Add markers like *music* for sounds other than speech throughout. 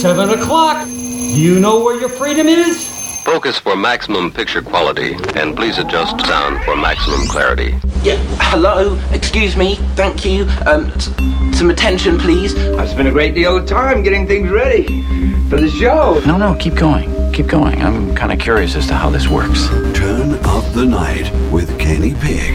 seven o'clock. You know where your freedom is? Focus for maximum picture quality, and please adjust sound for maximum clarity. Yeah, hello, excuse me, thank you. Um, s- some attention, please. I've spent a great deal of time getting things ready for the show. No, no, keep going. Keep going. I'm kind of curious as to how this works. Turn of the Night with Kenny Pick.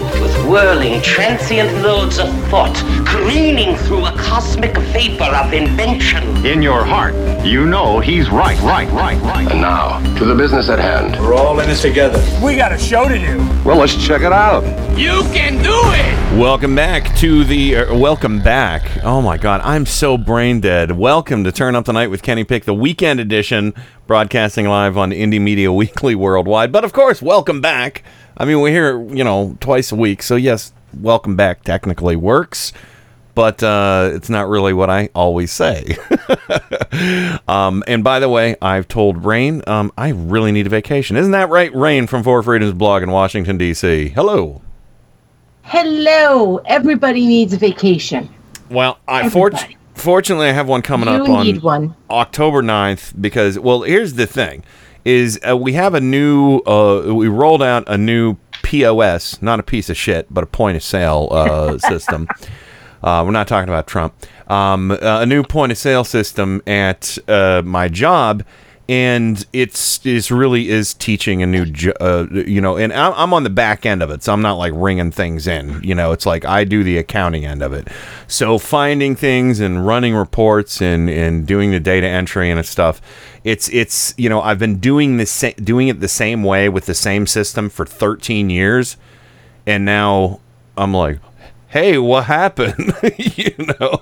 whirling, transient loads of thought, careening through a cosmic vapor of invention. In your heart, you know he's right, right, right, right. And now, to the business at hand. We're all in this together. We got a show to do. Well, let's check it out. You can do it. Welcome back to the. Uh, welcome back. Oh my God, I'm so brain dead. Welcome to Turn Up the Night with Kenny Pick, the weekend edition, broadcasting live on Indie Media Weekly worldwide. But of course, welcome back. I mean, we're here, you know, twice a week. So yes, welcome back technically works, but uh, it's not really what I always say. *laughs* um, and by the way, I've told Rain um, I really need a vacation. Isn't that right, Rain from Four Freedoms blog in Washington D.C. Hello. Hello. Everybody needs a vacation. Well, I fort- Everybody. fortunately I have one coming You up on one. October 9th because well, here's the thing is uh, we have a new uh, we rolled out a new POS, not a piece of shit, but a point of sale uh, *laughs* system. Uh, we're not talking about Trump. Um, uh, a new point of sale system at uh, my job, and it's it's really is teaching a new uh, you know, and I'm, I'm on the back end of it, so I'm not like ringing things in. You know, it's like I do the accounting end of it. So finding things and running reports and and doing the data entry and stuff. It's it's you know I've been doing this sa- doing it the same way with the same system for 13 years, and now I'm like, hey, what happened? *laughs* you know.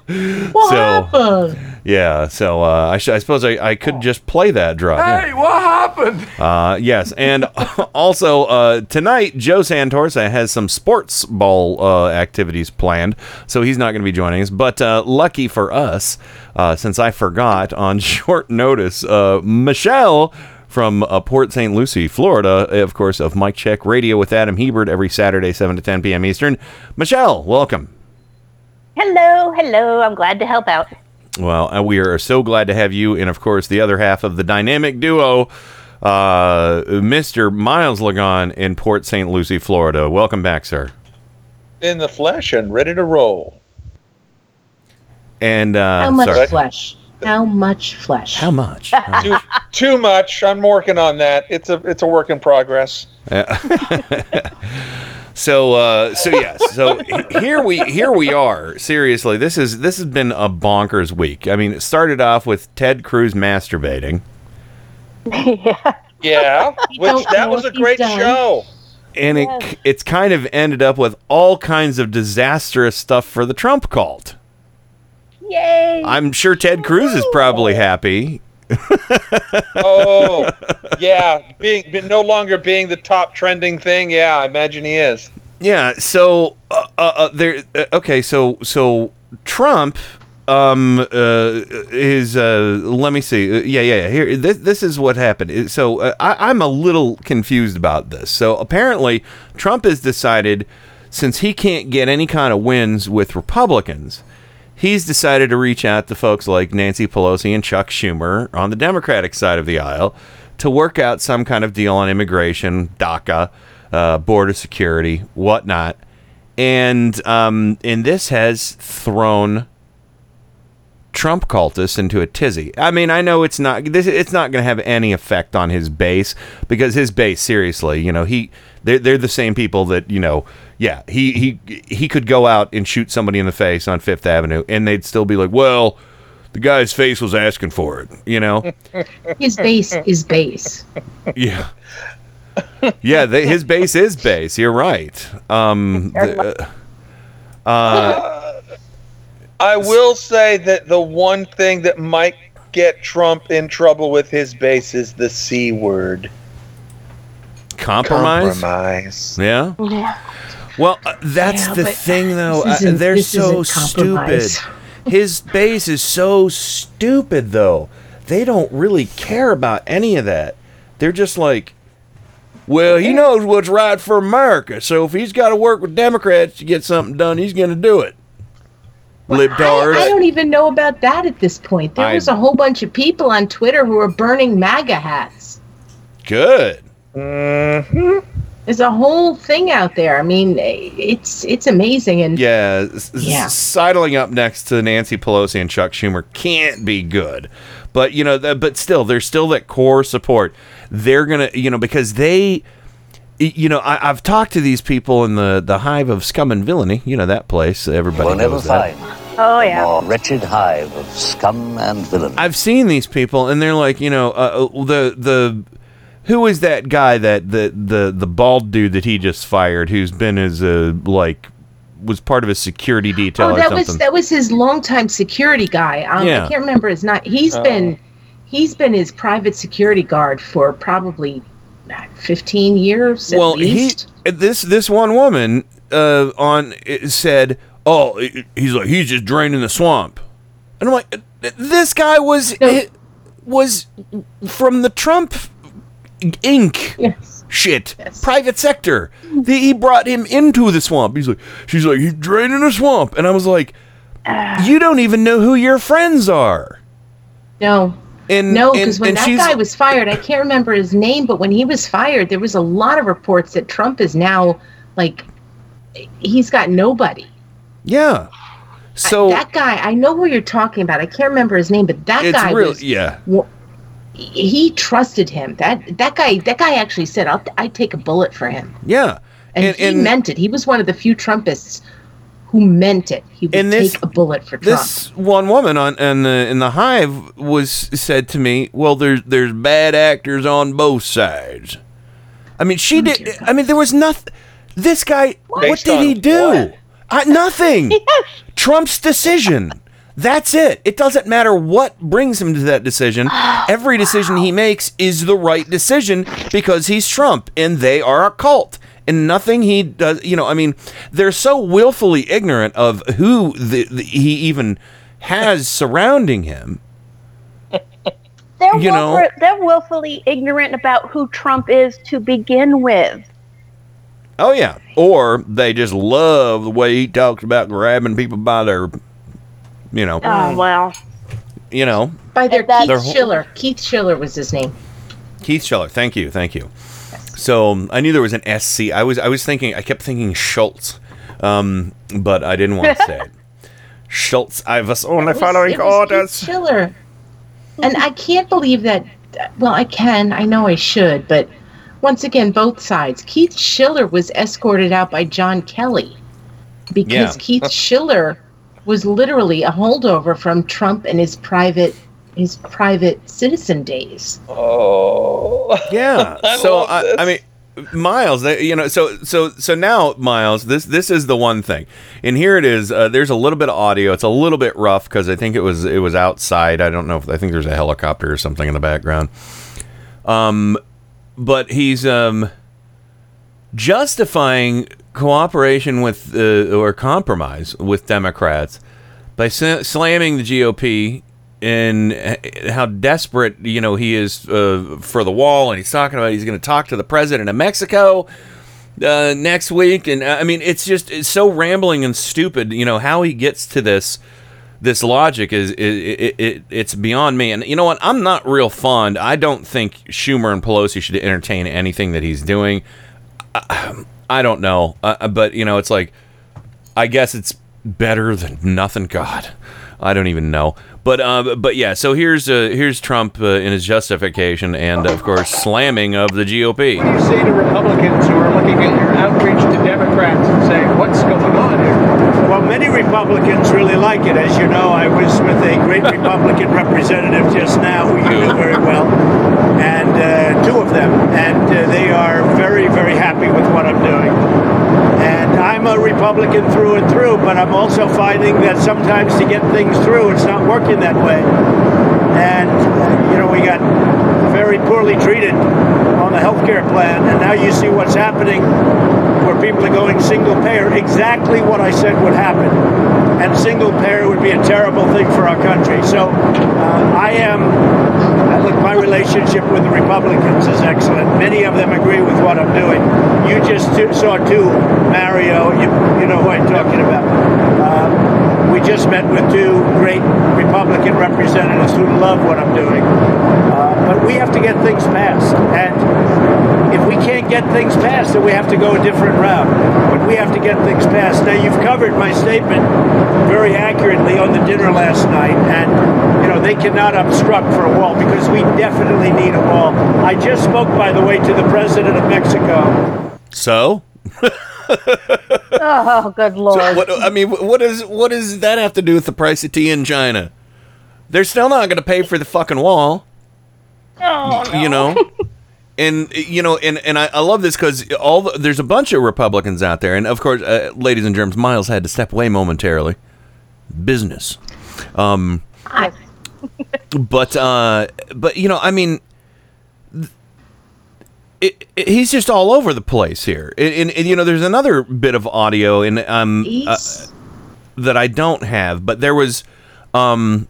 What so happened? yeah, so uh, I, sh- I suppose I, I could just play that drop. yeah. Hey, what happened? Uh, yes, and *laughs* also uh, tonight, Joe Santorsa has some sports ball uh, activities planned, so he's not going to be joining us. But uh, lucky for us, uh, since I forgot on *laughs* short notice, uh, Michelle from uh, Port St. Lucie, Florida, of course, of Mike Check Radio with Adam Hebert every Saturday, 7 to 10 p.m. Eastern. Michelle, welcome. Hello, hello. I'm glad to help out. Well, uh, we are so glad to have you, and of course, the other half of the dynamic duo, uh, Mr. Miles Lagon in Port St. Lucie, Florida. Welcome back, sir. in the flesh and ready to roll. And uh, How much sorry. flesh? How much flesh? How much? *laughs* too, too much. I'm working on that. It's a it's a work in progress. *laughs* so uh, so yes so here we here we are seriously this is this has been a bonkers week i mean it started off with ted cruz masturbating Yeah, Yeah, *laughs* which that was a great done. show. and it it's kind of ended up with all kinds of disastrous stuff for the trump cult Yay! i'm sure ted cruz is probably happy *laughs* Oh, yeah, being, being no longer being the top trending thing. Yeah, I imagine he is. Yeah. So uh, uh, uh, there. Uh, okay. So so Trump. Um. Uh. Is. Uh. Let me see. Uh, yeah. Yeah. Here. This. This is what happened. So uh, I, I'm a little confused about this. So apparently Trump has decided, since he can't get any kind of wins with Republicans, he's decided to reach out to folks like Nancy Pelosi and Chuck Schumer on the Democratic side of the aisle to work out some kind of deal on immigration, DACA, uh, border security, whatnot. And um, and this has thrown Trump cultists into a tizzy. I mean, I know it's not this it's not going to have any effect on his base because his base seriously, you know, he they're, they're the same people that, you know, yeah, he he he could go out and shoot somebody in the face on 5th Avenue and they'd still be like, "Well, the guy's face was asking for it," you know? *laughs* His base is base. yeah. Yeah, the, his base is base. You're right. Um the, uh I will say that the one thing that might get Trump in trouble with his base is the C word. compromise? Compromise. Yeah. Yeah. Well, uh, that's Yeah, the thing, though. Uh, they're so stupid. *laughs* His base is so stupid, though. They don't really care about any of that. They're just like, well, he knows what's right for America, so if he's got to work with Democrats to get something done, he's going to do it. Libtards. I, I don't even know about that at this point. There I- was a whole bunch of people on Twitter who were burning MAGA hats. Good. There's a whole thing out there. I mean, it's it's amazing, and Yeah, s- s- Yeah. sidling up next to Nancy Pelosi and Chuck Schumer can't be good. But you know, th- but still, there's still that core support. They're gonna, you know, because they, you know, I, I've talked to these people in the the hive of scum and villainy. You know that place. Everybody Will never knows that. find Oh a yeah. more wretched hive of scum and villainy. I've seen these people, and they're like, you know, uh, uh, the the who is that guy that the the the bald dude that he just fired, who's been as a like was part of his security detail oh, or that something. was that was his longtime security guy. Um, Yeah. I can't remember his name. He's Oh. been he's been his private security guard for probably uh, 15 years at well, least. he this this one woman uh, on said, "Oh, he's like he's just draining the swamp," and I'm like, "This guy was was from the Trump Inc. Yes. shit private sector. The, he brought him into the swamp. He's like, she's like, he's draining the swamp, and I was like, ah. you don't even know who your friends are. No. And No, because when and that guy was fired, I can't remember his name, but when he was fired, there was a lot of reports that Trump is now like he's got nobody. yeah. So that guy, I know who you're talking about. I can't remember his name, but that guy was yeah. He trusted him. That that guy that guy actually said, "I'll I'd take a bullet for him," Yeah. and, he meant it. He was one of the few Trumpists who meant it. He would And this- take a bullet for Trump. This one woman on in the in the hive was said to me, "Well, there's there's bad actors on both sides." I mean, she oh, did. I mean, there was nothing. This guy, what Based did he do? I, nothing. *laughs* Trump's decision. That's it. It doesn't matter what brings him to that decision. *gasps* Oh, Every decision he makes is the right decision because he's Trump and they are a cult. And nothing he does, you know, I mean, they're so willfully ignorant of who the, the, he even has *laughs* surrounding him. They're, You know- willful- they're willfully ignorant about who Trump is to begin with. Oh, yeah. Or they just love the way he talks about grabbing people by their, you know, Oh well. you know, By their Keith Their whole- Schiller. Keith Schiller was his name. Keith Schiller. Thank you, thank you. So I knew there was an SC. I was I was thinking I kept thinking Schultz, um, but I didn't want to say it. *laughs* Schultz. I was only was- following it was orders. Keith Schiller. And I can't believe that. Well, I can. I know I should, but once again, both sides. Keith Schiller was escorted out by John Kelly because Yeah. Keith *laughs* Schiller was literally a holdover from Trump and his private his private citizen days. Oh. *laughs* Yeah. I so I. I mean. Miles, they, you know, so so so now, Miles, this this is the one thing, and here it is. Uh, there's a little bit of audio. It's a little bit rough because I think it was it was outside. I don't know if I think there's a helicopter or something in the background. Um, but he's um justifying cooperation with uh, or compromise with Democrats by sa- slamming the GOP and how desperate you know he is uh, for the wall, and he's talking about he's going to talk to the president of Mexico uh, next week, and uh, I mean it's just it's so rambling and stupid. You know how he gets to this this logic is it, it, it it's beyond me. And you know what? I'm not real fond. I don't think Schumer and Pelosi should entertain anything that he's doing. I, I don't know, uh, but you know it's like I guess it's better than nothing. God, I don't even know. But uh, but yeah. So here's uh, here's Trump uh, in his justification, and of course slamming of the GOP. What do you say to Republicans who are looking at your outreach to Democrats and saying, what's going on here? Well, many Republicans really like it. As you know, I was with a great *laughs* Republican representative just now who you know very well, and uh, two of them, and uh, they are very, very happy with what I'm doing. And I'm a Republican through and through, but I'm also finding that sometimes to get things through, it's not working that way. And, you know, we got very poorly treated on the health care plan, and now you see what's happening where people are going single payer, exactly what I said would happen. And single payer would be a terrible thing for our country. So uh, I am, I look, my relationship with the Republicans is excellent. Many of them agree with what I'm doing. You just saw two, Mario, you, you know who I'm talking about. Uh, we just met with two great Republican representatives who love what I'm doing. Uh, but we have to get things passed. And if we can't get things passed, then we have to go a different route. But we have to get things passed. Now, you've covered my statement very accurately on the dinner last night, and you know they cannot obstruct for a wall because we definitely need a wall. I just spoke, by the way, to the president of Mexico. So. *laughs* oh, good lord! So what, I mean, what does what does that have to do with the price of tea in China? They're still not going to pay for the fucking wall. Oh, no. You know. *laughs* and you know, and and I, I love this because all the, there's a bunch of Republicans out there, and of course, uh, ladies and germs, Miles had to step away momentarily. Business, um, but uh, but you know, I mean, it, it, he's just all over the place here. And, you know, there's another bit of audio and um uh, that I don't have, but there was um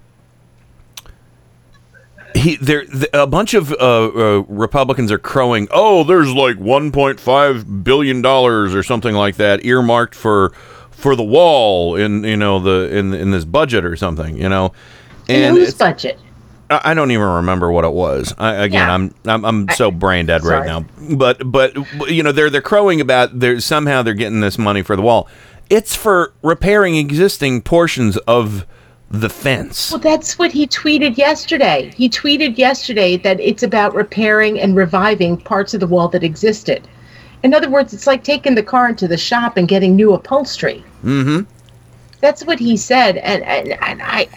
he there a bunch of uh, uh, Republicans are crowing, "Oh, there's like 1.5 billion dollars or something like that earmarked for for the wall in you know the in in this budget or something, you know." And whose budget? I don't even remember what it was. I, again, Yeah. I'm I'm I'm so brain dead right now. But but you know they're they're crowing about they're somehow they're getting this money for the wall. It's for repairing existing portions of the fence. Well, that's what he tweeted yesterday. He tweeted yesterday that it's about repairing and reviving parts of the wall that existed. In other words, it's like taking the car into the shop and getting new upholstery. Mm-hmm. That's what he said, and and, and I,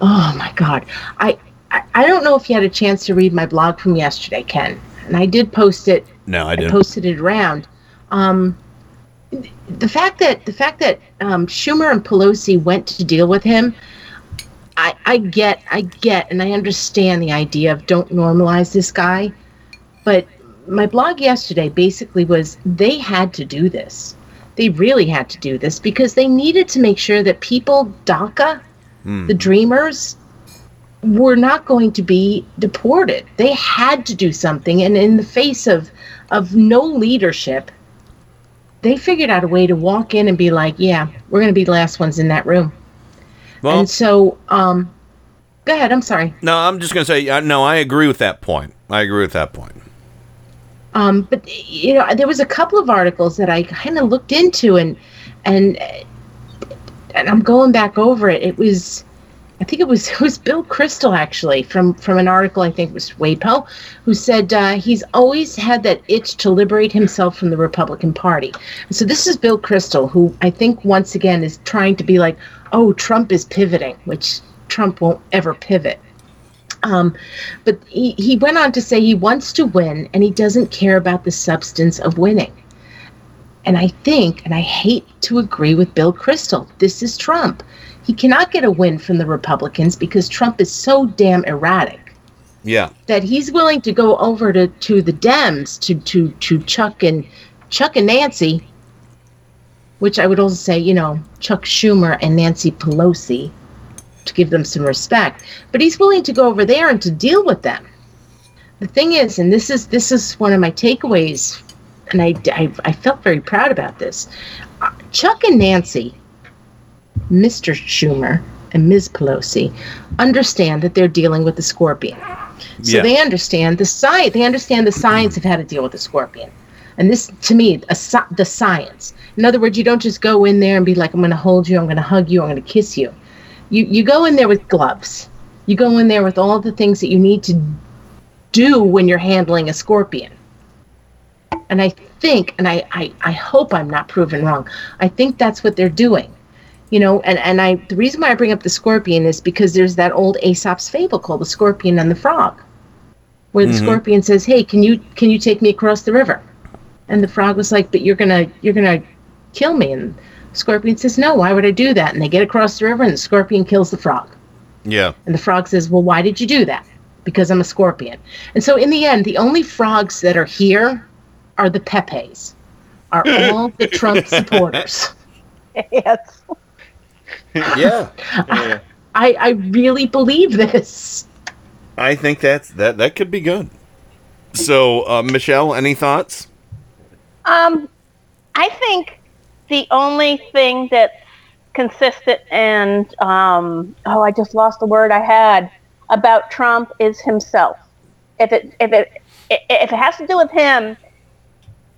oh my God, I, I I don't know if you had a chance to read my blog from yesterday, Ken, and I did post it. No, I I didn't. posted it around. Um, the fact that the fact that um, Schumer and Pelosi went to deal with him, I, I get, I get, and I understand the idea of don't normalize this guy, but my blog yesterday basically was they had to do this. They really had to do this because they needed to make sure that people, DACA, Hmm. the Dreamers, were not going to be deported. They had to do something, and in the face of of no leadership, they figured out a way to walk in and be like, "Yeah, we're going to be the last ones in that room." Well, and so, um, go ahead. I'm sorry. no, I'm just gonna say uh, no. I agree with that point. I agree with that point. Um, but you know, there was a couple of articles that I kind of looked into, and and and I'm going back over it. It was, I think it was *laughs* it was Bill Kristol actually from from an article I think was WAPO, who said uh, he's always had that itch to liberate himself from the Republican Party. So this is Bill Kristol, who I think once again is trying to be like, oh, Trump is pivoting, which Trump won't ever pivot. Um, but he, he went on to say he wants to win and he doesn't care about the substance of winning. And I think, and I hate to agree with Bill Kristol, this is Trump. He cannot get a win from the Republicans because Trump is so damn erratic Yeah. that he's willing to go over to, to the Dems to, to, to Chuck and Chuck and Nancy, which I would also say, you know, Chuck Schumer and Nancy Pelosi to give them some respect. But he's willing to go over there and to deal with them. The thing is, and this is this is one of my takeaways, and I, I, I felt very proud about this. Uh, Chuck and Nancy, Mr. Schumer and Ms. Pelosi, understand that they're dealing with the scorpion. So Yeah. they understand the science. They understand the science of how to deal with the scorpion. And this, to me, a, the science. In other words, you don't just go in there and be like, "I'm going to hold you, I'm going to hug you, I'm going to kiss you." You you go in there with gloves. You go in there with all the things that you need to do when you're handling a scorpion. And I think, and I, I, I hope I'm not proven wrong. I think that's what they're doing. You know, and, and I the reason why I bring up the scorpion is because there's that old Aesop's fable called the scorpion and the frog. Where the Mhm. scorpion says, Hey, can you can you take me across the river? And the frog was like, But you're gonna you're gonna kill me and the scorpion says, No, why would I do that? And they get across the river and the scorpion kills the frog. Yeah. And the frog says, Well, why did you do that? Because I'm a scorpion. And so, in the end, the only frogs that are here are the Pepes, are all the Trump *laughs* supporters. yes. *laughs* yeah. I, I really believe this. I think that's that that could be good. So, uh, Michelle, any thoughts? Um, I think the only thing that's consistent and um, oh, I just lost the word I had about Trump is himself. If it if it if it has to do with him,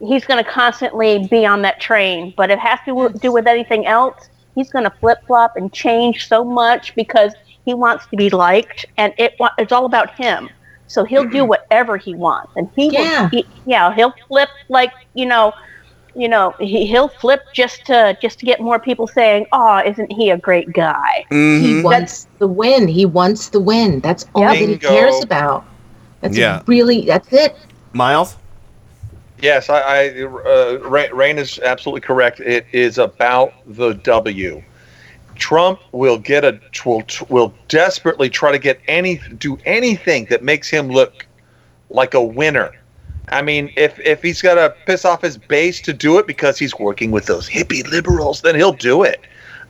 he's going to constantly be on that train. But if it has to do with anything else, he's going to flip flop and change so much because he wants to be liked, and it it's all about him. So he'll do whatever he wants, and he Yeah. will. He, yeah, he'll flip like you know, you know, he, he'll flip just to just to get more people saying, "Oh, isn't he a great guy?" Mm-hmm. He wants the win. He wants the win. That's all that he cares about. That's Yeah. really that's it. Miles? Yes, I, I uh, Rain, is absolutely correct. It is about the W. Trump will get a will will desperately try to get any do anything that makes him look like a winner. I mean, if if he's got to piss off his base to do it because he's working with those hippie liberals, then he'll do it.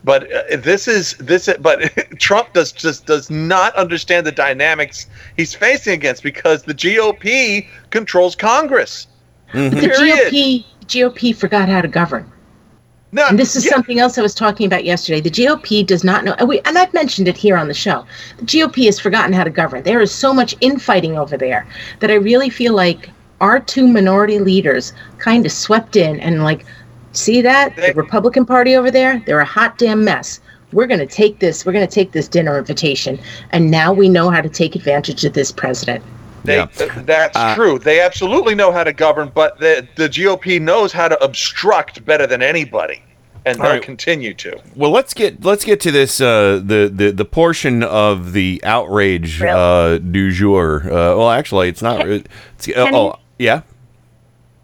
But uh, this is this. But *laughs* Trump does just does not understand the dynamics he's facing against because the GOP controls Congress. Mm-hmm. The Period. GOP GOP forgot how to govern. No, and this is yeah. something else I was talking about yesterday. The GOP does not know, and, we, and I've mentioned it here on the show. The GOP has forgotten how to govern. There is so much infighting over there that I really feel like our two minority leaders kind of swept in and like, see that the Republican Party over there? They're a hot damn mess. We're going to take this. We're going to take this dinner invitation, and now we know how to take advantage of this president. They, uh, that's true. They absolutely know how to govern, but the the GOP knows how to obstruct better than anybody, and they'll right. continue to. Well, let's get let's get to this uh, the the the portion of the outrage uh, du jour. Uh, well, actually, it's not. It's, uh, Kenny? oh, yeah.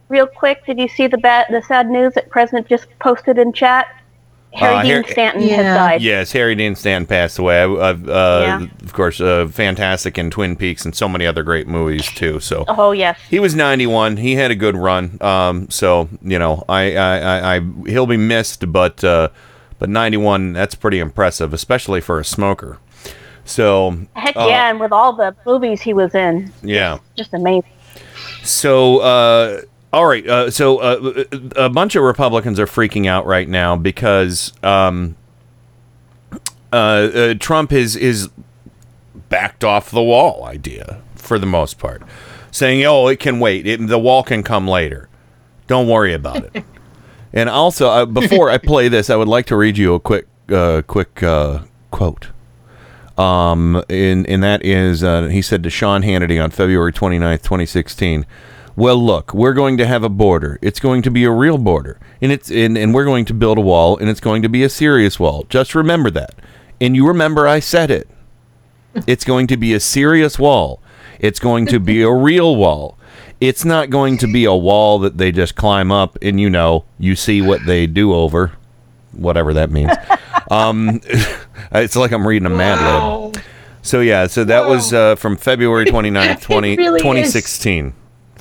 Real quick, did you see the bad, the sad news that President just posted in chat? Harry Uh, Dean Harry- Stanton has died. Yes, Harry Dean Stanton passed away. I, I've, uh, Yeah. Of course, uh, fantastic in Twin Peaks and so many other great movies too. So Oh yes. he was 91. He had a good run. Um, so you know, I, I, I, I he'll be missed, but uh, but 91 that's pretty impressive, especially for a smoker. So Heck uh, yeah, and with all the movies he was in, yeah. just amazing. So, uh, all right. Uh, so, uh, a bunch of Republicans are freaking out right now because um, uh, uh, Trump is is backed off the wall idea for the most part, saying, "Oh, it can wait. It, the wall can come later. Don't worry about it." *laughs* and also, uh, before I play this, I would like to read you a quick uh, quick uh, quote. Um, and, and that is, uh, he said to Sean Hannity on February 29th, 2016, well, look, we're going to have a border. It's going to be a real border. And it's, and, and we're going to build a wall and it's going to be a serious wall. Just remember that. And you remember I said it. It's going to be a serious wall. It's going to be a *laughs* real wall. It's not going to be a wall that they just climb up and you know, you see what they do over, whatever that means. *laughs* um, *laughs* it's like I'm reading a Mad Lib. So yeah, so that was uh, from February 29th, 20, It really is.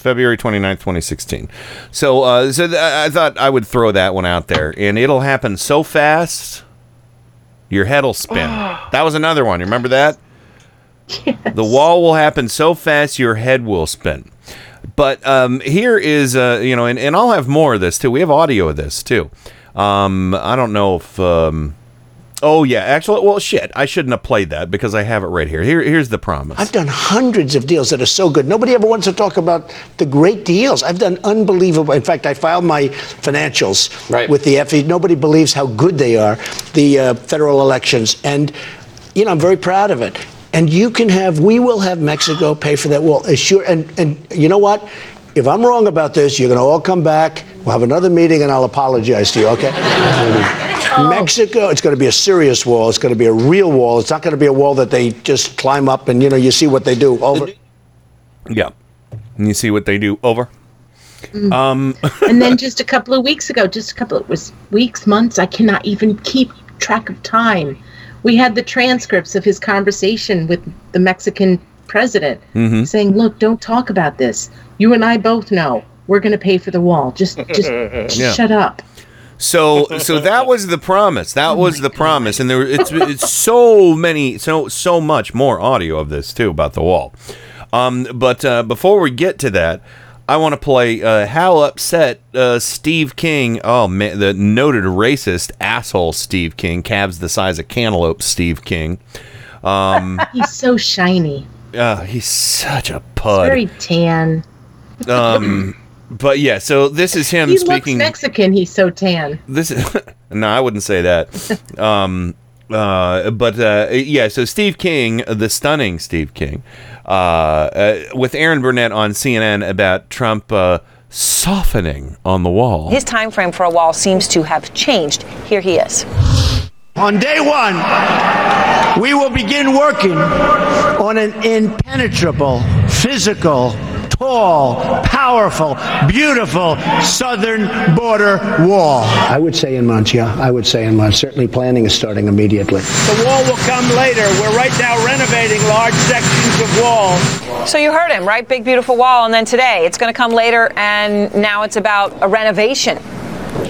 2016. February 29th, 2016. So uh, so th- I thought I would throw that one out there and it'll happen so fast your head'll spin. *gasps* that was another one. You remember that? The wall will happen so fast your head will spin. But um, here is, uh, you know, and, and I'll have more of this too. We have audio of this too. Um, I don't know if. Um, oh yeah, actually, well, shit, I shouldn't have played that because I have it right here. Here, here's the promise. I've done hundreds of deals that are so good. Nobody ever wants to talk about the great deals. I've done unbelievable. In fact, I filed my financials with the FE. Nobody believes how good they are, the uh, federal elections. And, you know, I'm very proud of it. And you can have, we will have Mexico pay for that wall. As sure, and, and you know what? If I'm wrong about this, you're going to all come back. We'll have another meeting and I'll apologize to you, okay? Mexico, it's going to be a serious wall. It's going to be a real wall. It's not going to be a wall that they just climb up and, you know, you see what they do. Over. Yeah. And you see what they do over. Mm. Um, *laughs* and then just a couple of weeks ago, just a couple of was weeks, months, I cannot even keep track of time. We had the transcripts of his conversation with the Mexican president Mhm. saying, Look, don't talk about this. You and I both know we're going to pay for the wall. Just, just *laughs* Yeah. shut up. So so that was the promise. Oh That was the promise, and there it's it's so many so so much more audio of this too about the wall. Um, but uh, before we get to that, I want to play uh, how upset uh, Steve King. Oh man, the noted racist asshole Steve King, calves the size of cantaloupe. Steve King. Um, *laughs* He's so shiny. Uh, he's such a pud. Very tan. um, but yeah, so this is him he speaking. looks Mexican. He's so tan. this is *laughs* no i wouldn't say that *laughs* um uh but uh yeah so steve king the stunning steve king uh, uh with erin burnett on cnn about trump uh softening on the wall His time frame for a wall seems to have changed. Here he is. On day one, we will begin working on an impenetrable, physical, tall, powerful, beautiful southern border wall. I would say in months, yeah. I would say in months. Certainly planning is starting immediately. The wall will come later. We're right now renovating large sections of wall. So you heard him, right? Big, beautiful wall. And then today, it's going to come later, and now it's about a renovation.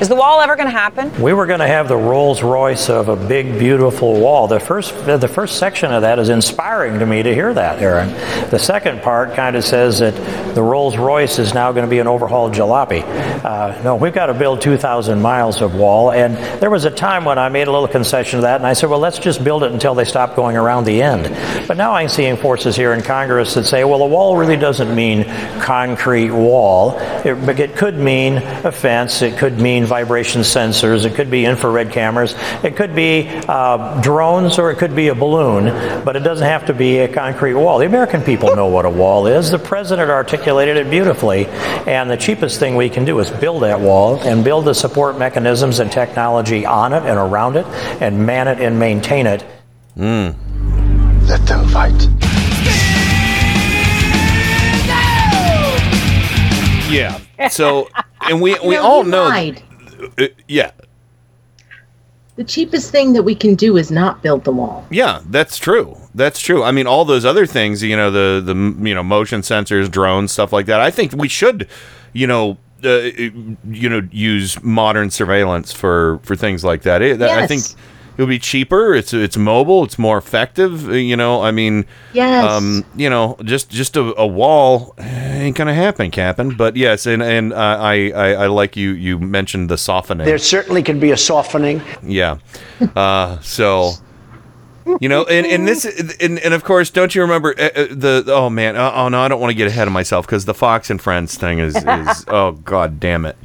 Is the wall ever going to happen? We were going to have the Rolls Royce of a big, beautiful wall. The first, the first section of that is inspiring to me to hear that, Erin. The second part kind of says that the Rolls Royce is now going to be an overhauled jalopy. Uh, no, we've got to build 2,000 miles of wall. And there was a time when I made a little concession to that, and I said, well, let's just build it until they stop going around the end. But now I'm seeing forces here in Congress that say, well, a wall really doesn't mean concrete wall. It, it could mean a fence. It could mean vibration sensors. It could be infrared cameras. It could be uh, drones, or it could be a balloon. But it doesn't have to be a concrete wall. The American people know what a wall is. The president articulated it beautifully. And the cheapest thing we can do is build that wall and build the support mechanisms and technology on it and around it, and man it and maintain it. Mm. Let them fight. Yeah *laughs* so and we we No, all know lied. Uh, yeah The cheapest thing that we can do is not build the wall. Yeah, that's true. That's true. I mean, all those other things, you know, the the you know motion sensors, drones, stuff like that. I think we should, you know, uh, you know, use modern surveillance for for things like that. It, I Yes. think it would be cheaper. It's it's mobile. It's more effective. uh, You know, I mean, Yes. um, you know, just just a, a wall ain't gonna happen, Captain. But yes, and and uh, I, I I like you you mentioned the softening. There certainly can be a softening. Yeah. Uh, so, you know, and, and this, and, and of course, don't you remember uh, uh, the, oh man, uh, oh no, I don't want to get ahead of myself because the Fox and Friends thing is, is *laughs* oh god damn it.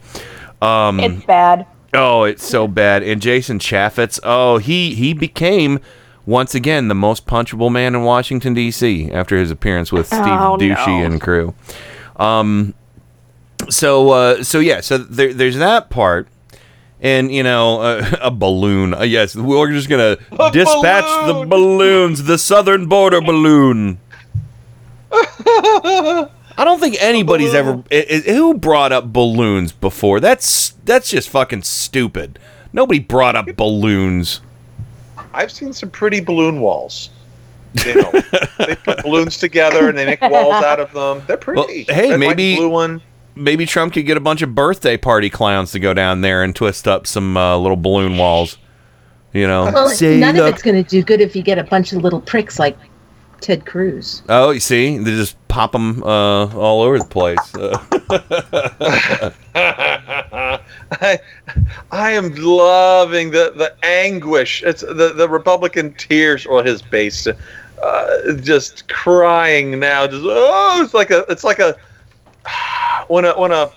Um, It's bad. Oh, it's so bad. And Jason Chaffetz, oh, he, he became once again the most punchable man in Washington, D.C. after his appearance with Steve Oh, Doocy no. and crew. Um, so, uh, so yeah, so there, there's that part and you know uh, *laughs* a balloon uh, yes we're just gonna dispatch the balloons the southern border balloon *laughs* i don't think anybody's ever i- i- who brought up balloons before that's that's just fucking stupid nobody brought up balloons I've seen some pretty balloon walls. You know, they put *laughs* balloons together and they make walls out of them. They're well, pretty. hey Red, white, maybe blue one. maybe trump could get a bunch of birthday party clowns to go down there and twist up some uh, little balloon walls you know Well, none the- of it's going to do good if you get a bunch of little pricks like Ted Cruz. Oh, you see, they just pop them uh, all over the place. Uh, *laughs* I, I am loving the, the anguish. It's the, the Republican tears or his base, uh, just crying now. Just oh, it's like a it's like a *sighs* when a when a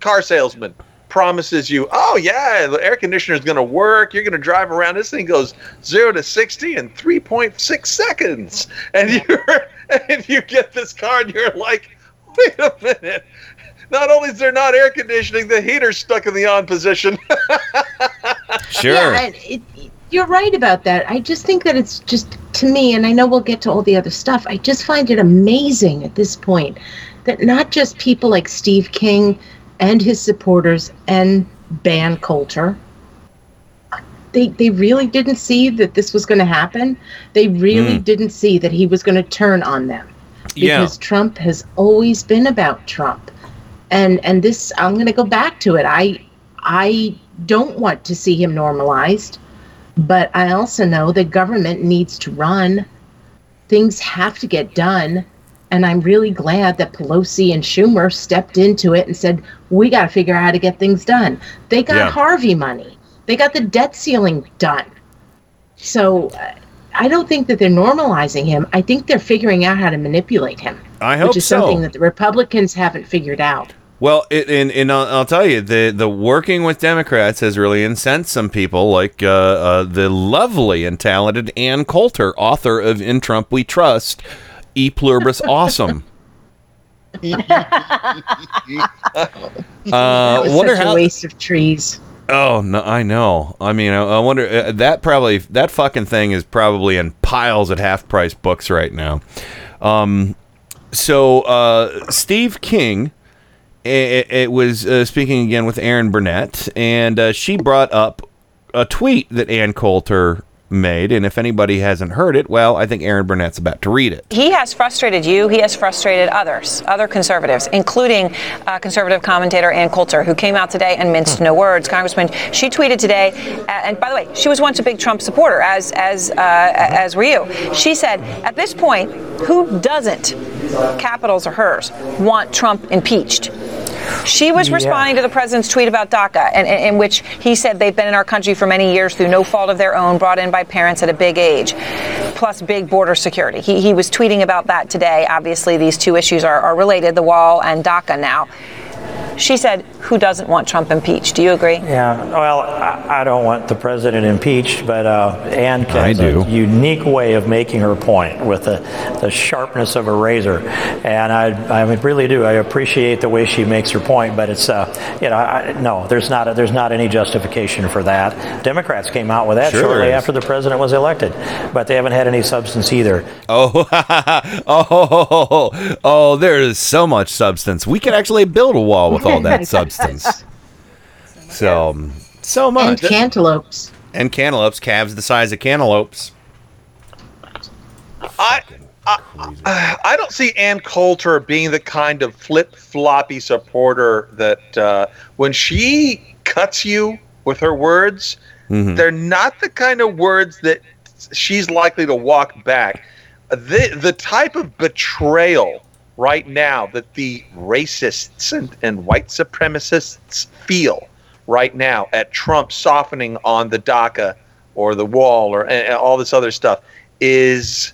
car salesman promises you, oh yeah, the air conditioner is going to work. You're going to drive around. This thing goes zero to sixty in three point six seconds, and you *laughs* and you get this car, and you're like, wait a minute. Not only is there not air conditioning, the heater's stuck in the on position. *laughs* sure. Yeah, and it, you're right about that. I just think that it's just to me, and I know we'll get to all the other stuff. I just find it amazing at this point that not just people like Steve King and his supporters and ban culture. They, they really didn't see that this was going to happen. They really Mm. didn't see that he was going to turn on them Yeah. because Trump has always been about Trump. and and this I'm going to go back to it. I I don't want to see him normalized, but I also know the government needs to run. Things have to get done. And I'm really glad that Pelosi and Schumer stepped into it and said, we got to figure out how to get things done. They got Yeah. Harvey money, they got the debt ceiling done. So uh, I don't think that they're normalizing him. I think they're figuring out how to manipulate him. I hope which is so. something that the Republicans haven't figured out. Well, it, and and I'll, I'll tell you the the working with Democrats has really incensed some people, like uh, uh, the lovely and talented Ann Coulter, author of "In Trump We Trust," E Pluribus Awesome. *laughs* Uh, That wonder how. a waste of trees. Oh no, I know. I mean, I, I wonder uh, that probably that fucking thing is probably in piles at half price books right now. Um, so uh, Steve King, it, it was uh, speaking again with Erin Burnett, and uh, she brought up a tweet that Ann Coulter made, and if anybody hasn't heard it, well, I think Erin Burnett's about to read it. He has frustrated you. He has frustrated others, other conservatives, including uh, conservative commentator Ann Coulter, who came out today and minced no words. Congressman, she tweeted today, uh, and by the way, she was once a big Trump supporter, as as uh, as were you. She said, at this point, who doesn't, capitals are hers, want Trump impeached? She was Yeah. responding to the president's tweet about DACA, and, and- in which he said they've been in our country for many years through no fault of their own, brought in by parents at a big age, plus big border security. He, he was tweeting about that today. Obviously, these two issues are, are related, the wall and DACA now. She said, who doesn't want Trump impeached? Do you agree? Yeah, well, I, I don't want the president impeached, but uh, Ann I has do. a unique way of making her point with the, the sharpness of a razor, and I, I really do. I appreciate the way she makes her point, but it's uh, you know, I, no, there's not a, there's not any justification for that. Democrats came out with that Sure shortly is. after the president was elected, but they haven't had any substance either. Oh, *laughs* oh, oh, there is so much substance. We could actually build a wall with all that *laughs* substance. *laughs* So, so so And much. cantaloupes. And cantaloupes, calves the size of cantaloupes. I, I, I don't see Ann Coulter being the kind of flip floppy supporter that uh, when she cuts you with her words, Mhm. they're not the kind of words that she's likely to walk back. The the type of betrayal right now that the racists and, and white supremacists feel right now at Trump softening on the DACA or the wall or and, and all this other stuff is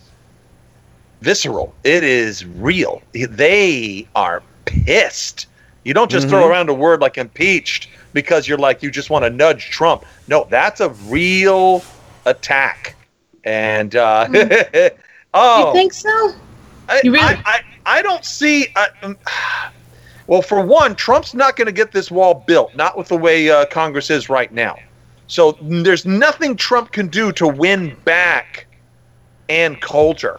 visceral. It is real. They are pissed. You don't just throw Mhm. around a word like impeached because you're like you just want to nudge Trump. No, that's a real attack. And uh, *laughs* oh, You think so? I, You really- I, I, I don't see. I, um, well, for one, Trump's not going to get this wall built, not with the way uh, Congress is right now. So there's nothing Trump can do to win back Ann Coulter.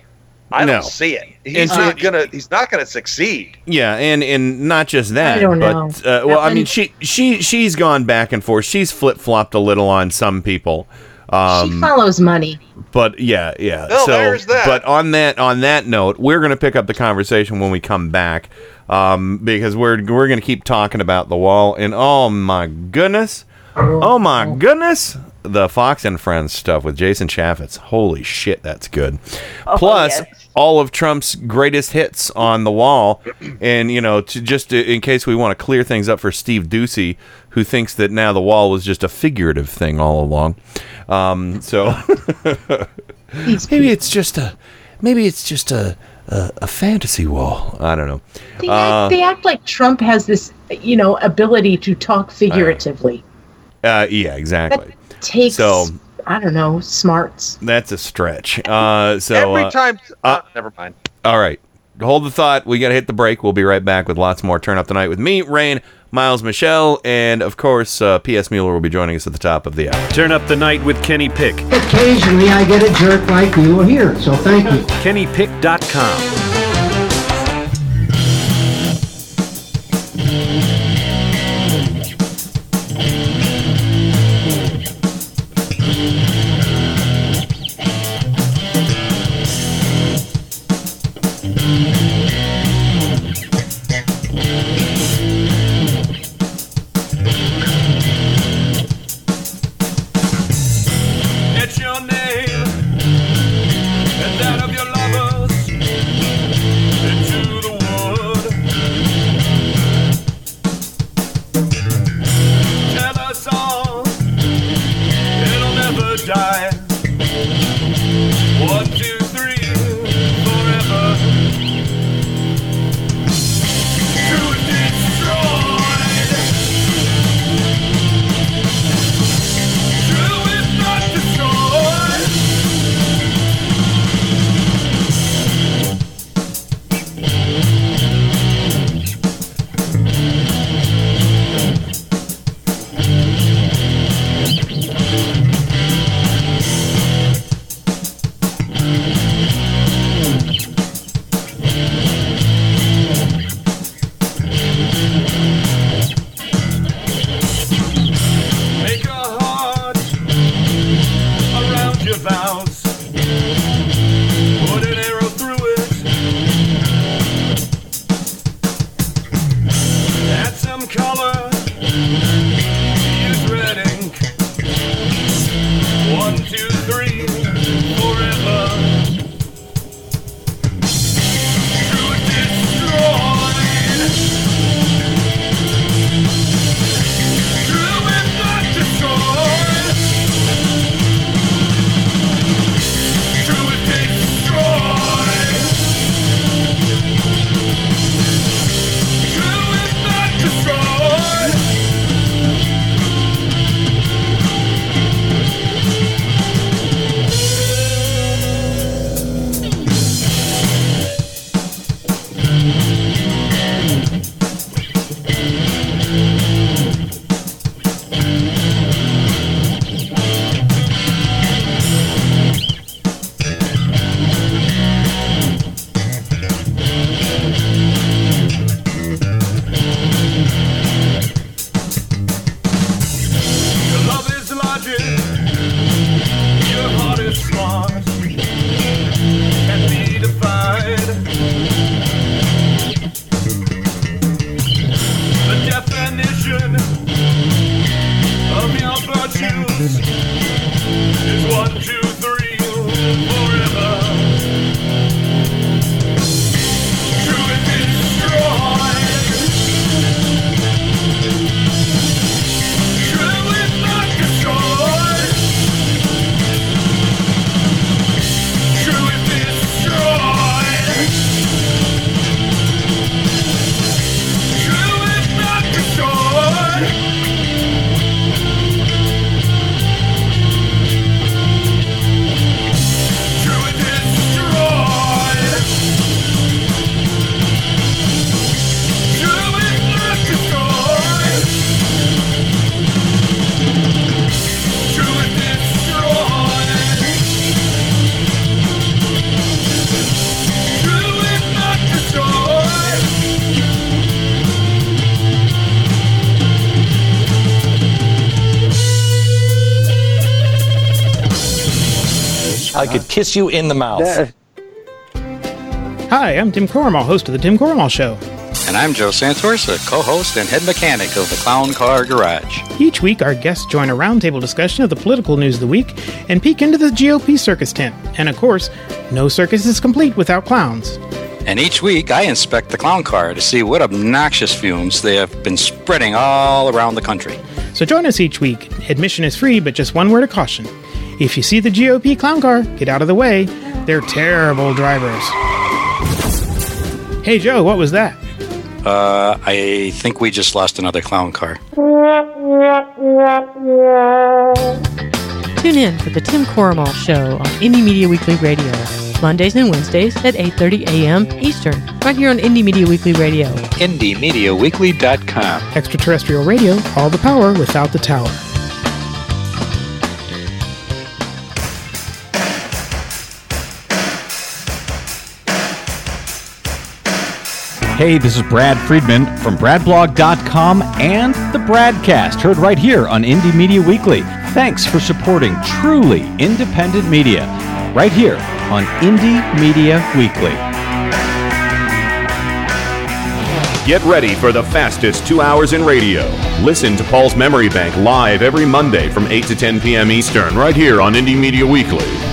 I No. don't see it. He's And not gonna. He's not gonna succeed. Yeah, and and not just that, I don't but know. Uh, well, I mean, she she she's gone back and forth. She's flip flopped a little on some people. She Um, follows money. but yeah, yeah. Well, so, there's that. but on that on that note, we're going to pick up the conversation when we come back, um, because we're we're going to keep talking about the wall. And oh my goodness, oh my goodness, the Fox and Friends stuff with Jason Chaffetz. Holy shit, that's good. Plus. yes. All of Trump's greatest hits on the wall, and you know, to just to, in case we want to clear things up for Steve Doocy, who thinks that now the wall was just a figurative thing all along. Um, so *laughs* maybe it's just a maybe it's just a a, a fantasy wall. I don't know. They, Uh, act, they act like Trump has this, you know, ability to talk figuratively. Uh, yeah, exactly. Takes, So I don't know, smarts. that's a stretch. Uh, so Every uh, time. uh, Uh, never mind. All right. Hold the thought. We got to hit the break. We'll be right back with lots more Turn Up the Night with me, Rain, Miles Michelle, and of course, uh, P.S. Mueller will be joining us at the top of the hour. Turn up the night with Kenny Pick. Occasionally I get a jerk like you here, so thank you. KennyPick.com. kiss you in the mouth. Hi, I'm Tim Cormal, host of The Tim Cormal Show. And I'm Joe Santorsa, co-host and head mechanic of the Clown Car Garage. Each week, our guests join a roundtable discussion of the political news of the week and peek into the GOP circus tent. And of course, no circus is complete without clowns. And each week I inspect the clown car to see what obnoxious fumes they have been spreading all around the country. So join us each week. Admission is free, but just one word of caution. If you see the GOP clown car, get out of the way. They're terrible drivers. Hey Joe, what was that? Uh, I think we just lost another clown car. Tune in for the Tim Corrimal Show on Indie Media Weekly Radio, Mondays and Wednesdays at 8:30 a.m. Eastern, right here on Indie Media Weekly Radio. IndieMediaWeekly.com. Extraterrestrial radio, all the power without the tower. Hey, this is Brad Friedman from BradBlog.com and the Bradcast, heard right here on Indie Media Weekly. Thanks for supporting truly independent media, right here on Indie Media Weekly. Get ready for the fastest two hours in radio. Listen to Paul's Memory Bank live every Monday from 8 to 10 p.m. Eastern, right here on Indie Media Weekly.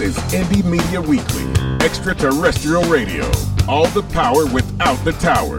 Is Indie Media Weekly, extraterrestrial radio. All the power without the tower.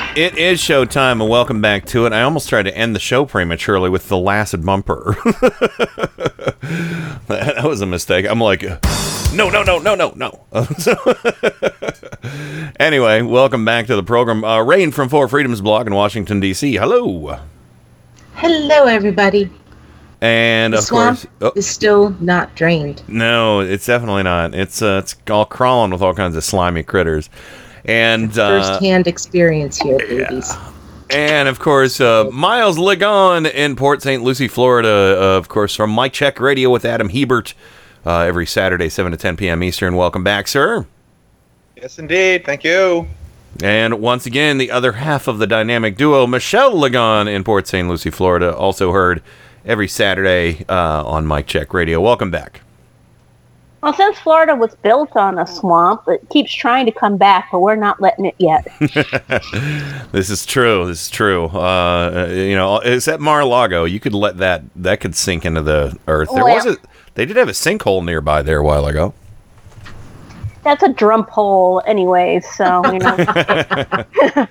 It is showtime, and welcome back to it. I almost tried to end the show prematurely with the last bumper. *laughs* that was a mistake. I'm like, no, no, no, no, no, no. *laughs* Anyway, welcome back to the program. Uh, Rain from Four Freedoms blog in Washington, D.C. Hello. Hello, everybody. And The of swamp course, oh, is still not drained. no, it's definitely not. It's uh, it's all crawling with all kinds of slimy critters. And uh, First-hand experience here, babies. And of course, uh, Miles Ligon in Port St. Lucie, Florida. Uh, of course, from Mike Check Radio with Adam Hebert uh, every Saturday, 7 to 10 p.m. Eastern. Welcome back, sir. Yes, indeed. Thank you. And once again, the other half of the dynamic duo, Michelle Ligon in Port St. Lucie, Florida, also heard every Saturday uh, on Mike Check Radio. Welcome back. Well, since Florida was built on a swamp, it keeps trying to come back, but we're not letting it yet. *laughs* this is true. This is true. Uh, you know, it's at Mar-a-Lago. You could let that that could sink into the earth. There Well- was a they did have a sinkhole nearby there a while ago. That's a drum hole, anyway. So you know, *laughs*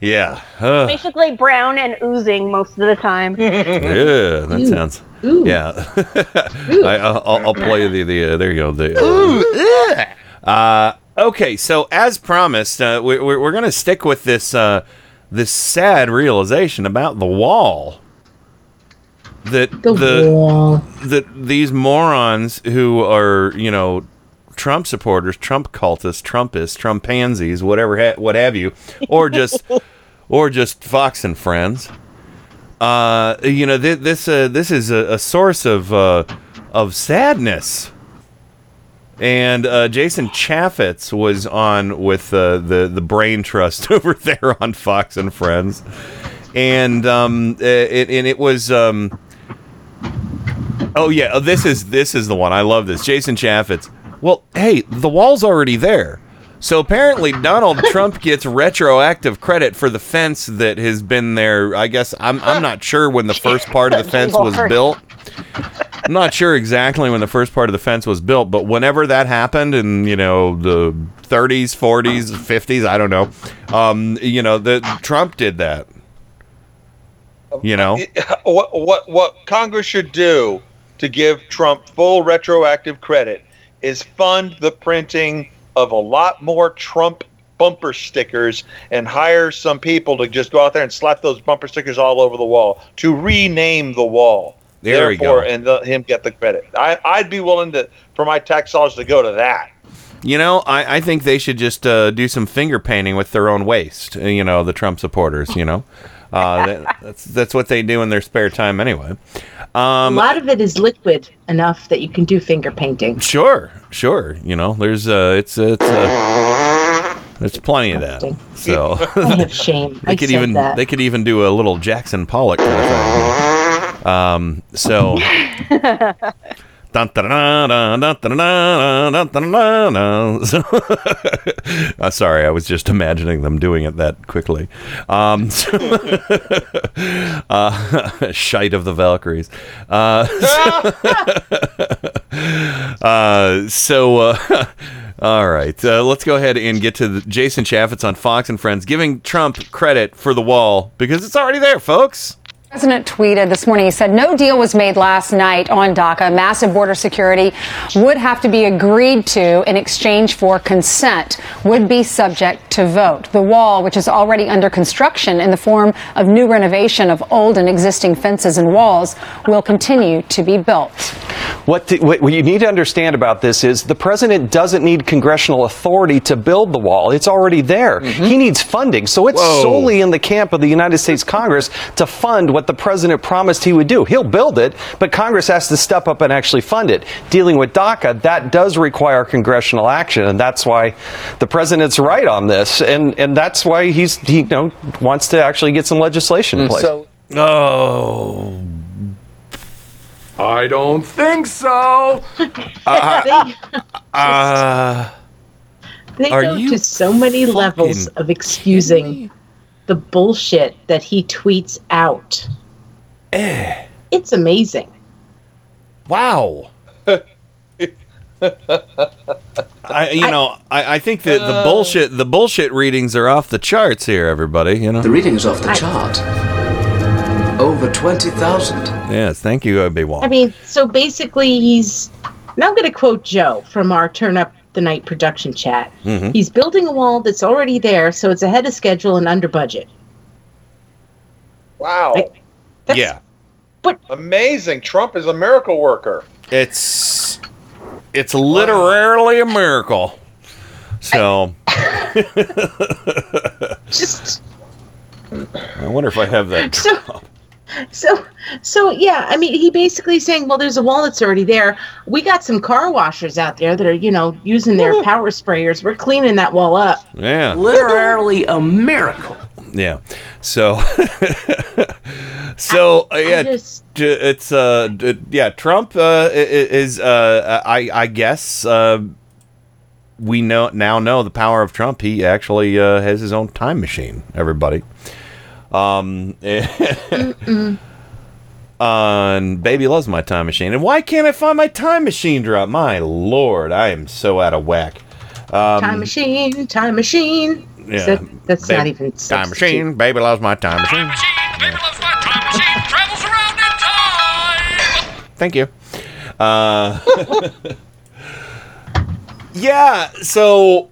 Yeah. Ugh. basically brown and oozing most of the time. *laughs* yeah, that sounds. Yeah. *laughs* I, I'll, I'll- I'll play the the. Uh, there you go. The. Uh, okay, so as promised, uh, we, we're we're gonna stick with this uh, this sad realization about the wall. That The wall. that these morons who are you know Trump supporters, Trump cultists, Trumpists, Trump pansies, whatever, ha- what have you, or just *laughs* or just Fox and Friends. Uh, you know, th- this uh, this is a, a source of uh, of sadness. And uh, Jason Chaffetz was on with uh, the the Brain Trust *laughs* over there on Fox and Friends, and um, it, and it was um, oh yeah, oh, this is this is the one I love. This Jason Chaffetz. Well, hey, the wall's already there. So apparently Donald *laughs* Trump gets retroactive credit for the fence that has been there. I guess I'm I'm not sure when the first *laughs* part of the fence was built. I'm not sure exactly when the first part of the fence was built, but whenever that happened in, you know, the 30s, 40s, 50s, I don't know. Um, you know, the Trump did that. You know? *laughs* what what what Congress should do to give Trump full retroactive credit is fund the printing of a lot more Trump bumper stickers and hire some people to just go out there and slap those bumper stickers all over the wall to rename the wall. There we Therefore, go. and the, him get the credit. I, I'd be willing to for my tax dollars to go to that. You know, I, I think they should just uh, do some finger painting with their own waste. You know, the Trump supporters. You know, uh, that, that's that's what they do in their spare time anyway. a Um, lot of it is liquid enough that you can do finger painting. sure, sure. You know, there's uh, it's it's uh, there's plenty of that. So *laughs* I *laughs* shame. they I could said even that. they could even do a little Jackson Pollock kind of thing. Um, so. *laughs* Sorry, I was just imagining them doing it that quickly. Um, uh, shite of the Valkyries. Uh, so, so all right, let's go ahead and get to the, Jason Chaffetz on Fox and Friends giving Trump credit for the wall because it's already there, folks. President tweeted this morning. He said no deal was made last night on DACA. Massive border security would have to be agreed to in exchange for consent, would be subject to vote. The wall, which is already under construction in the form of new renovation of old and existing fences and walls, will continue to be built. What, the, what what you need to understand about this is the president doesn't need congressional authority to build the wall. It's already there. Mm-hmm. He needs funding. So it's Whoa. solely in the camp of the United States Congress to fund what the president promised he would do. He'll build it, but Congress has to step up and actually fund it. Dealing with DACA, that does require congressional action, and that's why the president's right on this, and and that's why he's he you know wants to actually get some legislation in mm. place. oh. I don't think so. *laughs* Uh, *laughs* uh, They Are go you to so many levels of excusing the bullshit that he tweets out. Eh. It's amazing. wow. *laughs* I, you know, I, I think that Uh. the bullshit, the bullshit readings are off the charts here, everybody. You know, The reading's off the I- chart. Over 20,000. Yes, thank you, Obi Wan. I mean, so basically, he's. Now I'm going to quote Joe from our Turn Up the Night production chat. Mhm. He's building a wall that's already there, so it's ahead of schedule and under budget. Wow. yeah, But Amazing. Trump is a miracle worker. it's it's literally a miracle. So, *laughs* *laughs* Just I wonder if I have that. so, so, so yeah. I mean, he basically saying, well, there's a wall that's already there. We got some car washers out there that are, you know, using their power sprayers. We're cleaning that wall up. Yeah. Literally a miracle. Yeah. So, *laughs* so uh, yeah, just- it's uh, d- yeah. Trump uh, i- i- is uh, I I guess uh, we know now know the power of Trump. He actually uh, has his own time machine. Everybody. Um. On baby loves my time machine, and why can't I find my time machine drop? My lord, I am so out of whack. Um, time machine, time machine. yeah, That- that's Ba- not even time substitute. machine. Baby loves my time machine. Travels around in time. Thank you. Uh, *laughs* yeah. So,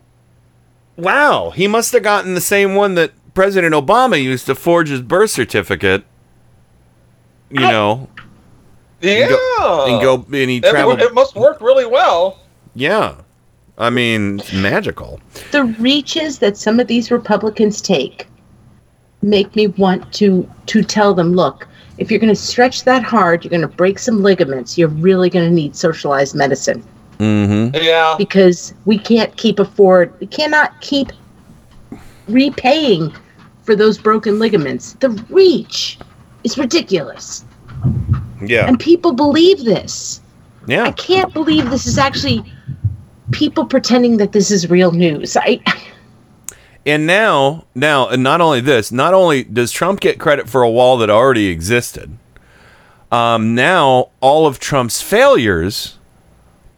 wow, he must have gotten the same one that President Obama used to forge his birth certificate. You know, Yeah. and go, and go and he It, traveled. it must work really well. yeah, I mean, it's magical. the reaches that some of these Republicans take make me want to to tell them, look, if you're going to stretch that hard, you're going to break some ligaments. You're really going to need socialized medicine Mm-hmm. Yeah. because we can't keep afford we cannot keep repaying for those broken ligaments. The reach is ridiculous. Yeah. And people believe this. Yeah. I can't believe this is actually people pretending that this is real news. I *laughs* And now, now, and not only this, not only does Trump get credit for a wall that already existed, um, now all of Trump's failures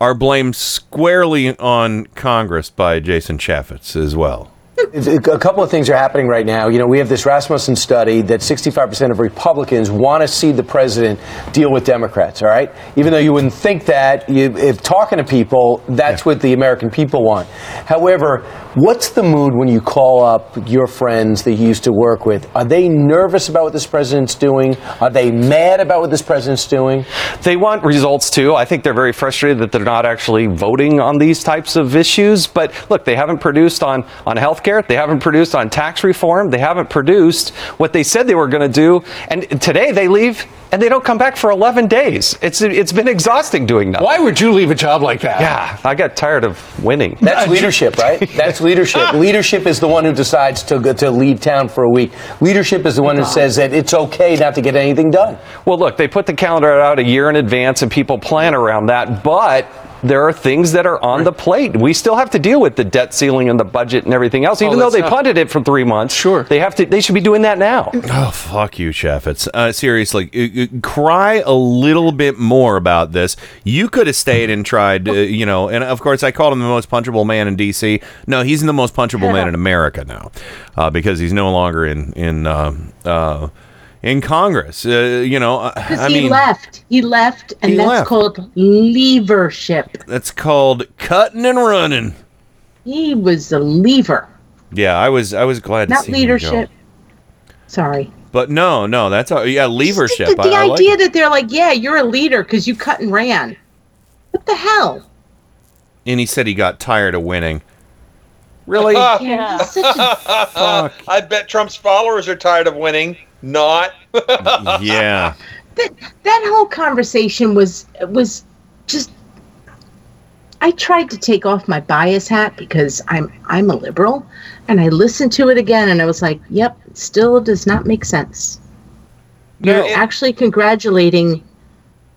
are blamed squarely on Congress by Jason Chaffetz as well. A couple of things are happening right now. You know, we have this Rasmussen study that 65% of Republicans want to see the president deal with Democrats, all right? Even though you wouldn't think that, you, if talking to people, that's what the American people want. However, what's the mood when you call up your friends that you used to work with? Are they nervous about what this president's doing? Are they mad about what this president's doing? They want results too. I think they're very frustrated that they're not actually voting on these types of issues. But look, they haven't produced on, on healthcare. They haven't produced on tax reform. They haven't produced what they said they were going to do. And today they leave and they don't come back for 11 days. It's, it's been exhausting doing that. Why would you leave a job like that? Yeah, I got tired of winning. That's *laughs* leadership, right? *laughs* That's leadership. Ah. leadership is the one who decides to to leave town for a week. Leadership is the one who says that it's okay not to get anything done. Well, look, they put the calendar out a year in advance and people plan around that, but there are things that are on the plate. We still have to deal with the debt ceiling and the budget and everything else, even though they not- punted it for three months. Sure. They have to they should be doing that now. Oh, fuck you, Chaffetz. Uh, seriously, uh, uh, cry a little bit more about this. You could have stayed and tried, uh, you know, and of course, I called him the most punchable man in D.C. No, he's the most punchable man in America now uh, because he's no longer in, in, um uh, in Congress. Uh, you know, I- Because I he mean, left. He left, and He that's left. called leadership. that's called cutting and running. He was a lever, Yeah, I was, I was glad to not see him go. leadership. Sorry. But no, no, that's all, yeah, leadership. The, the I- I like idea it. that they're like, yeah, you're a leader because you cut and ran. What the hell? and he said he got tired of winning. Really? *laughs* Yeah, he's such a- *laughs* I bet Trump's followers are tired of winning. Not. yeah. that that whole conversation was was just I tried to take off my bias hat because I'm I'm a liberal and I listened to it again and I was like, yep, still does not make sense. You're Yeah, it- actually congratulating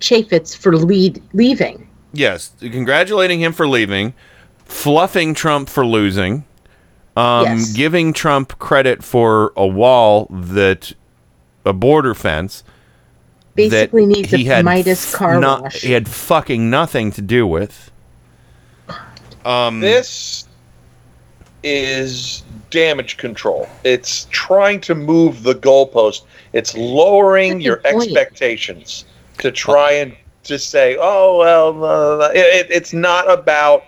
Chaffetz for lead leaving. Yes, congratulating him for leaving, fluffing Trump for losing, um, Yes. giving Trump credit for a wall that a border fence Basically that needs he a had Midas car not- wash. He had fucking nothing to do with. Um, this is damage control. It's trying to move the goalpost. It's lowering your point. expectations to try and just say, "Oh well," uh, it, it's not about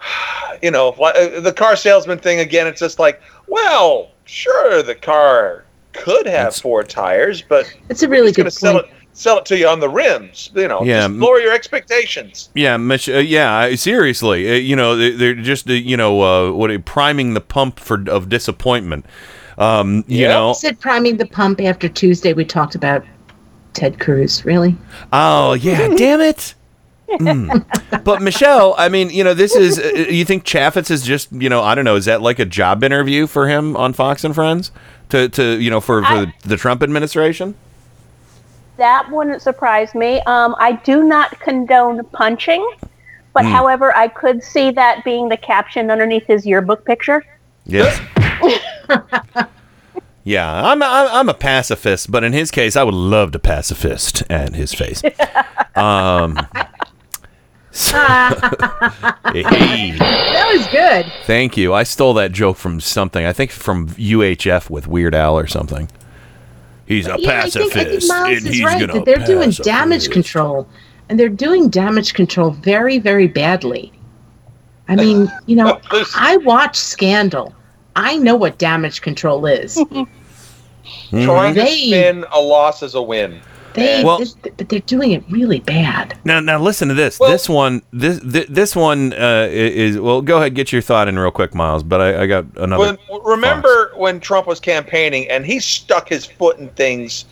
*sighs* you know uh, the car salesman thing again. It's just like, well, sure, the car could have four tires, but it's a really he's going good sell point. it sell it to you on the rims. You know, Yeah, just lower your expectations. Yeah, Mich- uh, yeah. I- Seriously, uh, you know, they- they're just uh, you know uh, what priming the pump for of disappointment. Um, you know, I said priming the pump after Tuesday. We talked about Ted Cruz. Really? Oh yeah, damn it. Mm. *laughs* But Michelle, I mean, you know, this is. Uh, you think Chaffetz is just, you know, I don't know, is that like a job interview for him on Fox and Friends to, to you know, for, for the, the Trump administration? That wouldn't surprise me. Um, I do not condone punching, but Hmm. however, I could see that being the caption underneath his yearbook picture. Yes. *laughs* yeah, I'm, I'm I'm a pacifist, but in his case, I would love to pacifist and his face. *laughs* Um. Hey. That was good. Thank you. I stole that joke from something. I think from UHF with Weird Al or something. He's a yeah, I think, pacifist, I think Miles and is he's right that they're doing pacifist. damage control, and they're doing damage control very, very badly. I mean, you know, *laughs* I watch Scandal. I know what damage control is. *laughs* Trying to mm-hmm. They- spin a loss as a win. They, Well- this- but they're doing it really bad. Now, now listen to this. this one, this this, this one uh, is well. Go ahead, get your thought in real quick, Miles. But I, I got another. When, remember when Trump was campaigning and he stuck his foot in things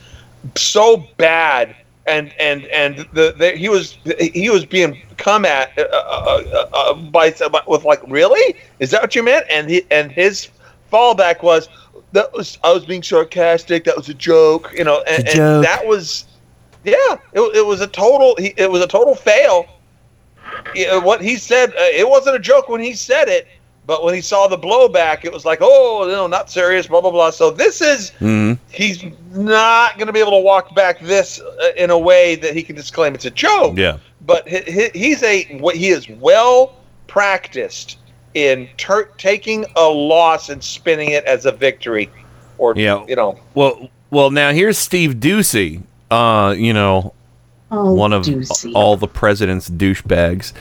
so bad, and and and the, the he was he was being come at uh, uh, uh, by with like really is that what you meant? And he and his fallback was that was I was being sarcastic. That was a joke, you know, and, It's a and joke. that was yeah, it, it was a total it was a total fail. What he said, uh, it wasn't a joke when he said it, but when he saw the blowback, it was like, oh, no, not serious, blah blah blah. So this is Mhm. he's not going to be able to walk back this uh, in a way that he can just claim it's a joke. Yeah. But he, he, he's a what he is well practiced in tur taking a loss and spinning it as a victory, or Yeah. you know, Well, well, now here's Steve Doocy. Uh, you know, Oh, one of all the president's douchebags.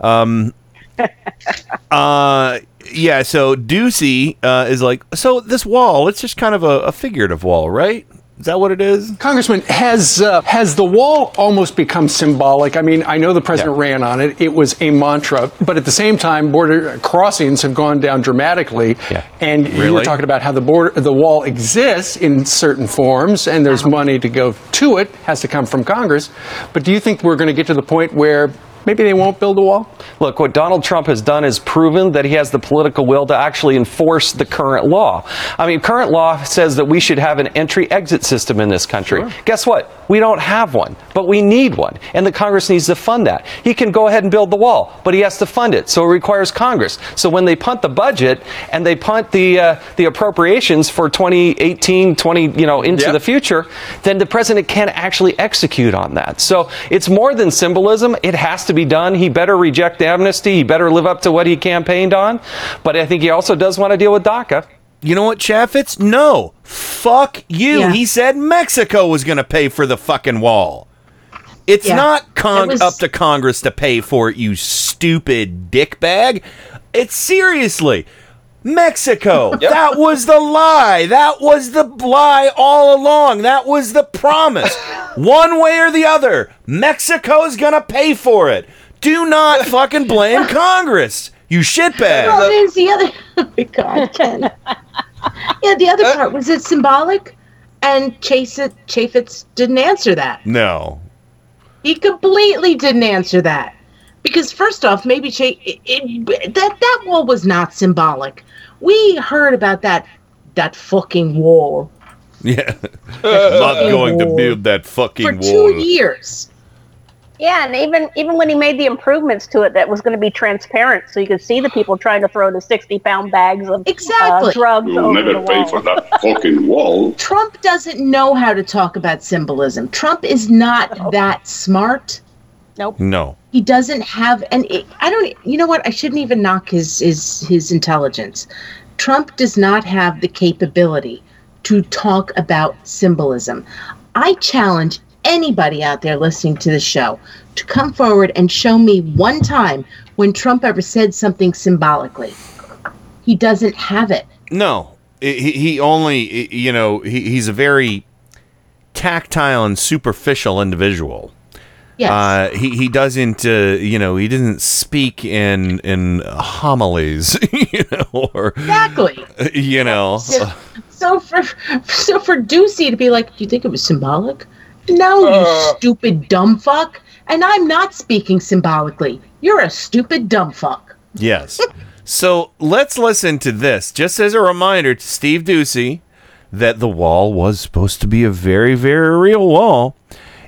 Um, *laughs* uh, yeah. So Doocy uh, is like, so this wall, it's just kind of a, a figurative wall, right? Is that what it is? Congressman, has uh, has the wall almost become symbolic? I mean, I know the president ran on it; it was a mantra, but at the same time, border crossings have gone down dramatically. Yeah. And you were talking about how the border, the wall exists in certain forms, and there's money to go to it, has to come from Congress. But do you think we're going to get to the point where maybe they won't build a wall? Look, what Donald Trump has done is proven that he has the political will to actually enforce the current law. I mean, current law says that we should have an entry exit system in this country. Guess what? We don't have one, but we need one. And the Congress needs to fund that. He can go ahead and build the wall, but he has to fund it. So it requires Congress. So when they punt the budget and they punt the uh, the appropriations for 2018, 20, you know, into the future, then the president can't actually execute on that. So it's more than symbolism. It has to be done. He better reject amnesty. He better live up to what he campaigned on. But I think he also does want to deal with DACA. You know what, Chaffetz? No. Fuck you. Yeah. He said Mexico was going to pay for the fucking wall. It's Yeah. not con- It was- up to Congress to pay for it, you stupid dickbag. It's seriously. Mexico. That was the lie. That was the lie all along. That was the promise. One way or the other, Mexico's going to pay for it. Do not *laughs* fucking blame Congress. You shitbag. Well, there's the other. *laughs* Oh my God, Ken. yeah, the other uh, part was it symbolic, and Chase Chaffetz didn't answer that. No. He completely didn't answer that because first off, maybe Chase it, it, that that wall was not symbolic. We heard about that that fucking wall Yeah. *laughs* *laughs* not going to build that fucking for wall. two years. Yeah, and even even when he made the improvements to it, that was going to be transparent, so you could see the people trying to throw the sixty-pound bags of Exactly. uh, drugs You'll over never the pay wall. for that fucking wall. *laughs* Trump doesn't know how to talk about symbolism. Trump is not that smart. Nope. No. He doesn't have, and it, I don't. You know what? I shouldn't even knock his his his intelligence. Trump does not have the capability to talk about symbolism. I challenge anybody out there listening to the show to come forward and show me one time when Trump ever said something symbolically. He doesn't have it. No, he, he only, you know, he, he's a very tactile and superficial individual. Yes. Uh, he he doesn't, uh, you know, he doesn't speak in in homilies, *laughs* you know, or Exactly. *laughs* you know. So for so for Doocy to be like, do you think it was symbolic? No, you stupid dumb fuck. And I'm not speaking symbolically. You're a stupid dumb fuck. Yes. so let's listen to this, just as a reminder to Steve Doocy that the wall was supposed to be a very, very real wall,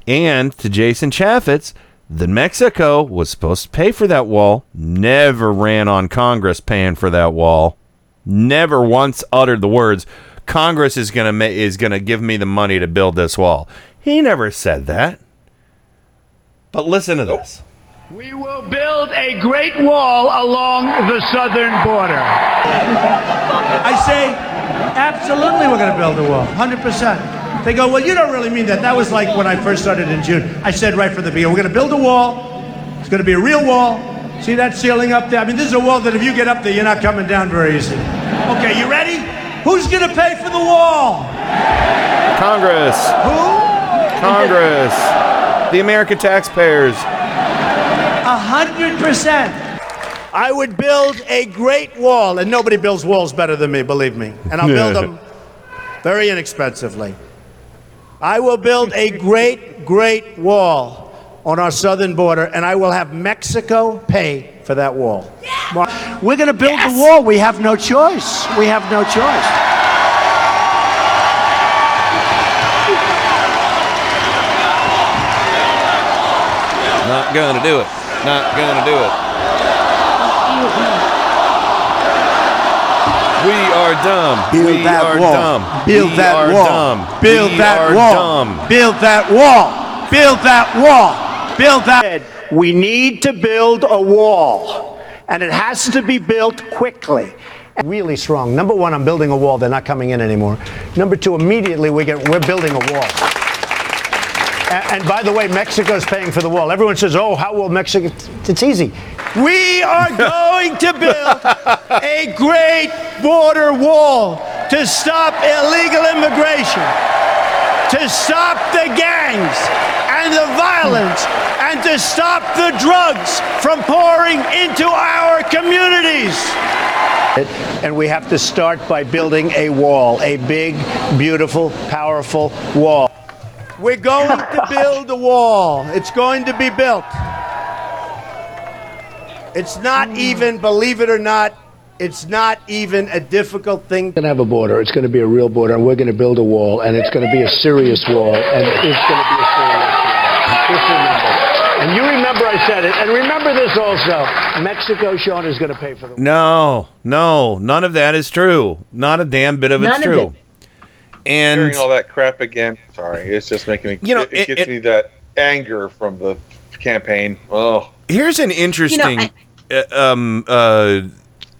and to Jason Chaffetz that Mexico was supposed to pay for that wall, never ran on Congress paying for that wall, never once uttered the words, "Congress is gonna ma- is gonna give me the money to build this wall." He never said that. But listen to this. We will build a great wall along the southern border. I say, absolutely, we're going to build a wall, 100%. They go, well, you don't really mean that. That was like when I first started in June. I said right from the beginning, we're going to build a wall. It's going to be a real wall. See that ceiling up there? I mean, this is a wall that if you get up there, you're not coming down very easy. Okay, you ready? Who's going to pay for the wall? Congress. Who? Congress. The American taxpayers. A hundred percent. I would build a great wall, and nobody builds walls better than me, believe me. And I'll build them very inexpensively. I will build a great, great wall on our southern border, and I will have Mexico pay for that wall. We're going to build the wall. We have no choice. We have no choice. Not gonna do it. Not gonna do it. We are dumb. Build we that are wall. dumb. Build we that are wall. dumb. Build we that are wall. dumb. Build that wall. Build that wall. Build that. wall. We need to build a wall, and it has to be built quickly. Really strong. Number one, I'm building a wall. They're not coming in anymore. Number two, immediately we get we're building a wall. A- And by the way, Mexico's paying for the wall. Everyone says, "Oh, how will Mexico?" It's easy. We are *laughs* going to build a great border wall to stop illegal immigration, to stop the gangs and the violence, and to stop the drugs from pouring into our communities. And we have to start by building a wall, a big, beautiful, powerful wall. We're going to *laughs* build a wall. It's going to be built. It's not hmm. even, believe it or not, it's not even a difficult thing. We're going to have a border. It's going to be a real border, and we're going to build a wall, and it's going to be a serious wall, and it's going to be a serious wall. Just remember. And you remember I said it, and remember this also. Mexico, Sean, is going to pay for the wall. No, no, none of that is true. Not a damn bit of it's of true. And Hearing all that crap again. Sorry, it's just making me. You know, it, it it- gets it- me that anger from the campaign. Oh, Here's an interesting, uh, um, uh,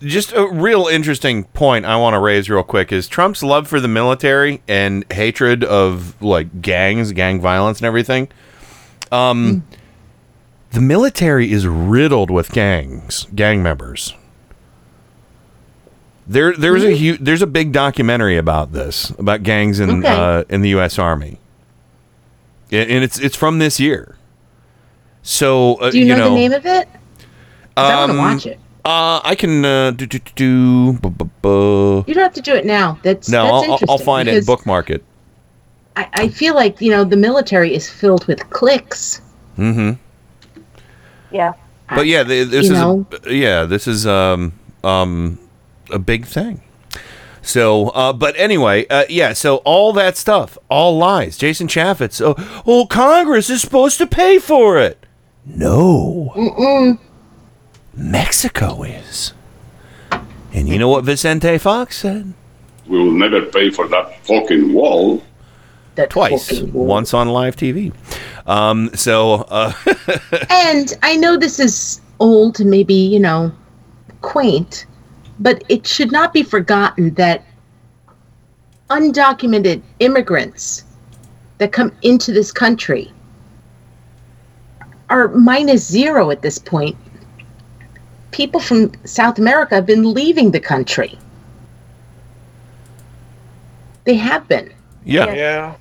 just a real interesting point I want to raise real quick is Trump's love for the military and hatred of like gangs, gang violence, and everything. Um, the military is riddled with gangs, gang members. There, there's a huge, there's a big documentary about this, about gangs in Okay. uh, in the U.S. Army, and and it's it's from this year. So uh, Do you, know, the name of it? 'Cause I want to um, watch it. Uh, I can uh, do do do. do bu- bu- bu- You don't have to do it now. That's No, that's I'll, I'll- interesting I'll find it bookmark it. I, I feel like you know the military is filled with cliques. Mm-hmm. Yeah. But yeah, this You is know? a, yeah, this is um um a big thing. So, uh, but anyway, uh, yeah. So all that stuff, all lies. Jason Chaffetz. Oh, oh, Congress is supposed to pay for it. No. Mm-mm. Mexico is. And you know what Vicente Fox said? We will never pay for that fucking wall. That Twice. Once on live TV. Um, so, uh, *laughs* and I know this is old and maybe, you know, quaint, but it should not be forgotten that undocumented immigrants that come into this country are minus zero at this point. People from South America have been leaving the country. They have been. Yeah. Yeah.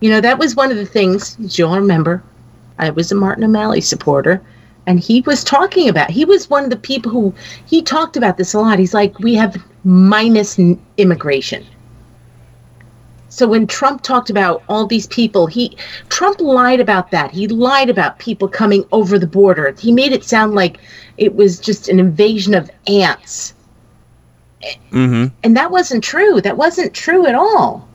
You know, that was one of the things, you'll remember, I was a Martin O'Malley supporter, and he was talking about, he was one of the people who, he talked about this a lot. He's like, we have minus immigration. So when Trump talked about all these people, he Trump lied about that. He lied about people coming over the border. He made it sound like it was just an invasion of ants. mm-hmm. And that wasn't true. That wasn't true at all.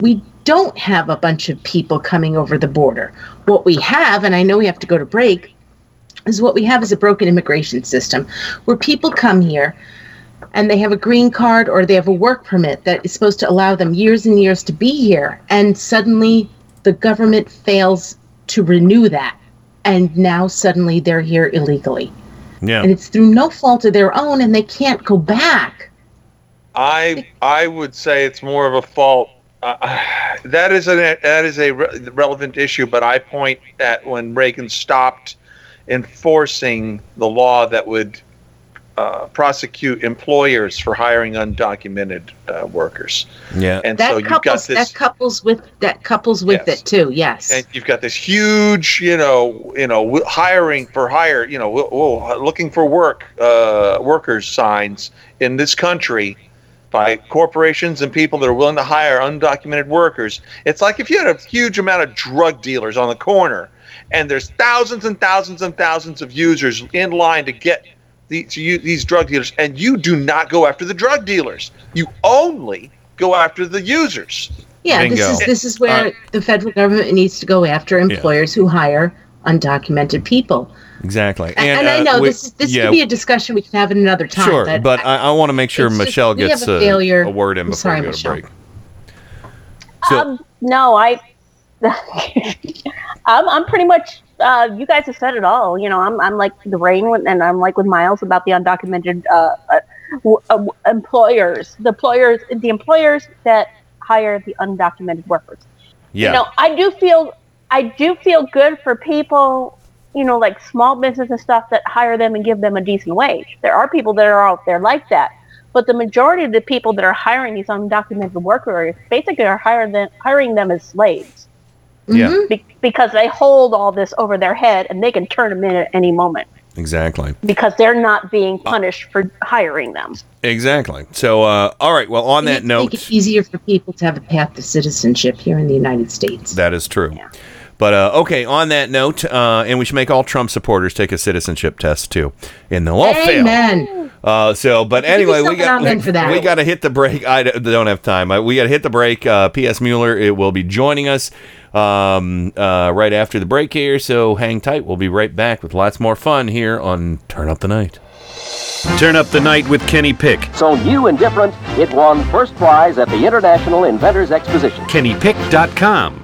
We don't have a bunch of people coming over the border. What we have, and I know we have to go to break, is what we have is a broken immigration system where people come here and they have a green card or they have a work permit that is supposed to allow them years and years to be here. And suddenly the government fails to renew that. And now suddenly they're here illegally. Yeah. And it's through no fault of their own and they can't go back. I I would say it's more of a fault. Uh, *sighs* that is a that is a re- relevant issue, but I point at when Reagan stopped enforcing the law that would uh, prosecute employers for hiring undocumented uh, workers. Yeah. And that so you've got couples this that couples with that couples with Yes. it too. Yes. and you've got this huge, you know, you know, w- hiring for hire, you know, w- w- looking for work, uh, workers signs in this country by corporations and people that are willing to hire undocumented workers. It's like if you had a huge amount of drug dealers on the corner, and there's thousands and thousands and thousands of users in line to get the, to use these drug dealers, and you do not go after the drug dealers. You only go after the users. yeah, this is this is where All right. the federal government needs to go after employers who hire undocumented people. Exactly. And, and I uh, know we- this is, this yeah, could be a discussion we can have at another time. Sure, but, but I, I want to make sure it's just- Michelle gets a a, failure. a word in I'm before sorry, we go to break. So- um, no, I. *laughs* I'm, I'm pretty much. Uh, you guys have said it all. You know, I'm, I'm like the rain, with- and I'm like with Miles about the undocumented uh, uh, w- uh, w- employers, the employers, the employers that hire the undocumented workers. Yeah. You know, I do feel, I do feel good for people. You know, like small business and stuff that hire them and give them a decent wage. There are people that are out there like that. But the majority of the people that are hiring these undocumented workers basically are hiring them, hiring them as slaves. Yeah. Be- because they hold all this over their head and they can turn them in at any moment Exactly. because they're not being punished for hiring them. Exactly. So, uh, all right. Well, on that note, make note, it easier for people to have a path to citizenship here in the United States. that is true. But uh, okay, on that note, uh, and we should make all Trump supporters take a citizenship test too, and they'll all fail. Amen. Uh, so, but anyway, we got I'm for that. we got to hit the break. I don't have time. Uh, we got to hit the break. Uh, P.S. Mueller it will be joining us um, uh, right after the break here. So hang tight. We'll be right back with lots more fun here on Turn Up the Night. Turn up the night with Kenny Pick. So new and different, it won first prize at the International Inventors Exposition. KennyPick.com.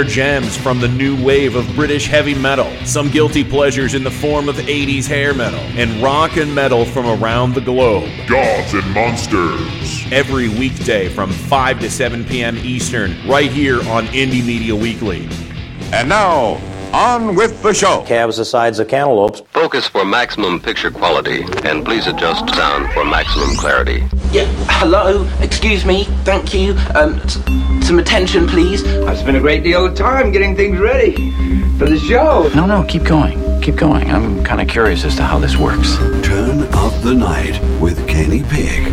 gems from the new wave of British heavy metal, some guilty pleasures in the form of 80s hair metal, and rock and metal from around the globe. Gods and Monsters. Every weekday from 5 to 7 p.m. Eastern, right here on Indie Media Weekly. And now, On with the show. Calves the size of cantaloupes. Focus for maximum picture quality, and please adjust sound for maximum clarity. Yeah, hello, excuse me, thank you. Um, s- some attention, please. I've spent a great deal of time getting things ready for the show. No, no, keep going. Keep going. I'm kind of curious as to how this works. Turn of the Night with Kenny Pick.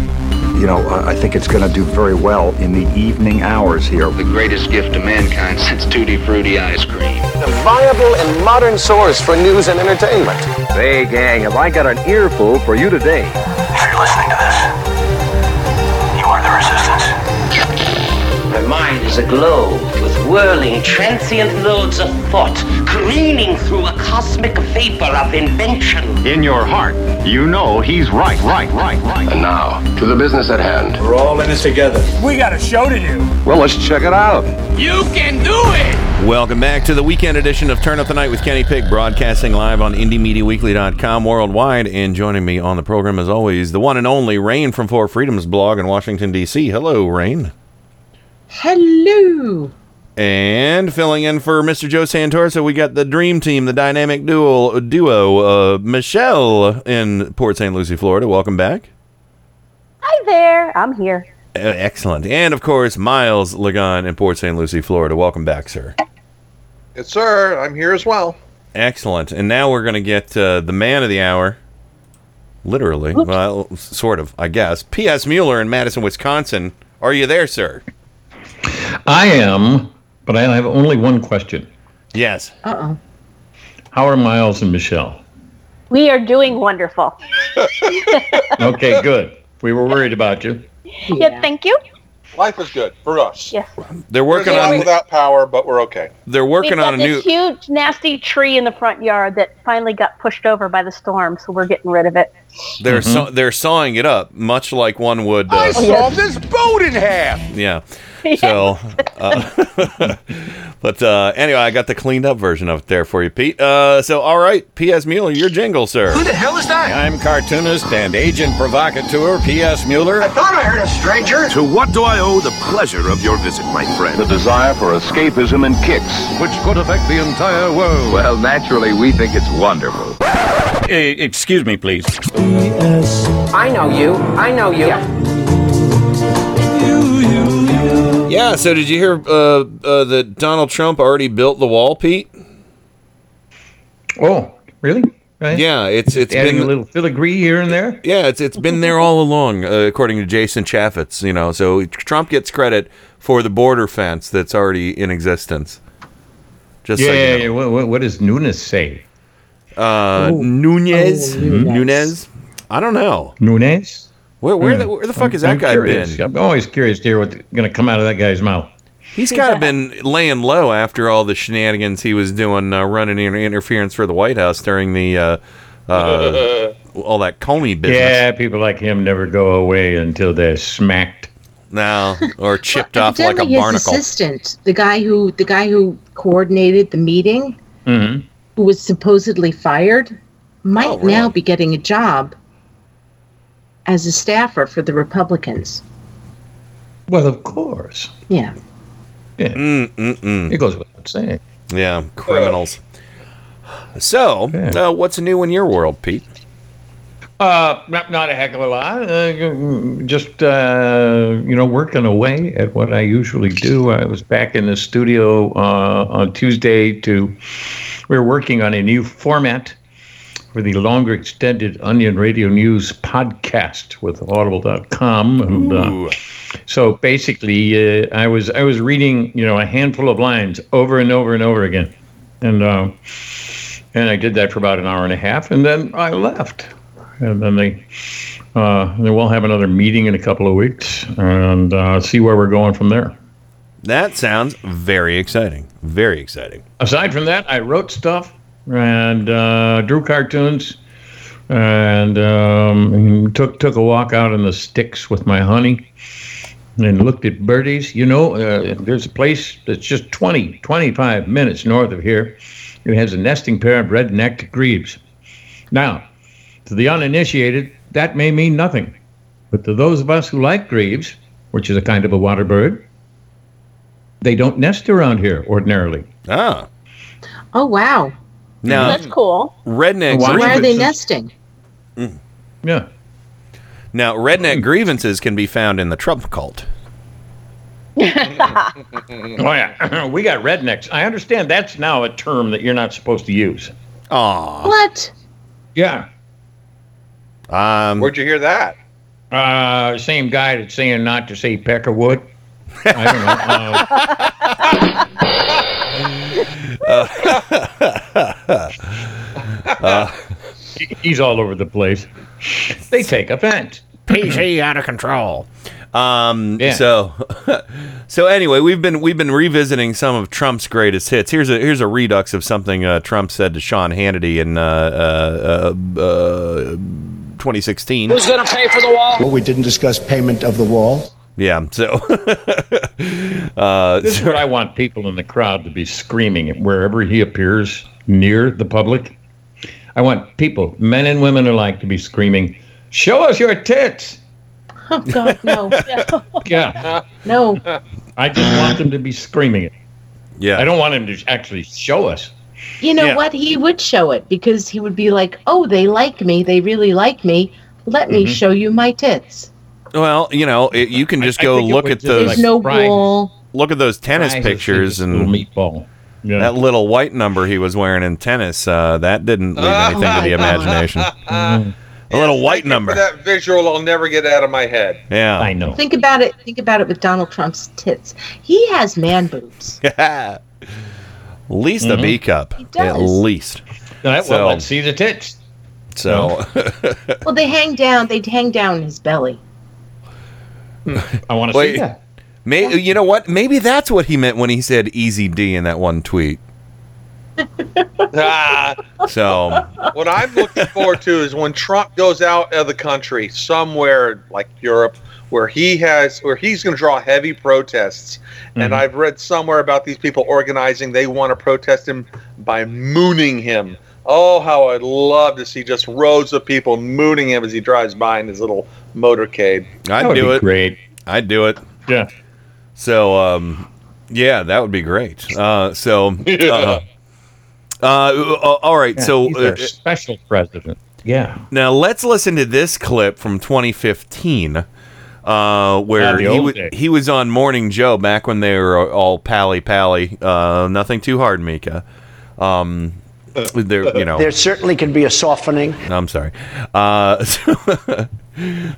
You know, I I think it's going to do very well in the evening hours here. The greatest gift to mankind since Tutti Frutti ice cream. A viable and modern source for news and entertainment. Hey, gang, have I got an earful for you today? If you're listening to this, mind is aglow with whirling, transient loads of thought, careening through a cosmic vapor of invention. In your heart, you know he's right, right, right, right. And now, to the business at hand. We're all in this together. We got a show to do. Well, let's check it out. You can do it. Welcome back to the weekend edition of Turn Up the Night with Kenny Pick, broadcasting live on IndieMediaWeekly.com worldwide. And joining me on the program, as always, the one and only Rain from Four Freedoms blog in Washington, D.C. Hello, Rain. Hello. And filling in for Mr. Joe Santorsa, we got the dream team, the dynamic duo, duo uh, Michelle in Port St. Lucie, Florida. Welcome back. Hi there. I'm here. Uh, excellent. And of course, Miles Lagan in Port St. Lucie, Florida. Welcome back, sir. Yes, sir. I'm here as well. Excellent. And now we're going to get uh, the man of the hour. Literally. Well, sort of, I guess. P.S. Mueller in Madison, Wisconsin. Are you there, sir? I am, but I have only one question. Yes. Uh oh. How are Miles and Michelle? We are doing wonderful. *laughs* Okay, good. We were worried about you. Yeah, thank you. Life is good for us. Yes. They're working We're on without power, but we're okay. they're working We've got on a new this huge, nasty tree in the front yard that finally got pushed over by the storm, so we're getting rid of it. they're saw, they're sawing it up much like one would uh, saw this boat in half. yeah. *laughs* So, uh, *laughs* but uh, anyway, I got the cleaned up version of it there for you, Pete. Uh, so, all right, P.S. Mueller, your jingle, sir. Who the hell is that? I'm cartoonist and agent provocateur P.S. Mueller. I thought I heard a stranger. To what do I owe the pleasure of your visit, my friend? The desire for escapism and kicks, which could affect the entire world. Well, naturally, we think it's wonderful. excuse me, please. I know you. I know you. Yeah. So, did you hear uh, uh, that Donald Trump already built the wall, Pete? Oh, really? Right? Yeah, it's it's Adding been a little filigree here and there. Yeah, it's it's been there all along, uh, according to Jason Chaffetz. You know, so Trump gets credit for the border fence that's already in existence. Just yeah, so you know. yeah. What, what, what does Nunes say? Uh, Nunez, Oh, Nunez. Nunez. I don't know. Nunes? Where where Hmm. the where the fuck I'm- has that I'm guy curious. been? I'm always curious to hear what's going to come out of that guy's mouth. He's kind of been laying low after all the shenanigans he was doing, uh, running in interference for the White House during the uh, uh, *laughs* all that Comey business. Yeah, people like him never go away until they're smacked. No, *laughs* or chipped off like a his barnacle. assistant, the guy who the guy who coordinated the meeting, Mm-hmm. who was supposedly fired, might Oh, now be getting a job as a staffer for the Republicans. Well, of course. Yeah. Yeah. Mm-mm-mm. It goes without saying. Yeah, criminals. So, uh, what's new in your world, Pete? Uh, not, not a heck of a lot. Uh, just uh, you know, working away at what I usually do. I was back in the studio uh, on Tuesday to. We were working on a new format for the longer extended Onion Radio News podcast with Audible.com, and uh, so basically, uh, I was I was reading you know a handful of lines over and over and over again, and uh, and I did that for about an hour and a half, and then I left and then they uh, then we'll have another meeting in a couple of weeks and uh, see where we're going from there. That sounds very exciting. Very exciting. Aside from that, I wrote stuff and uh, drew cartoons and um, took took a walk out in the sticks with my honey and looked at birdies. You know, uh, there's a place that's just 20, 25 minutes north of here. It has a nesting pair of red-necked grebes. Now, to the uninitiated, that may mean nothing. But to those of us who like grebes, which is a kind of a water bird, they don't nest around here ordinarily. Ah. Oh wow. Now, That's cool. redneck Why are they grievances- nesting? Yeah. Now, redneck grievances can be found in the Trump cult. *laughs* Oh yeah, *clears throat* we got rednecks. I understand that's now a term that you're not supposed to use. Aw. What? Yeah. Um, Where'd you hear that? Uh, same guy that's saying not to say peckerwood. I don't know. *laughs* Uh, *laughs* he- *laughs* he's all over the place. They take offense. PC out of control. Um, Yeah. so, *laughs* so anyway, we've been we've been revisiting some of Trump's greatest hits. Here's a here's a redux of something uh, Trump said to Sean Hannity in uh, uh, uh, uh, 2016. Who's going to pay for the wall? Well, we didn't discuss payment of the wall. Yeah. So, *laughs* uh, This is what I want people in the crowd to be screaming wherever he appears near the public. I want people, men and women alike, to be screaming, "Show us your tits!" Oh God, no, *laughs* Yeah, no. I just want them to be screaming it. Yeah, I don't want him to actually show us. You know Yeah. what? He would show it because he would be like, "Oh, they like me. They really like me. Let me Mhm. show you my tits." Well, you know, it, you can just I go think it look at those. There's no fry- look at those tennis fry pictures and meatball. Yeah. that little white number he was wearing in tennis. Uh, that didn't leave anything to the imagination. *laughs* Mm-hmm. A little white number. that visual, I'll never get out of my head. Yeah. I know. Think about it. Think about it with Donald Trump's tits. He has man boobs. At *laughs* least a Mhm. B cup. At does. least. All right, So- well, let's see the tits. So, *laughs* Well, they hang down. They hang down his belly. I want to Wait. see that. may, you know what? Maybe that's what he meant when he said "Easy D" in that one tweet. Ah, So, what I'm looking forward to is when Trump goes out of the country, somewhere like Europe, where he has, where he's going to draw heavy protests. And I've read somewhere about these people organizing. They want to protest him by mooning him. Oh, how I'd love to see just rows of people mooning him as he drives by in his little motorcade. I'd That would do be it. Great. I'd do it. Yeah. So, um, yeah, that would be great. Uh, so, *laughs* uh, uh, all right. Yeah, so he's uh, special president. Yeah. now let's listen to this clip from 2015. Uh, where he, old wa- days. he was on Morning Joe back when they were all pally pally. Uh, nothing too hard, Mika. Um, there, you know, There certainly can be a softening. I'm sorry. *laughs*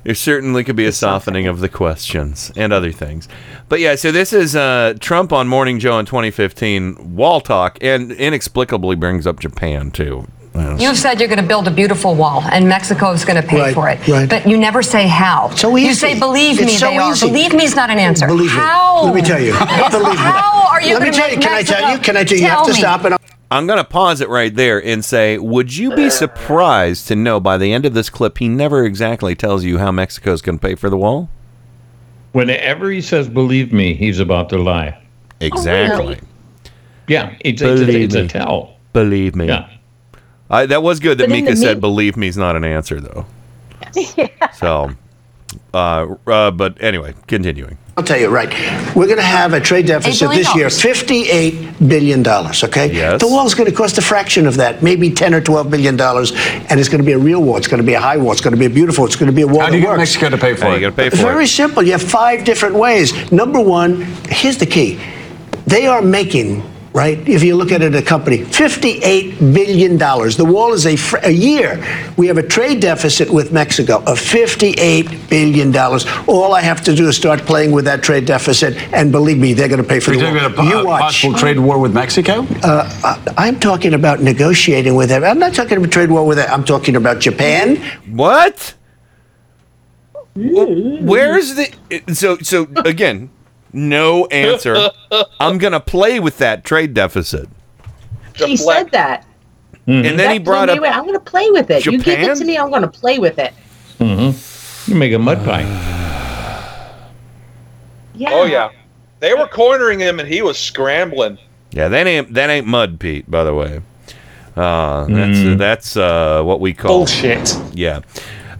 There certainly could be a softening of the questions and other things. But yeah, so this is uh, Trump on Morning Joe in 2015, wall talk, and inexplicably brings up Japan too. Uh, You've said you're going to build a beautiful wall, and Mexico is going to pay Right, for it. right. But you never say how. So You say, "Believe It's me, so they are." easy. Believe me is not an answer. Believe me. How? Let me tell you. Yes, Believe me. how are you Let me going to tell you. make Can I tell you? Can I tell you? You have to me. stop and I'm going to pause it right there and say, would you be surprised to know by the end of this clip he never exactly tells you how Mexico's going to pay for the wall? Whenever he says "believe me," he's about to lie. Exactly. Yeah, it's, it's, a, it's a tell. Believe me. Yeah. I, that was good that But Mika said, mean- "Believe me" is not an answer though. *laughs* yeah. So, uh, uh, but anyway, continuing. I'll tell you, right. We're going to have a trade deficit this year, $58 billion, okay? Yes. The wall's going to cost a fraction of that, maybe 10 or $12 billion, and it's going to be a real wall. It's going to be a high wall. It's going to be a beautiful. It's going to be a wall How do that you get works. Mexico to pay for Hey, it? you got to pay for Very it. simple. You have five different ways. Number one, here's the key. They are making, right, if you look at it, a company, $58 billion. The wall is a, fr- a year. We have a trade deficit with Mexico of $58 billion. All I have to do is start playing with that trade deficit, and believe me, they're going to pay for Are the you wall. about a, you a watch. possible trade war with Mexico? Uh, I- I'm talking about negotiating with them. I'm not talking about trade war with them. I'm talking about Japan. What? Where's the so so again? No answer. *laughs* I'm gonna play with that trade deficit, He said that. and then he brought blew up away. I'm going to play with it. You give it to me. I'm going to play with it. Mm-hmm. You make a mud pie. *sighs* Yeah. Oh yeah, they were cornering him, and he was scrambling. Yeah, that ain't that ain't mud, Pete. By the way, uh, that's Mm. that's uh, what we call Bullshit. Yeah,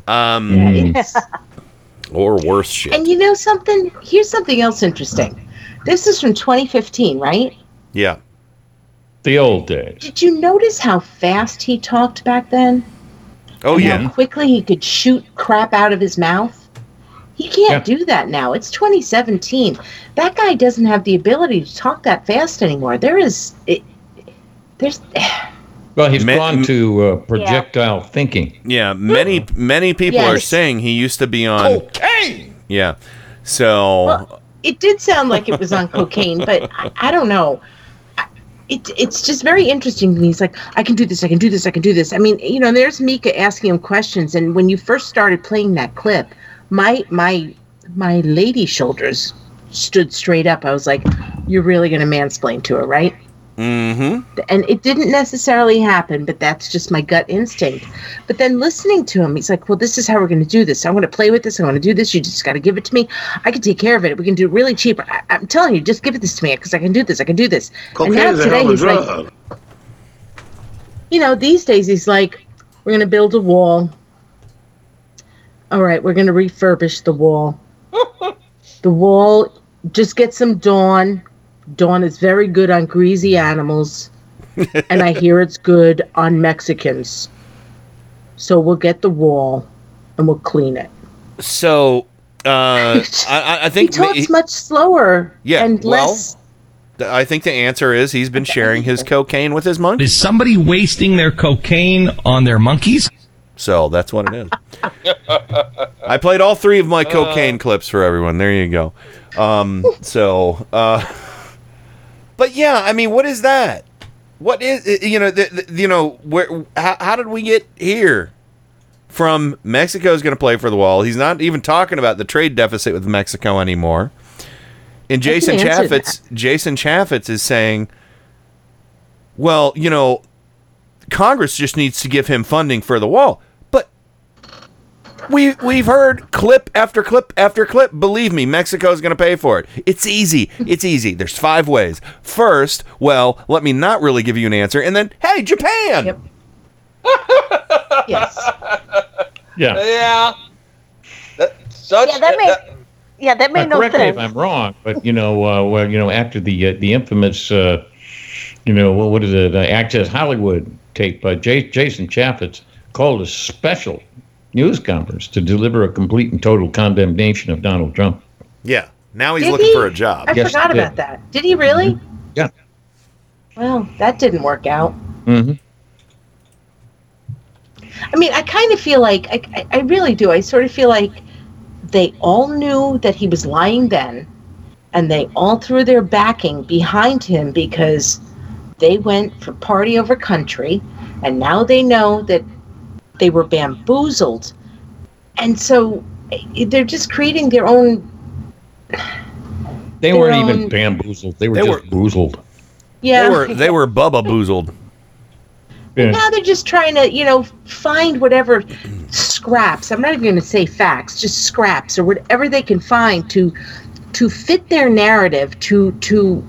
um, Yes. *laughs* *laughs* or worse shit. And you know something? Here's something else interesting. This is from 2015, right? Yeah, The old days. Did you notice how fast he talked back then? Oh And yeah. How quickly he could shoot crap out of his mouth? He can't do that now. It's 2017. That guy doesn't have the ability to talk that fast anymore. There is. It, there's. *sighs* Well, he's Ma- gone to uh, projectile thinking. Yeah, many many people are saying he used to be on Cocaine. Yeah. So It did sound like it was on *laughs* cocaine, but I, I don't know. I- It, it's just very interesting to me. He's like, I can do this, I can do this, I can do this. I mean, you know, there's Mika asking him questions, and when you first started playing that clip, my my my lady shoulders stood straight up. I was like, You're really gonna mansplain to her, right? Mm-hmm. and it didn't necessarily happen but that's just my gut instinct. But then listening to him he's like well this is how we're going to do this. I'm going to play with this. I'm going to do this. You just got to give it to me. I can take care of it. We can do it really cheap. I, i'm telling you just give it this to me because i can do this. I can do this. And now Cocaine is a today he's like you know these days he's like we're going to build a wall. All right we're going to refurbish the wall. *laughs* The wall just get some dawn dawn is very good on greasy animals and I hear it's good on Mexicans. So we'll get the wall and we'll clean it. so uh, I, I- I He think talks much slower Yeah, and well, less. I think the answer is he's been sharing his cocaine with his monkey. Is somebody wasting their cocaine on their monkeys? So that's what it is. I played all three of my cocaine clips for everyone. There you go. Um, so, uh, *laughs* but yeah, I mean, what is that? What is eh, eh, you know the, the, you know where how, how did we get here? From Mexico is going to play for the wall. He's not even talking about the trade deficit with Mexico anymore. And Jason Chaffetz, Jason Chaffetz is saying, well, you know, Congress just needs to give him funding for the wall. But we we've heard clip after clip after clip. Believe me, Mexico's going to pay for it. It's easy. It's easy. There's five ways. First, well, let me not really give you an answer, and then, hey, Japan. yes. Yeah. Yeah. That, such, Yeah, that made yeah that made Now, no correct me if. I'm wrong, but you know, uh, well, you know, after the uh, the infamous, uh, you know, what, what is it, uh, Access Hollywood tape, uh, J- Jason Chaffetz called a special news conference to deliver a complete and total condemnation of Donald Trump. Yeah. Now he's Did looking he? for a job. I Yes, forgot about that. Did he really? Yeah. Well, that didn't work out. Mm-hmm. I mean, I kind of feel like I, I, I really do. I sort of feel like they all knew that he was lying then, and they all threw their backing behind him because they went for party over country, and now they know that they were bamboozled, and so eh, they're just creating their own. They Their weren't even bamboozled; they were They just boozled. Yeah, They were they were Bubba boozled. Now they're just trying to, you know, find whatever scraps. I'm not even going to say facts, just scraps or whatever they can find to to fit their narrative to to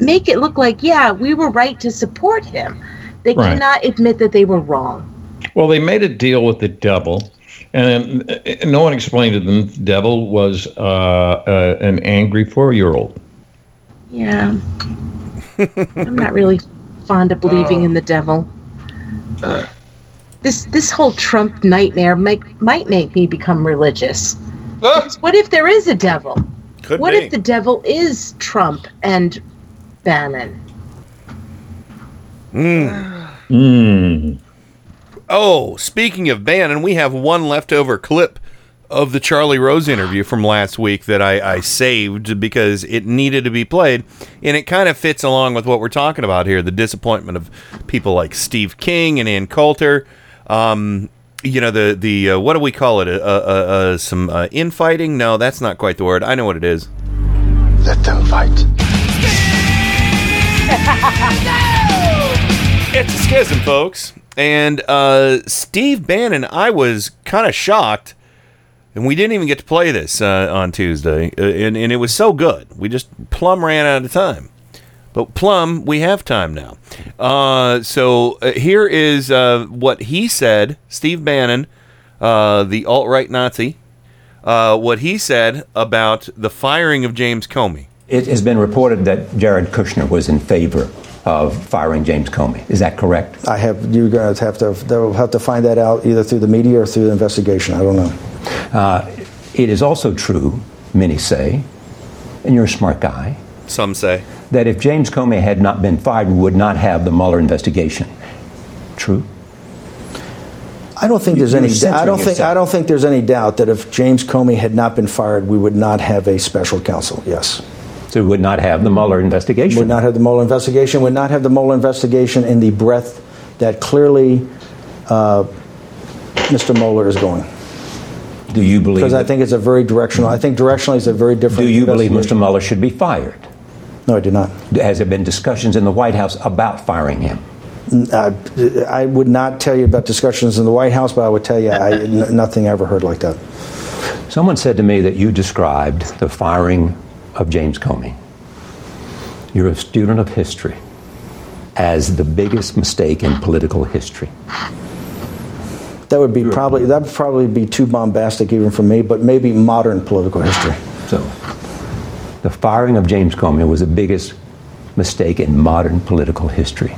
make it look like, yeah, we were right to support him. They Right. cannot admit that they were wrong. Well, they made a deal with the devil, and uh, no one explained to them the devil was uh, uh, an angry four-year-old. Yeah. I'm not really fond of believing in the devil. This this whole Trump nightmare make, might make me become religious. Because what if there is a devil? Could what be. if the devil is Trump and Bannon? Mm. Oh, speaking of Bannon, we have one leftover clip of the Charlie Rose interview from last week that I, I saved because it needed to be played, and it kind of fits along with what we're talking about here: the disappointment of people like Steve King and Ann Coulter. Um, you know the the uh, what do we call it? Uh, uh, uh, some uh, infighting? No, that's not quite the word. I know what it is. Let them fight. *laughs* It's a schism, folks. And uh, Steve Bannon, I was kind of shocked, and we didn't even get to play this uh, on Tuesday, uh, and, and it was so good. We just plumb ran out of time. But plum, we have time now. Uh, so uh, here is uh, what he said, Steve Bannon, the alt right Nazi, what he said about the firing of James Comey. It has been reported that Jared Kushner was in favor of firing James Comey. Is that correct? I have you guys have to they'll have to find that out either through the media or through the investigation. I don't know. Uh, it is also true, many say, and you're a smart guy. Some say that if James Comey had not been fired, we would not have the Mueller investigation. True. I don't think there's You're any. I don't think. I don't think there's any doubt that if James Comey had not been fired, we would not have a special counsel. Yes. So we would not have the Mueller investigation. Would not have the Mueller investigation. Would not have the Mueller investigation in the breadth that clearly uh, Mr. Mueller is going. Do you believe? Because I think it's a very directional. I think directionally it's a very different. do you believe. Mr. Mueller should be fired? No, I do not. Has there been discussions in the White House about firing him? Uh, I would not tell you about discussions in the White House, but I would tell you I, n- nothing I ever heard like that. Someone said to me that you described the firing of James Comey. You're a student of history as the biggest mistake in political history. That would be probably that would probably be too bombastic even for me, but maybe modern political history. So, the firing of James Comey was the biggest mistake in modern political history.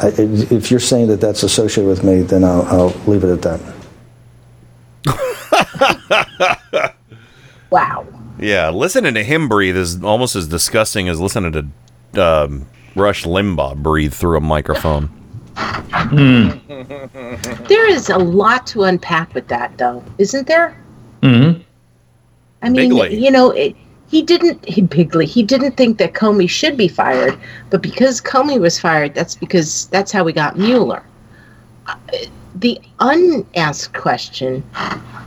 I, if you're saying that that's associated with me, then I'll, I'll leave it at that. *laughs* Wow. Yeah, listening to him breathe is almost as disgusting as listening to um, Rush Limbaugh breathe through a microphone. There is a lot to unpack with that, though, isn't there? Mm-hmm. I mean, Bigly. you know, it, he didn't *laughs* he bigly he didn't think that Comey should be fired, but because Comey was fired, that's because that's how we got Mueller. Uh, The unasked question,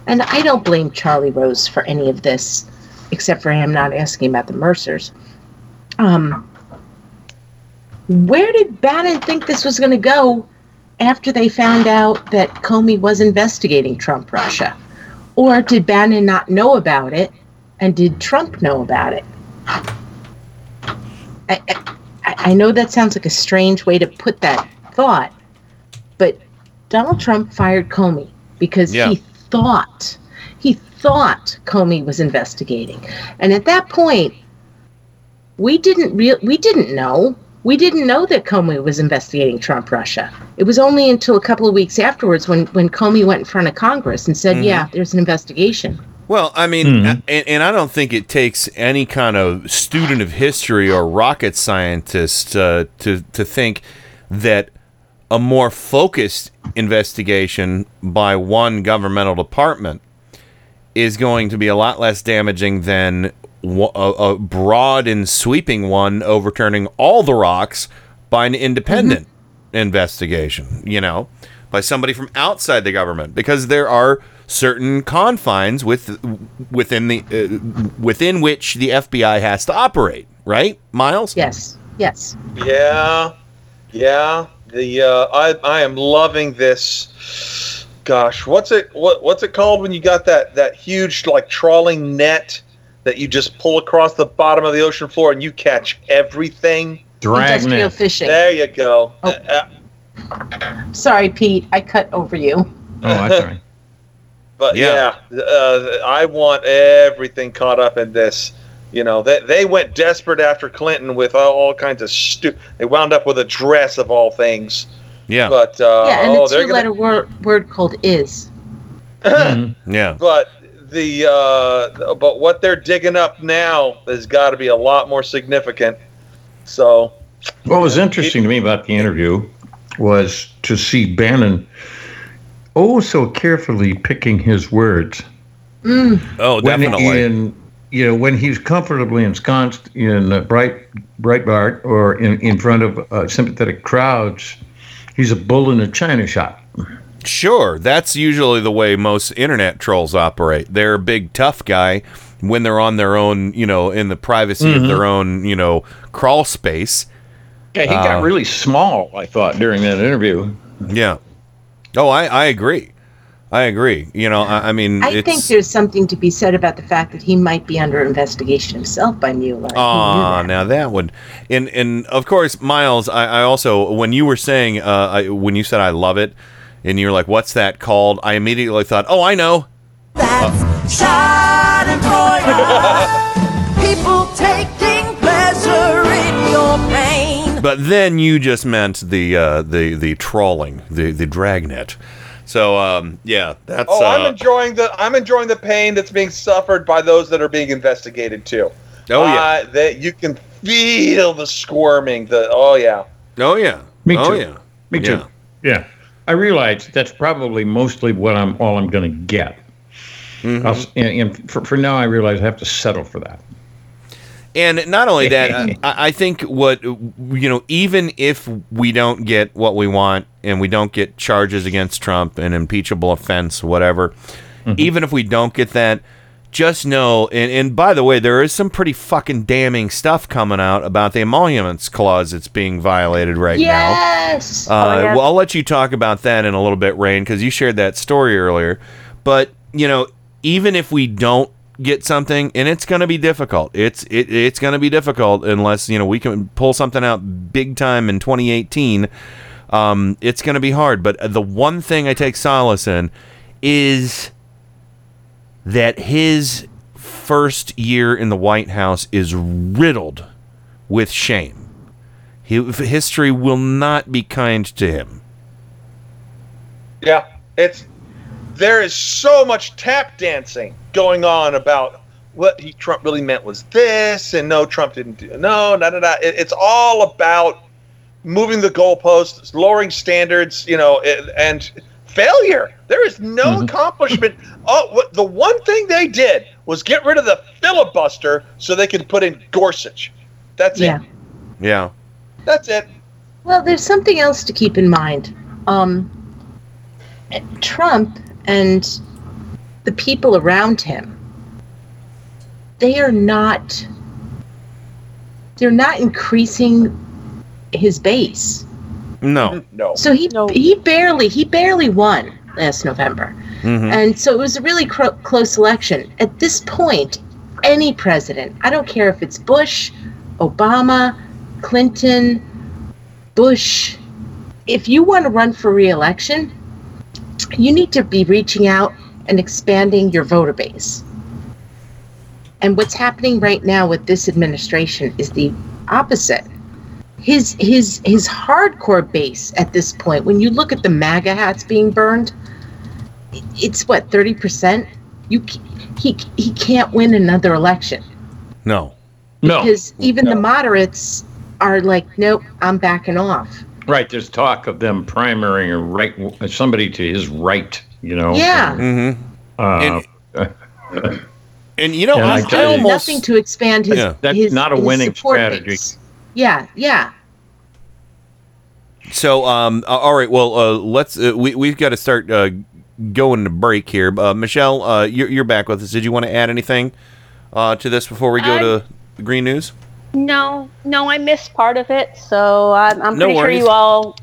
and I don't blame Charlie Rose for any of this, except for him not asking about the Mercers. Um, where did Bannon think this was going to go after they found out that Comey was investigating Trump Russia? Or did Bannon not know about it? And did Trump know about it? I, I, I know that sounds like a strange way to put that thought, but Donald Trump fired Comey because Yeah. he thought he thought Comey was investigating, and at that point, we didn't real we didn't know we didn't know that Comey was investigating Trump Russia. It was only until a couple of weeks afterwards when when Comey went in front of Congress and said, Mhm. "Yeah, there's an investigation." Well, I mean, a- and, and I don't think it takes any kind of student of history or rocket scientist uh, to to think that a more focused investigation by one governmental department is going to be a lot less damaging than wa- a, a broad and sweeping one overturning all the rocks by an independent investigation, you know, by somebody from outside the government because there are certain confines with within the uh, within which the FBI has to operate, right? Miles? Yes. Yes. Yeah, yeah. The uh, I I am loving this. Gosh, what's it what what's it called when you got that that huge like trawling net that you just pull across the bottom of the ocean floor and you catch everything? Industrial fishing. There you go. Oh. Uh, Sorry, Pete, I cut over you. Oh, that's all right. But yeah, uh, I want everything caught up in this. You know, they, they went desperate after Clinton with all, all kinds of stupid. They wound up with a dress of all things. Yeah. But uh, yeah, and oh, a two-letter gonna, word word called is. *laughs* Yeah. But the uh, but what they're digging up now has got to be a lot more significant. So What was interesting to me about the interview was to see Bannon oh so carefully picking his words. Mm. Oh, When definitely. in, you know, when he's comfortably ensconced in uh, bright Breitbart or in, in front of uh, sympathetic crowds, he's a bull in a china shop. Sure, that's usually the way most internet trolls operate. They're a big tough guy when they're on their own, you know, in the privacy of Mhm. their own, you know, crawl space. Yeah, he got Uh, really small, I thought, during that interview. Yeah. Oh, I, I agree. I agree. You know, I, I mean, I it's... think there's something to be said about the fact that he might be under investigation himself by Mueller. Ah, now that would, and and of course, Miles. I, I also when you were saying, uh, I, when you said I love it, and you're like, what's that called? I immediately thought, oh, I know. That's uh. People taking pleasure in your pain. But then you just meant the uh, the the trawling, the the dragnet. So um, yeah, that's. Oh, uh, I'm enjoying the I'm enjoying the pain that's being suffered by those that are being investigated too. Oh, yeah. uh, that you can feel the squirming. The oh yeah. Oh yeah. Me Oh too. yeah. Me too. Yeah. I realize that's probably mostly what I'm all I'm going to get. Mm-hmm. And, and for, for now, I realize I have to settle for that. And not only that, *laughs* I, I think what you know, even if we don't get what we want and we don't get charges against Trump, an impeachable offense, whatever, even if we don't get that, just know. And, and by the way, there is some pretty fucking damning stuff coming out about the emoluments clause that's being violated right now. Uh, Oh, yes. Well, I'll let you talk about that in a little bit, Rain, because you shared that story earlier. But you know, even if we don't get something, and it's going to be difficult. It's it, it's going to be difficult unless you know we can pull something out big time in 2018. Um, it's going to be hard. But the one thing I take solace in is that his first year in the White House is riddled with shame. History will not be kind to him. Yeah, it's there is so much tap dancing going on about what he Trump really meant was this, and no, Trump didn't do no, no, no, no. It, it's all about moving the goalposts, lowering standards, you know, and, and failure. There is no accomplishment. Oh, what, the one thing they did was get rid of the filibuster so they could put in Gorsuch. That's Yeah. it. Yeah. That's it. Well, there's something else to keep in mind. Um, Trump and the people around him, they are not. They're not increasing his base. No. No. So he he barely he barely won last November, Mhm. and so it was a really cro- close election. At this point, any president, I don't care if it's Bush, Obama, Clinton, Bush, if you want to run for reelection, you need to be reaching out and expanding your voter base. And what's happening right now with this administration is the opposite. His his his hardcore base at this point, when you look at the MAGA hats being burned, it's what thirty percent. You he he can't win another election No. No, because even the moderates are like, nope, I'm backing off. Right. There's talk of them primarying a right somebody to his right. You know. Yeah. Mm-hmm. Uh, *laughs* and you know, And I I, tell I almost Nothing to expand his. Yeah. That's his- not a his winning strategy. base. Yeah, yeah. So, um, all right. Well, uh, let's. Uh, we we've got to start uh, going to break here. Uh, Michelle, uh, you're you're back with us. Did you want to add anything uh, to this before we go I- to the green news? No, no, I missed part of it, so I'm, I'm No pretty worries. sure you all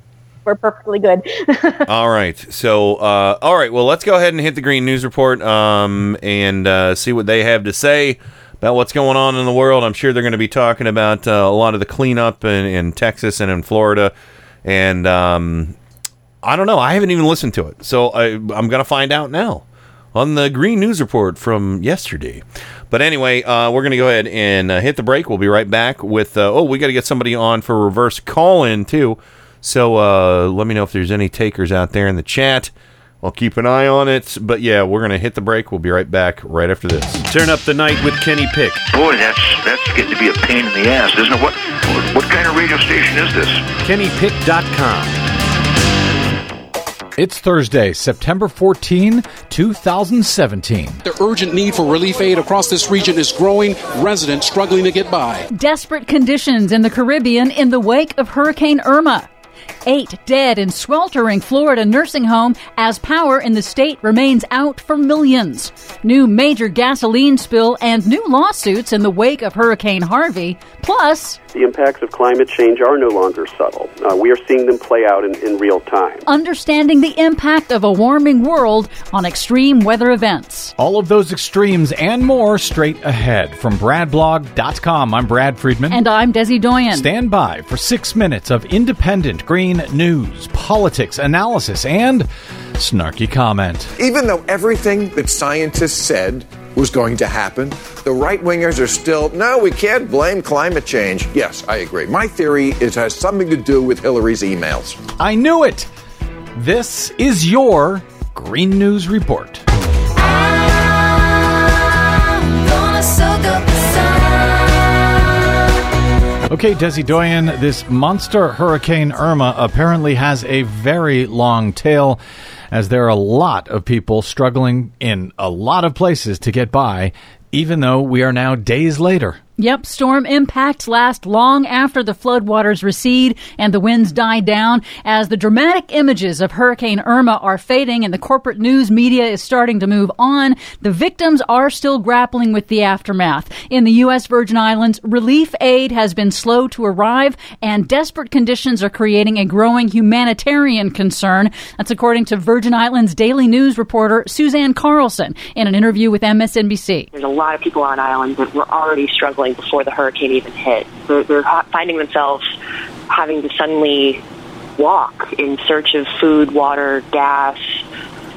were perfectly good. *laughs* all right. So, uh, all right. Well, let's go ahead and hit the green news report um, and uh, see what they have to say about what's going on in the world. I'm sure they're going to be talking about uh, a lot of the cleanup in, in Texas and in Florida, and um, I don't know. I haven't even listened to it, so I, I'm going to find out now on the Green News Report from yesterday. But anyway, uh, we're going to go ahead and uh, hit the break. We'll be right back with. Uh, oh, we got to get somebody on for reverse call in too. So uh, let me know if there's any takers out there in the chat. I'll keep an eye on it. But yeah, we're going to hit the break. We'll be right back right after this. Turn up the night with Kenny Pick. Boy, that's that's getting to be a pain in the ass, isn't it? What what, what kind of radio station is this? KennyPick.com. It's Thursday, September 14, 2017. The urgent need for relief aid across this region is growing, residents struggling to get by. Desperate conditions in the Caribbean in the wake of Hurricane Irma. Eight dead in sweltering Florida nursing home as power in the state remains out for millions. New major gasoline spill and new lawsuits in the wake of Hurricane Harvey. Plus, The impacts of climate change are no longer subtle. Uh, we are seeing them play out in, in real time. understanding the impact of a warming world on extreme weather events. All of those extremes and more straight ahead. From BradBlog.com, I'm Brad Friedman. And I'm Desi Doyen. Stand by for six minutes of independent green news, politics, analysis, and snarky comment. Even though everything that scientists said was going to happen. The right wingers are still, no, we can't blame climate change. Yes, I agree. My theory is it has something to do with Hillary's emails. I knew it. This is your Green News Report. Okay, Desi Doyen, this monster hurricane Irma apparently has a very long tail, as there are a lot of people struggling in a lot of places to get by, even though we are now days later. Yep, storm impacts last long after the floodwaters recede and the winds die down. As the dramatic images of Hurricane Irma are fading and the corporate news media is starting to move on, the victims are still grappling with the aftermath. In the U.S. Virgin Islands, relief aid has been slow to arrive and desperate conditions are creating a growing humanitarian concern. That's according to Virgin Islands Daily News reporter Suzanne Carlson in an interview with MSNBC. There's a lot of people on island that were already struggling before the hurricane even hit. They're, they're finding themselves having to suddenly walk in search of food, water, gas.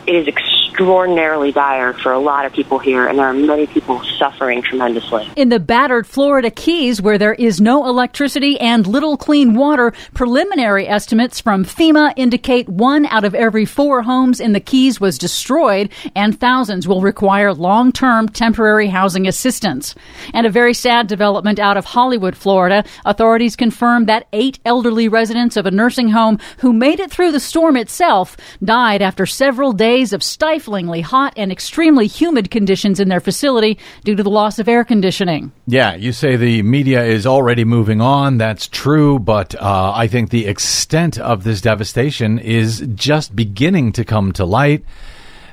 It is extraordinarily dire for a lot of people here, and there are many people suffering tremendously. In the battered Florida Keys, where there is no electricity and little clean water, preliminary estimates from FEMA indicate one out of every four homes in the Keys was destroyed, and thousands will require long term temporary housing assistance. And a very sad development out of Hollywood, Florida. Authorities confirmed that eight elderly residents of a nursing home who made it through the storm itself died after several days of stiflingly hot and extremely humid conditions in their facility due to the loss of air conditioning. Yeah, you say the media is already moving on. That's true, but uh, I think the extent of this devastation is just beginning to come to light.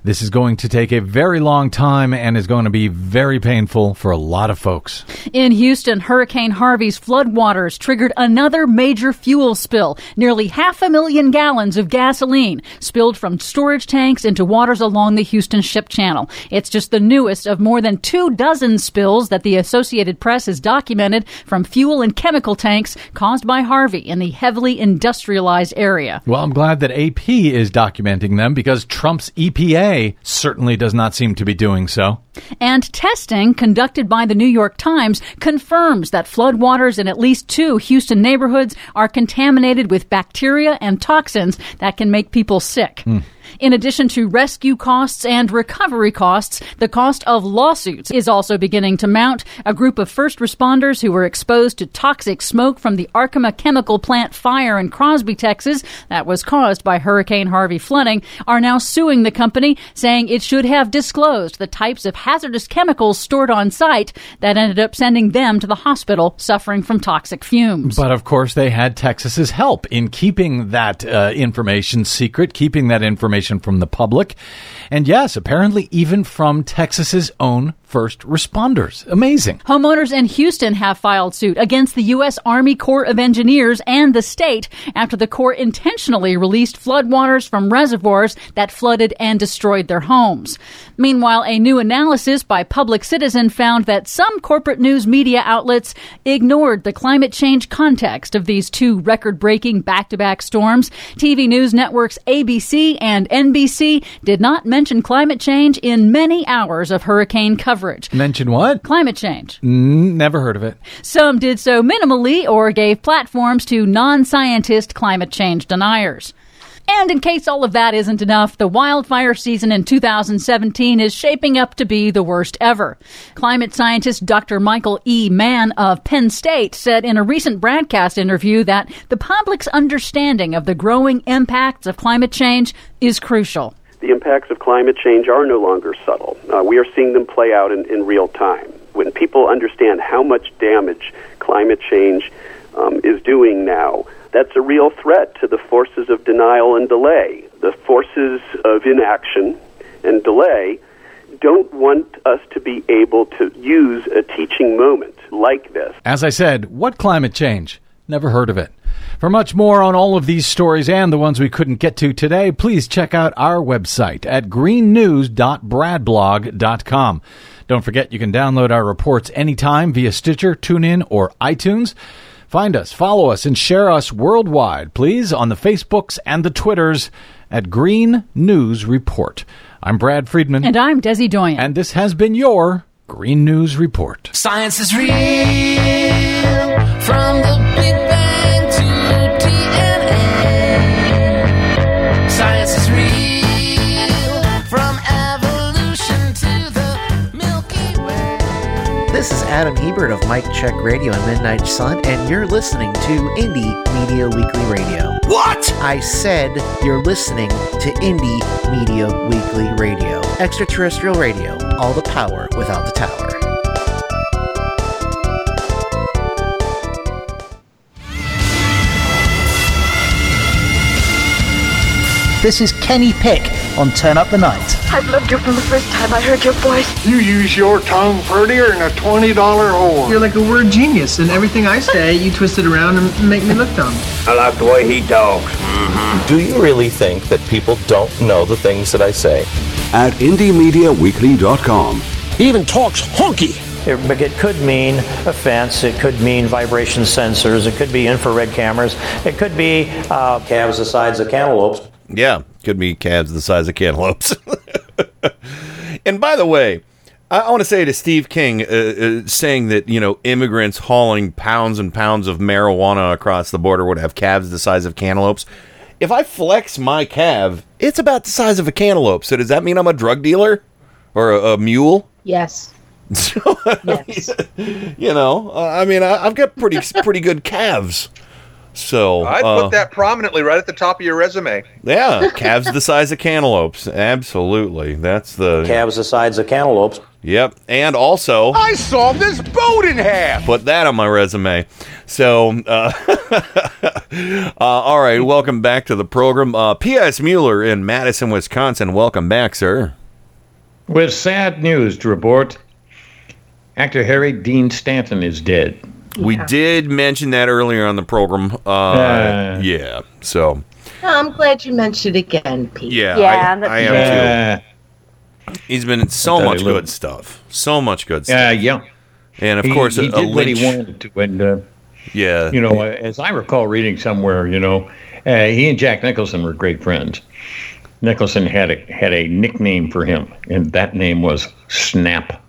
This is going to take a very long time and is going to be very painful for a lot of folks. In Houston, Hurricane Harvey's floodwaters triggered another major fuel spill. Nearly half a million gallons of gasoline spilled from storage tanks into waters along the Houston Ship Channel. It's just the newest of more than two dozen spills that the Associated Press has documented from fuel and chemical tanks caused by Harvey in the heavily industrialized area. Well, I'm glad that AP is documenting them because Trump's EPA certainly does not seem to be doing so. And testing conducted by the New York Times confirms that floodwaters in at least two Houston neighborhoods are contaminated with bacteria and toxins that can make people sick. Hmm. In addition to rescue costs and recovery costs, the cost of lawsuits is also beginning to mount. A group of first responders who were exposed to toxic smoke from the Arkema chemical plant fire in Crosby, Texas, that was caused by Hurricane Harvey flooding, are now suing the company, saying it should have disclosed the types of hazardous chemicals stored on site that ended up sending them to the hospital suffering from toxic fumes. But of course, they had Texas's help in keeping that uh, information secret, keeping that information from the public. And yes, apparently even from Texas's own first responders. Amazing. Homeowners in Houston have filed suit against the U.S. Army Corps of Engineers and the state after the Corps intentionally released floodwaters from reservoirs that flooded and destroyed their homes. Meanwhile, a new analysis by Public Citizen found that some corporate news media outlets ignored the climate change context of these two record breaking back to back storms. TV news networks ABC and NBC did not mention climate change in many hours of hurricane coverage. Mention what? Climate change. Mm, never heard of it. Some did so minimally or gave platforms to non scientist climate change deniers. And in case all of that isn't enough, the wildfire season in 2017 is shaping up to be the worst ever. Climate scientist Dr. Michael E. Mann of Penn State said in a recent broadcast interview that the public's understanding of the growing impacts of climate change is crucial. The impacts of climate change are no longer subtle. Uh, we are seeing them play out in, in real time. When people understand how much damage climate change um, is doing now, that's a real threat to the forces of denial and delay. The forces of inaction and delay don't want us to be able to use a teaching moment like this. As I said, what climate change? Never heard of it. For much more on all of these stories and the ones we couldn't get to today, please check out our website at greennews.bradblog.com. Don't forget you can download our reports anytime via Stitcher, TuneIn, or iTunes. Find us, follow us, and share us worldwide, please, on the Facebooks and the Twitters at Green News Report. I'm Brad Friedman. And I'm Desi Doyen. And this has been your Green News Report. Science is real from the Big Bang Adam Hebert of Mike Check Radio and Midnight Sun, and you're listening to Indie Media Weekly Radio. What? I said you're listening to Indie Media Weekly Radio. Extraterrestrial radio, all the power without the tower. This is Kenny Pick on Turn Up the Night. I've loved you from the first time I heard your voice. You use your tongue prettier than a $20 whore. You're like a word genius, and everything I say, you twist it around and make me look dumb. I like the way he talks. Mm-hmm. Do you really think that people don't know the things that I say? At IndieMediaWeekly.com. He even talks honky. It, it could mean a fence. It could mean vibration sensors. It could be infrared cameras. It could be uh, calves the size of cantaloupes. Yeah, could be calves the size of cantaloupes. *laughs* and by the way, I, want to say to Steve King, uh, uh, saying that you know immigrants hauling pounds and pounds of marijuana across the border would have calves the size of cantaloupes. If I flex my calf, it's about the size of a cantaloupe. So does that mean I'm a drug dealer or a, a mule? Yes. *laughs* yes. you know, uh, I mean, I, I've got pretty pretty good calves. So I'd uh, put that prominently right at the top of your resume. Yeah, *laughs* calves the size of cantaloupes. Absolutely, that's the calves the size of cantaloupes. Yep, and also I saw this boat in half. put that on my resume. So, uh, *laughs* uh, all right, welcome back to the program. Uh, P.S. Mueller in Madison, Wisconsin. Welcome back, sir. With sad news to report, actor Harry Dean Stanton is dead. We did mention that earlier on the program. Uh, Uh. yeah, so I'm glad you mentioned it again, Pete. yeah, Yeah, I, that's- I am Yeah. too. He's been in so much good looked- stuff, so much good stuff. Yeah, yeah. and of He- course, he, a, a did what he wanted to, and uh, Yeah, you know, uh, as I recall reading somewhere, you know, uh, he and Jack Nicholson were great friends. Nicholson had a had a nickname for him, and that name was Snap.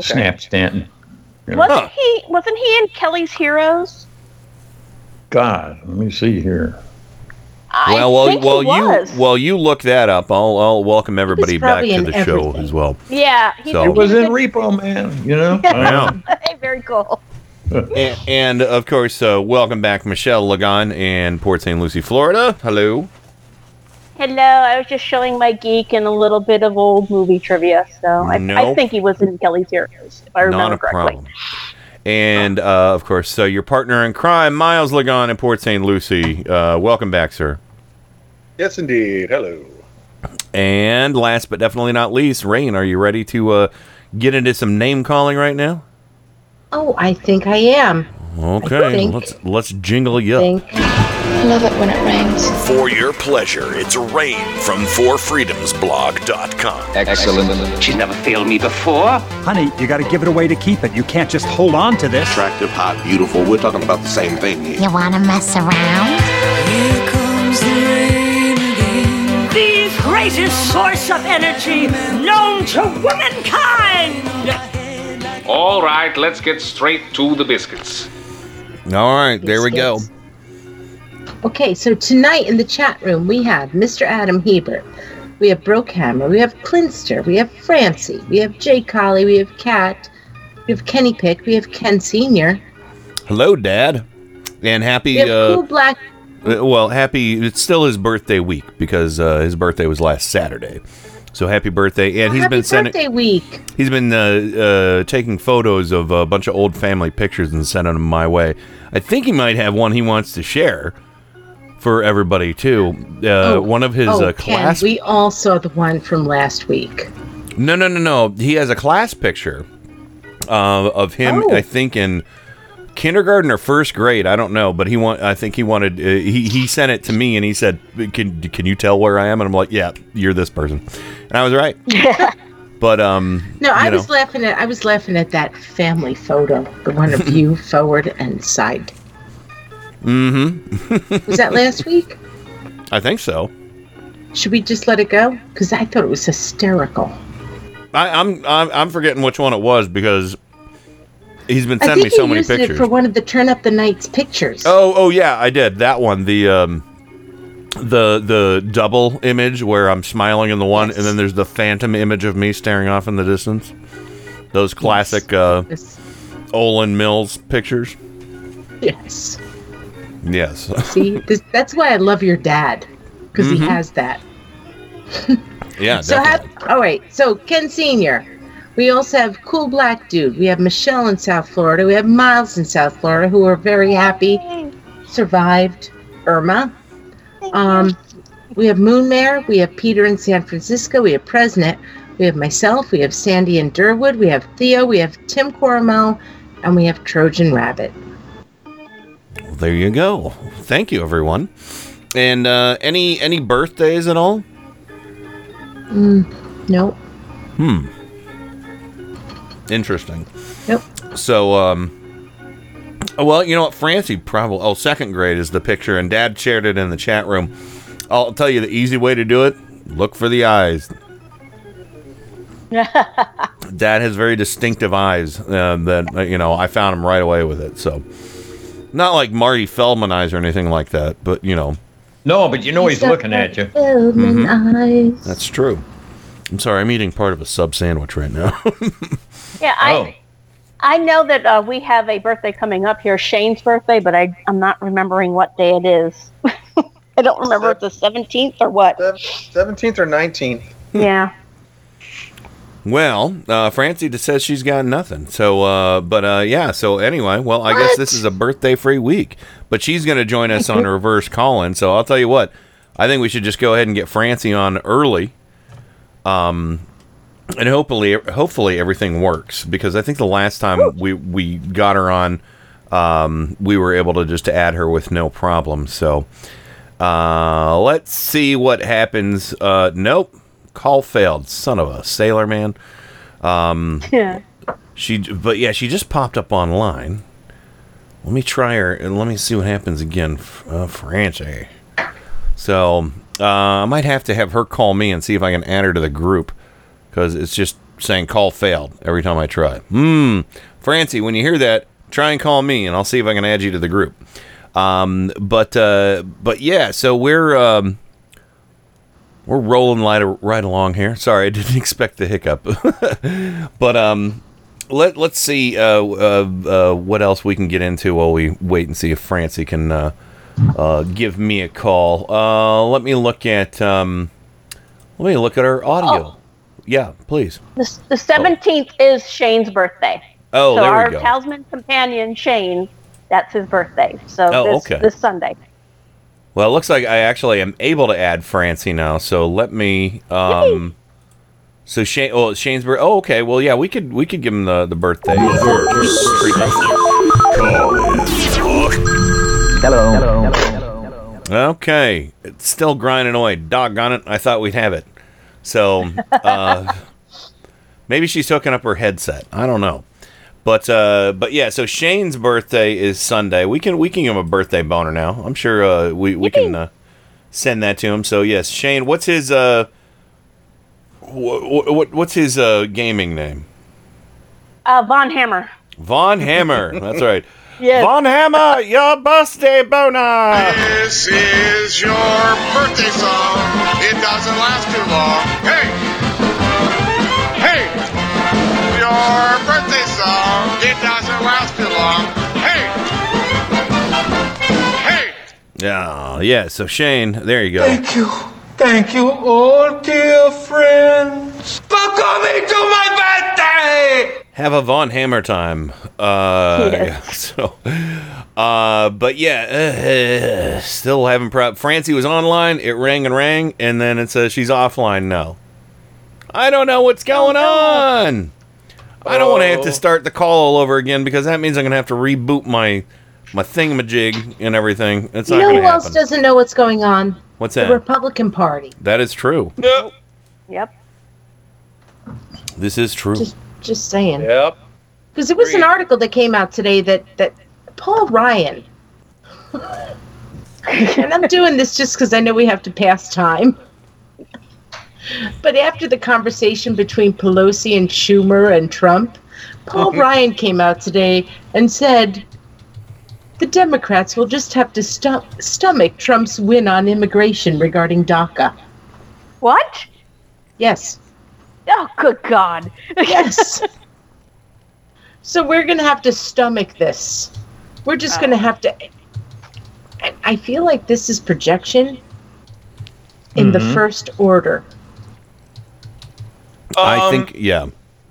Snap Stanton. You Wasn't he? Wasn't he in Kelly's Heroes? God, let me see here. I well, well, think he well, was. you well, you look that up. I'll I'll welcome everybody back to in the show as well. Yeah, he's He was in Repo Man, you know. Yeah. *laughs* very cool. *laughs* and, and of course, uh, welcome back, Michelle Lagan in Port St. Lucie, Florida. Hello. Hello, I was just showing my geek and a little bit of old movie trivia. So I, I think he was in Kelly's Heroes, if I remember Not a correctly. problem. And uh, of course, so your partner in crime, Miles Lagan in Port St. Lucie. Uh, welcome back, sir. Yes, indeed. Hello. And last but definitely not least, Rain, are you ready to uh, get into some name calling right now? Oh, I think I am. Okay, think- let's let's jingle you up. Think. Love it when it rains. For your pleasure, it's Rain from FourFreedomsBlog.com. Excellent. She's never failed me before. Honey, you got to give it away to keep it. You can't just hold on to this. Attractive, hot, beautiful. We're talking about the same thing here. You want to mess around? Here comes the rain again. The greatest source of energy known to womankind! All right, let's get straight to the biscuits. All right, there we go. Okay, so tonight in the chat room we have Mr. Adam Hebert, we have Brookhammer, we have Clinster, we have Francie, we have Jay Colley, we have Kat, we have Kenny Pick, we have Ken Senior, Hello, Dad, and happy. we Uh, Cool Black. uh, well, happy. It's still his birthday week because uh, his birthday was last Saturday. So happy birthday! And he's been sending. birthday week. He's been uh, uh, taking photos of a bunch of old family pictures and sending them my way. I think he might have one he wants to share for everybody too. Uh, one of his oh, uh, class. we all saw the one from last week. No, no, no, no. He has a class picture uh, of him. Oh. I think in kindergarten or first grade. I don't know, but he want. I think he wanted. Uh, he he sent it to me and he said, "Can can you tell where I am?" And I'm like, "Yeah, you're this person," and I was right. *laughs* But um, No, I you was laughing at I was laughing at that family photo, the one of *laughs* you forward and side. Mm-hmm. *laughs* Was that last week? I think so. Should we just let it go? Because I thought it was hysterical. I, I'm, I'm I'm forgetting which one it was because he's been sending me so many pictures. it for one of the Turn Up the Nights pictures. Oh, oh yeah, I did that one. The um, the the double image where I'm smiling in the one, and then there's the phantom image of me staring off in the distance. Those classic uh, Olan Mills pictures. Yes. Yes. See, this, that's why I love your dad because Mhm. he has that. *laughs* yeah. So have all right. So Ken Senior. We also have Cool Black Dude. We have Michelle in South Florida. We have Miles in South Florida who are very happy survived Irma. Um, we have Moon Mare. We have Peter in San Francisco. We have President. We have myself. We have Sandy in Durwood. We have Theo. We have Tim Coromel, and we have Trojan Rabbit. There you go. Thank you, everyone. And uh, any any birthdays at all? Mm, nope. Hmm. Interesting. Nope. So, um, well, you know what? Francie probably, oh, second grade is the picture, and dad shared it in the chat room. I'll tell you the easy way to do it look for the eyes. *laughs* Dad has very distinctive eyes uh, that, uh, you know, I found him right away with it. So, not like Marty Feldman eyes or anything like that, but, you know, No, but you know he's looking at you. Feldman eyes. that's true. I'm sorry, I'm eating part of a sub sandwich right now. *laughs* Yeah, I I know that uh, we have a birthday coming up here, Shane's birthday, but I I'm not remembering what day it is. *laughs* I don't remember if it's the 17th or what. 17th or 19th. Yeah. Well, uh, Francie just says she's got nothing. So, uh, but uh, yeah. So anyway, well, I guess this is a birthday-free week. But she's going to join us on *laughs* reverse call-in. So I'll tell you what, I think we should just go ahead and get Francie on early. Um, and hopefully, hopefully everything works because I think the last time we we got her on, um, we were able to just add her with no problem. So, uh, let's see what happens. Uh, nope, call failed. Son of a sailor man. Um, Yeah. she, but yeah, she just popped up online. Let me try her and let me see what happens again. Uh, Francie. So uh, I might have to have her call me and see if I can add her to the group because it's just saying call failed every time I try. Hmm. Francie, when you hear that, try and call me and I'll see if I can add you to the group. Um, but uh, but yeah, so we're um, we're rolling right, right along here. Sorry, I didn't *laughs* expect the hiccup. *laughs* but um, let let's see uh, uh, uh, what else we can get into while we wait and see if Francie can uh, uh, give me a call. Uh, let me look at um, let me look at our audio. Yeah, please. The, the 17th is Shane's birthday. Oh, so there we our go. talisman companion Shane, that's his birthday. So Oh, this, okay. this Sunday. Well, it looks like I actually am able to add Francie now. So let me. Um, so Shane. Oh, Shane's birthday. Oh, okay. Well, yeah, we could we could give him the the birthday. Hello. Okay, it's still grinding away. Doggone it! I thought we'd have it. So uh, *laughs* maybe she's hooking up her headset. I don't know. But uh, but yeah, so Shane's birthday is Sunday. We can we can give him a birthday boner now. I'm sure uh, we we can uh, send that to him. So yes, Shane, what's his uh, what, what what's his uh, gaming name? Uh, Von Hammer. Von Hammer. *laughs* That's right. Yes. Von Hammer, your birthday boner. This is your birthday song. It doesn't last too long. Hey! Hey! Your birthday song. It doesn't last too long. Hey! Hey! Yeah, yeah. So Shane, there you go. Thank you. Thank you, all dear friends, for coming to my birthday! Have a Von Hammer time. Uh, Yes. yeah, *laughs* so, uh, but yeah, uh, still having pro- Francie was online. It rang and rang, and then it says she's offline now. I don't know what's going on. I don't want to have to Oh. start the call all over again because that means I'm gonna have to reboot my my thingamajig and everything. It's you not know gonna who else happen. doesn't know what's going on? What's The that? Republican Party. That is true. Yep. Yep. This is true. Just, just saying. Yep. Because it was an article that came out today that that Paul Ryan. *laughs* and I'm doing this just because I know we have to pass time. But after the conversation between Pelosi and Schumer and Trump, Paul Ryan came out today and said the Democrats will just have to stu- stomach Trump's win on immigration regarding DACA. What? Yes. Oh, good God. Yes. *laughs* so we're going to have to stomach this. We're just going to have to. I- I feel like this is projection in the Mhm. first order. I Um, think yeah,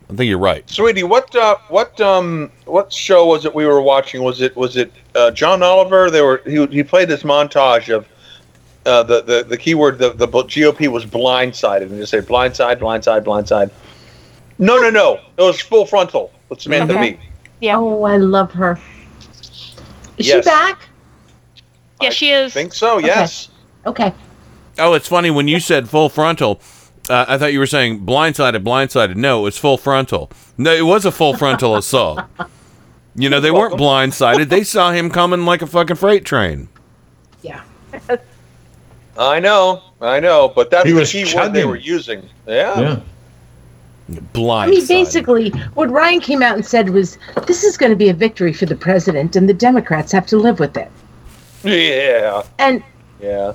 I think you're right. Sweetie, what uh, what um what show was it we were watching? Was it was it uh, John Oliver? They were he he played this montage of uh, the the the keyword the the GOP was blindsided and just say blindside blindside blindside. No no no, it was full frontal with Samantha Okay. Bee. Yeah. Oh, I love her. Is Yes. she back? Yes, she is. I think so. Yes. Okay. Oh, it's funny when you said full frontal. Uh, I thought you were saying blindsided, blindsided. No, it was full frontal. No, it was a full frontal *laughs* assault. You know, they weren't blindsided. They saw him coming like a fucking freight train. Yeah. I know, I know, but that's He the was key word they were using. Yeah. I Blind. mean, basically, what Ryan came out and said was, "This is going to be a victory for the president, and the Democrats have to live with it." Yeah. And Yeah.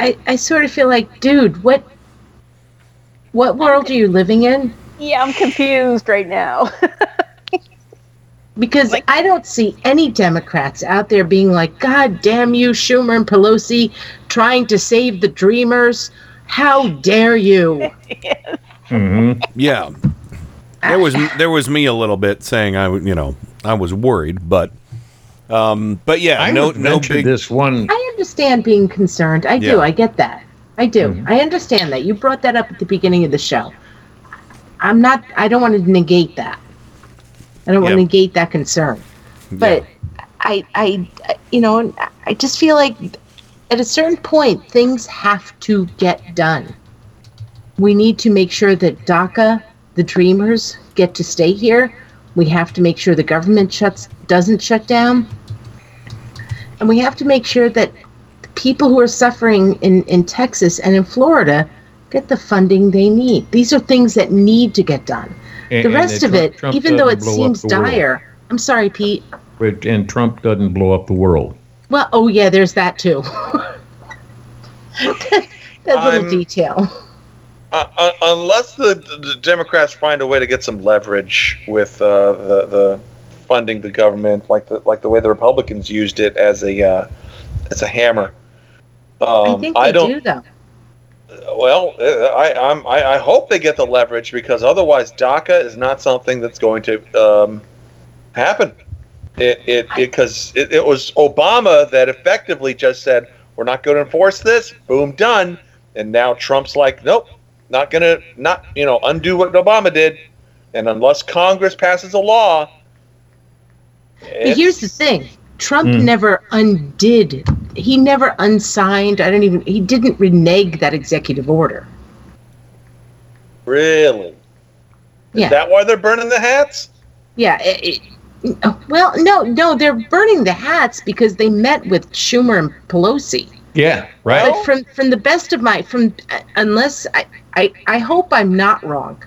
I, I sort of feel like, dude, what, what world are you living in? Yeah, I'm confused right now. *laughs* Because I don't see any Democrats out there being like, "God damn you, Schumer and Pelosi, trying to save the Dreamers! How dare you!" *laughs* Mm-hmm. Yeah, there was there was me a little bit saying I you know I was worried, but um, but yeah, I no no big this one. I understand being concerned. I do. I get that. I do. Mm-hmm. I understand that. You brought that up at the beginning of the show. I'm not. I don't want to negate that. I don't want to negate that concern. But I, I, I- you know, I just feel like at a certain point things have to get done. We need to make sure that DACA, the Dreamers, get to stay here. We have to make sure the government shuts doesn't shut down, and we have to make sure that people who are suffering in in Texas and in Florida get the funding they need. These are things that need to get done. And- the rest of Trump- it, Trump even though it doesn't blow up seems the world. dire, I'm sorry, Pete. And Trump doesn't blow up the world. Well, oh yeah, there's that too. *laughs* that little I'm- detail. Uh, uh, unless the, the Democrats find a way to get some leverage with uh, the, the funding the government, like the like the way the Republicans used it as a uh, as a hammer. Um, I think they don't. do though. Well, uh, I, I'm, I I hope they get the leverage because otherwise DACA is not something that's going to um, happen. It it because it, it, was Obama that effectively just said we're not going to enforce this. Boom, done. And now Trump's like, nope, not going to not you know undo what Obama did. And unless Congress passes a law, But here's the thing: Trump Hmm. never undid. He never unsigned. I don't even. He didn't renege that executive order. really, is Yeah. that why they're burning the hats? Yeah. It, it, well, no, no, they're burning the hats because they met with Schumer and Pelosi. Yeah, right. But from from the best of my from uh, unless I I, I hope I'm not wrong.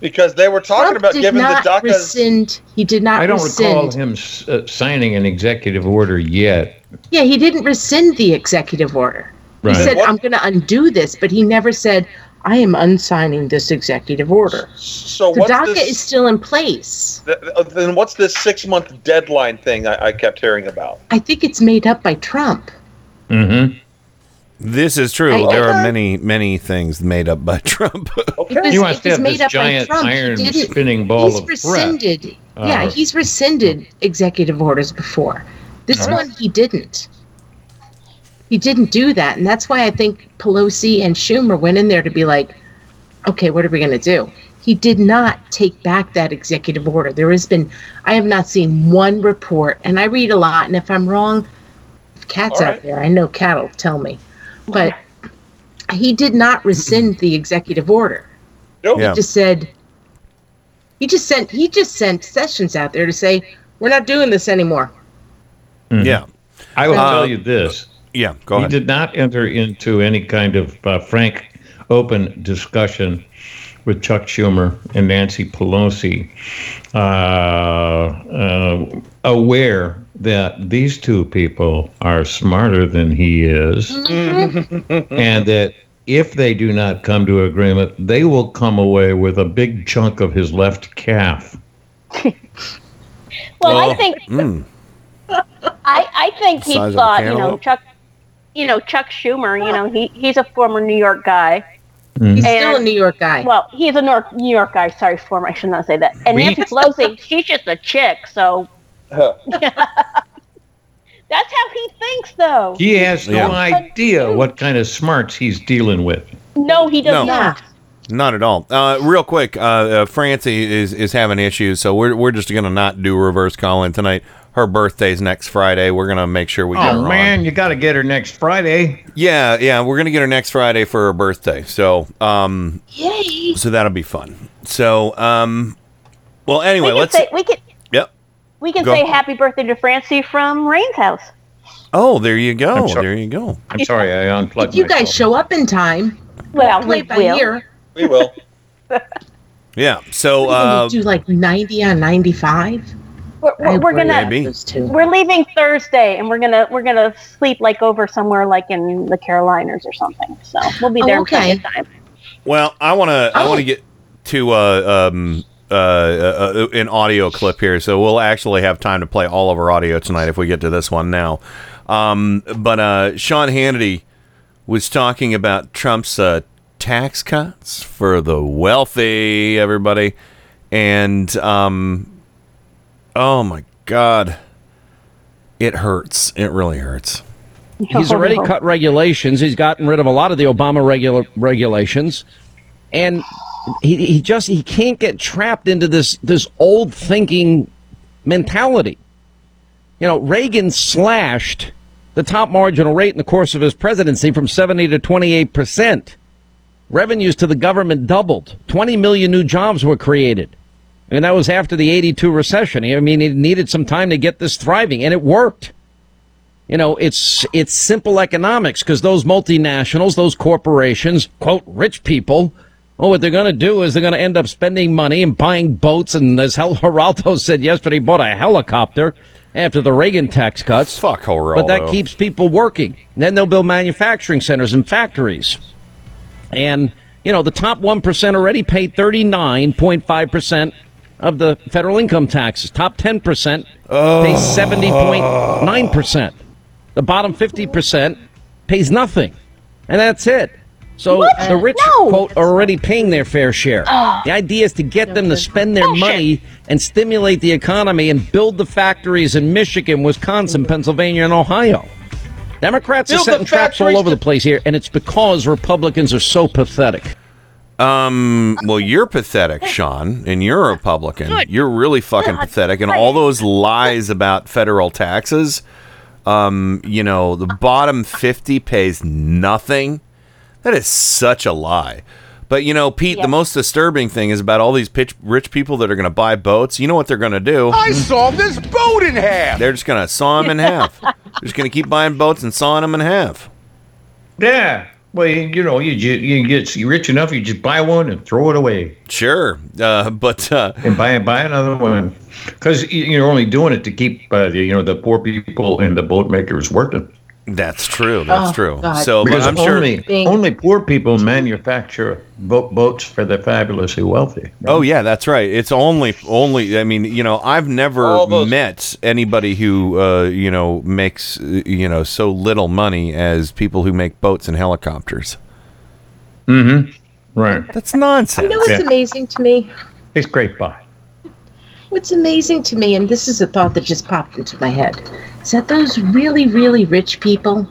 Because they were talking Trump about did giving the not DACA. rescind. He did not I don't rescind. recall him uh, signing an executive order yet. Yeah, he didn't rescind the executive order. Right. He said, What- "I'm going to undo this," but he never said, "I am unsigning this executive order." So the what's DACA this- is still in place. Th- uh, Then what's this six month deadline thing I, I kept hearing about? I think it's made up by Trump. Mm-hmm. This is true. I- there I- are many many things made up by *laughs* Trump. Because He wants to have made this up giant iron spinning ball he's of threat. rescinded. yeah, Uh, he's rescinded executive orders before. This All right. one he didn't. He didn't do that, and that's why I think Pelosi and Schumer went in there to be like, "Okay, what are we going to do?" He did not take back that executive order. There has been, I have not seen one report, and I read a lot, and if I'm wrong, if Cat's All out there, I know Cat will tell me, but he did not rescind the executive order. Nope. He just said he just sent he just sent Sessions out there to say we're not doing this anymore. Yeah. I will Uh, tell you this. Yeah, go he ahead. He did not enter into any kind of uh, frank open discussion with Chuck Schumer and Nancy Pelosi, uh, uh, aware that these two people are smarter than he is, and that if they do not come to agreement, they will come away with a big chunk of his left calf. *laughs* Well, I think mm, I, I think he Size thought, you know. Chuck, you know, Chuck Schumer, you know, he he's a former New York guy. He's And- still a New York guy. Well, he's a New York, New York guy. Sorry, former. I should not say that. And We- Nancy Pelosi, she's just a chick. So *laughs* that's how he thinks, though. He has no Yeah. idea what kind of smarts he's dealing with. No, he does No. not. Not at all. Uh, real quick, uh, uh, Francie is, is having issues, so we're, we're just going to not do reverse call in tonight. Her birthday's next Friday. We're going to make sure we get her Oh on. man, you got to get her next Friday. Yeah, yeah, we're going to get her next Friday for her birthday. So, um, Yay! so that'll be fun. So, um, well, anyway, we can let's. say we can Yep. We can Go. say happy birthday to Francie from Rain's house. Oh, there you go. I'm. There you go. I'm sorry, I unplugged If you guys show up in time, Well, play we by will. ear. We will. *laughs* Yeah. So, What are you uh, do like 90 on 95? We're, we're, we're gonna Maybe. We're leaving Thursday, and we're gonna we're gonna sleep like over somewhere like in the Carolinas or something. So we'll be Oh, there in okay. plenty time. Well, I want to. I Oh. want to get to uh, um, uh, uh, uh, an audio clip here, so we'll actually have time to play all of our audio tonight if we get to this one now. Um, but uh, Sean Hannity was talking about Trump's uh, tax cuts for the wealthy, everybody, and um, oh my god, it hurts. It really hurts. He's already cut regulations. He's gotten rid of a lot of the Obama regula- regulations, and he, he just he can't get trapped into this this old thinking mentality. You know, Reagan slashed the top marginal rate in the course of his presidency from 70 to 28 percent. Revenues to the government doubled. 20 million new jobs were created. And that was after the 82 recession. I mean, it needed some time to get this thriving, and it worked. You know, it's it's simple economics because those multinationals, those corporations, quote, rich people, well, what they're going to do is they're going to end up spending money and buying boats. And as Hel- Geraldo said yesterday, bought a helicopter after the Reagan tax cuts. Fuck Geraldo. But that keeps people working. Then they'll build manufacturing centers and factories. And, you know, the top 1% already pay 39.5% of the federal income taxes. Top 10% pay 70.9%. The bottom 50% pays nothing. And that's it. So What? the rich, No. quote, are already paying their fair share. Oh. The idea is to get them to spend their money and stimulate the economy and build the factories in Michigan, Wisconsin, Pennsylvania, and Ohio. Democrats are Build the setting traps all factories over the place here, and it's because Republicans are so pathetic. Um. Well, you're pathetic, Sean, and you're a Republican. You're really fucking pathetic, and all those lies about federal taxes. Um. You know, the bottom fifty pays nothing. That is such a lie. But you know, Pete, the most disturbing thing is about all these pitch, rich people that are going to buy boats. You know what they're going to do? I saw this boat in half. They're just going to saw them in half. They're just going to keep buying boats and sawing them in half. Yeah. Well, you, you know, you, you get you're rich enough, you just buy one and throw it away. Sure, uh, but uh, and buy buy another one because you're only doing it to keep uh, the, you know the poor people and the boat makers working. That's true. That's Oh, true. God. So, because I'm sure. only only poor people manufacture bo- boats for the fabulously wealthy. Oh yeah, that's right. It's only only. I mean, you know, I've never met anybody who uh, you know makes uh, you know so little money as people who make boats and helicopters. Mm-hmm. Right. That's nonsense. You know what's amazing to me? It's great buy. What's amazing to me, and this is a thought that just popped into my head, is that those really, really rich people,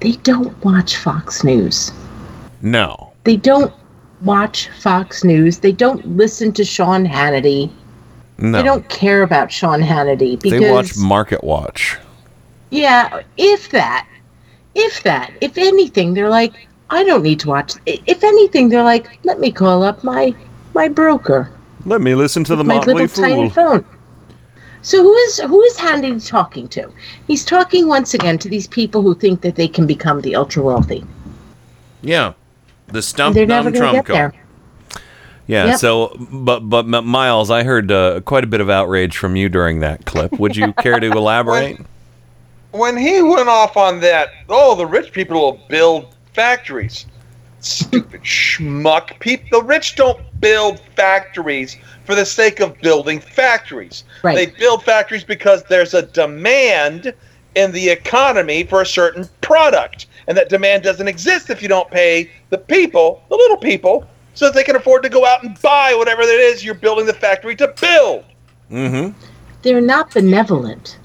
they don't watch Fox News. No. They don't watch Fox News. They don't listen to Sean Hannity. No. They don't care about Sean Hannity because They watch Market Watch. Yeah, if that, if that, if anything, they're like, I don't need to watch. If anything, they're like, let me call up my my broker, Let me listen to the my Motley little tiny phone. So who is who is Hannity talking to? He's talking once again to these people who think that they can become the ultra wealthy. Yeah. The stump They're never dumb going to get there. Yeah. Yep. So, but but M- Miles, I heard uh, quite a bit of outrage from you during that clip. Would you *laughs* care to elaborate? when he went off on that, oh, the rich people will build factories. Stupid schmuck. People, the rich don't build factories for the sake of building factories. Right. They build factories because there's a demand in the economy for a certain product. And that demand doesn't exist if you don't pay the people, the little people, so that they can afford to go out and buy whatever it is you're building the factory to build. Mm-hmm. They're not benevolent.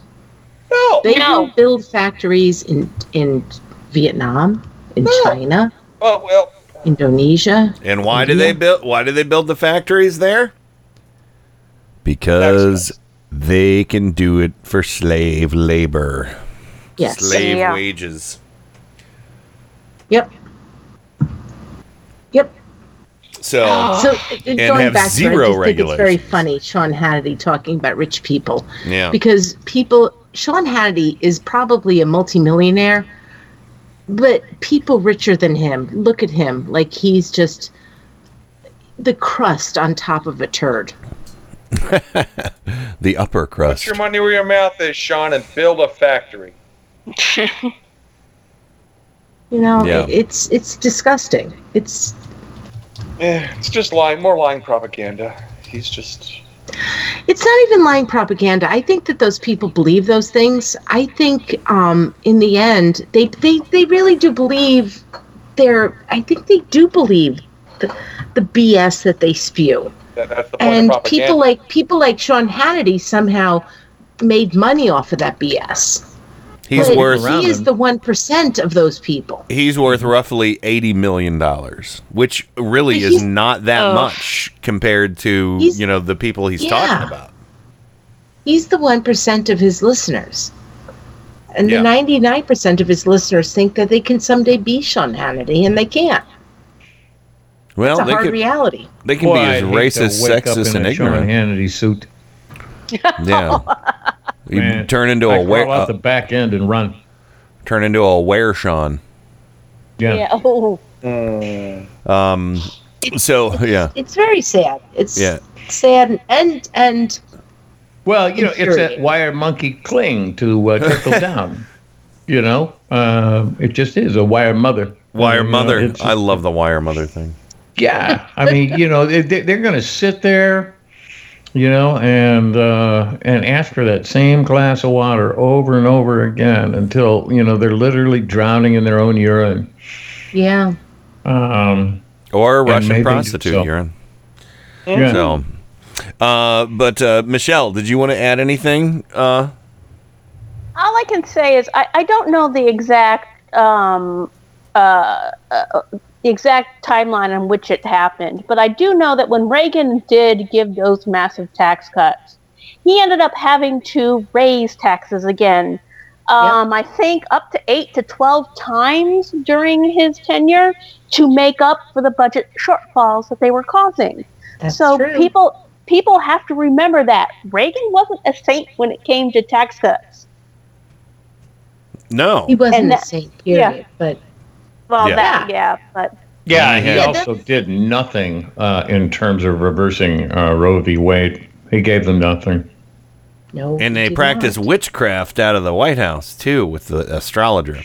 No. they don't build factories in in Vietnam, in China, Oh, well, Indonesia. And why do they build? Why do they build the factories there? Because they can do it for slave labor. Yes. Slave Yeah. wages. Yep. Yep. So, so uh, and going have back to it, I zero just think it's very funny Sean Hannity talking about rich people. Yeah. Because people Sean Hannity is probably a multimillionaire, but people richer than him look at him like he's just the crust on top of a turd. *laughs* the upper crust. Put your money where your mouth is, Sean, and build a factory. *laughs* You know, Yeah. it's it's disgusting. It's Eh, it's just lying, more lying propaganda. He's just. It's not even lying propaganda. I think that those people believe those things. I think um, in the end, they, they, they really do believe they're, I think they do believe the, the BS that they spew. That, that's the point And people like people like Sean Hannity somehow made money off of that BS. He's But worth he is the one percent of those people. he's worth roughly eighty million dollars, which really is not that oh. much compared to you know the people he's Yeah. talking about. He's the one percent of his listeners. And Yeah. the ninety nine percent of his listeners think that they can someday be Sean Hannity and they can't. Well, it's a they hard could reality. they can Boy, be as I'd racist, sexist, in and a Sean. Hannity suit. Yeah, *laughs* you Man, turn into I a where crawl out uh, the back end and run. turn into a where Sean. Yeah. Oh. Um. So yeah, It's very sad. It's yeah. sad and and Well, you know, it's that Infuriating. wire monkey cling to uh, trickle *laughs* down. You know, uh, it just is a wire mother. Wire You know, mother. it's- I love the wire mother thing. Yeah, I mean, you know, they, they- they're going to sit there, you know, and uh, and ask for that same glass of water over and over again until you know they're literally drowning in their own urine. yeah. Um, Or a Russian maybe prostitute so. urine. Yeah. So, uh, but uh, Michelle, did you want to add anything? Uh, All I can say is I, I don't know the exact um, uh, uh, the exact timeline on which it happened, but I do know that when Reagan did give those massive tax cuts, he ended up having to raise taxes again. Um, I think up to eight to twelve times during his tenure to make up for the budget shortfalls that they were causing. That's so true. people people have to remember that Reagan wasn't a saint when it came to tax cuts. no. He wasn't And a saint, period. yeah. But Well, Yeah. that yeah, but yeah, he Yeah, also did nothing uh, in terms of reversing uh, Roe v. Wade. He gave them nothing. no. And they did practice not. witchcraft out of the White House too with the astrologer.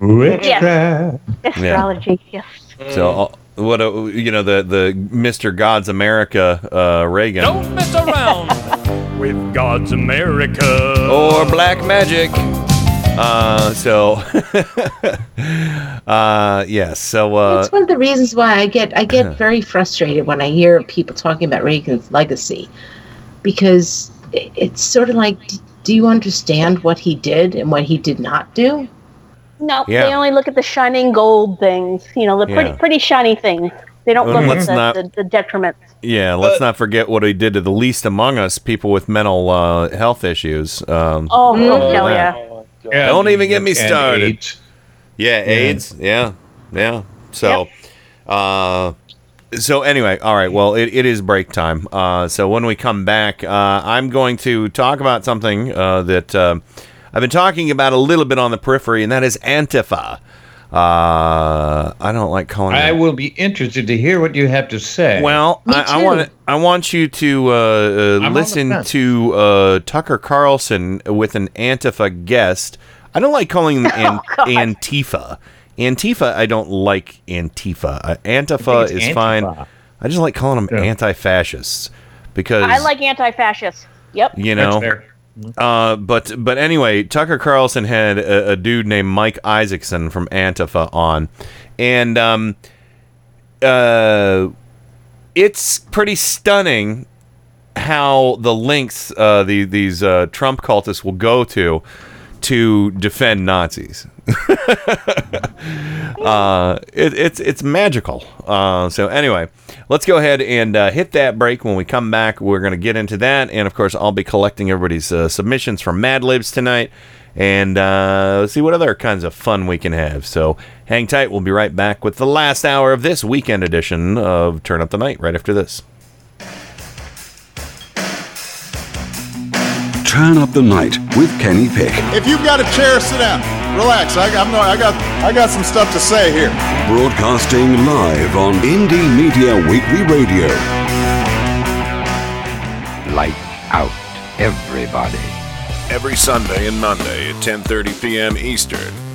Witchcraft. astrology. Yes. So uh, what a, you know the the Mr. God's America uh, Reagan Don't mess around with God's America. or black magic. Uh, so *laughs* uh, yes. So uh, That's one of the reasons why I get I get *laughs* very frustrated when I hear people talking about Reagan's legacy, because it's sort of like, do you understand what he did and what he did not do? No, Yeah. they only look at the shining gold things. You know, the pretty Yeah. pretty shiny things. They don't Well, look let's at the, not- the, the detriments. yeah, let's not forget what he did to the least among us, people with mental uh, health issues. Um, Oh, Mm-hmm. oh hell yeah. Yeah. Yeah, Don't even get me and started. AIDS. Yeah, AIDS. Yeah, yeah. So, uh, so anyway, all right. Well, it, it is break time. Uh, so when we come back, uh, I'm going to talk about something uh, that uh, I've been talking about a little bit on the periphery, and that is Antifa. Uh, I don't like calling. I him- will be interested to hear what you have to say. Well, I, I want I want you to uh, uh, listen to uh, Tucker Carlson with an Antifa guest. I don't like calling them *laughs* an- Antifa. Antifa, I don't like Antifa. Uh, Antifa is Antifa. fine. I just like calling them anti-fascists because I like anti-fascists. Yep. you know. Uh, but but anyway, Tucker Carlson had a, a dude named Mike Isaacson from Antifa on, and um, uh, it's pretty stunning how the lengths uh, the, these uh, Trump cultists will go to to defend Nazis. *laughs* uh, it, it's it's magical. Uh, so anyway, let's go ahead and uh, hit that break. When we come back, we're going to get into that, and of course, I'll be collecting everybody's uh, submissions from Mad Libs tonight, and uh, see what other kinds of fun we can have. So hang tight. We'll be right back with the last hour of this weekend edition of Turn Up the Night. Right after this. Turn up the night with Kenny Pick. If you've got a chair, sit down. Relax. I, I'm no, I got I got some stuff to say here. Broadcasting live on Indie Media Weekly Radio. Light out, everybody. Every Sunday and Monday at 10:30 p.m. Eastern,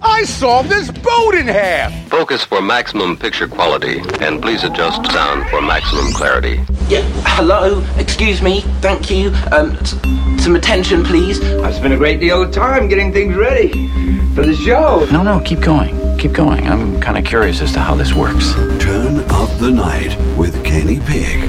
I saw this boat in half. Focus for maximum picture quality, and please adjust sound for maximum clarity. Yeah, hello, excuse me, thank you. Um, s- some attention, please. I've spent a great deal of time getting things ready for the show. No, no, keep going. Keep going. I'm kind of curious as to how this works. Turn up the night with Kenny Pick.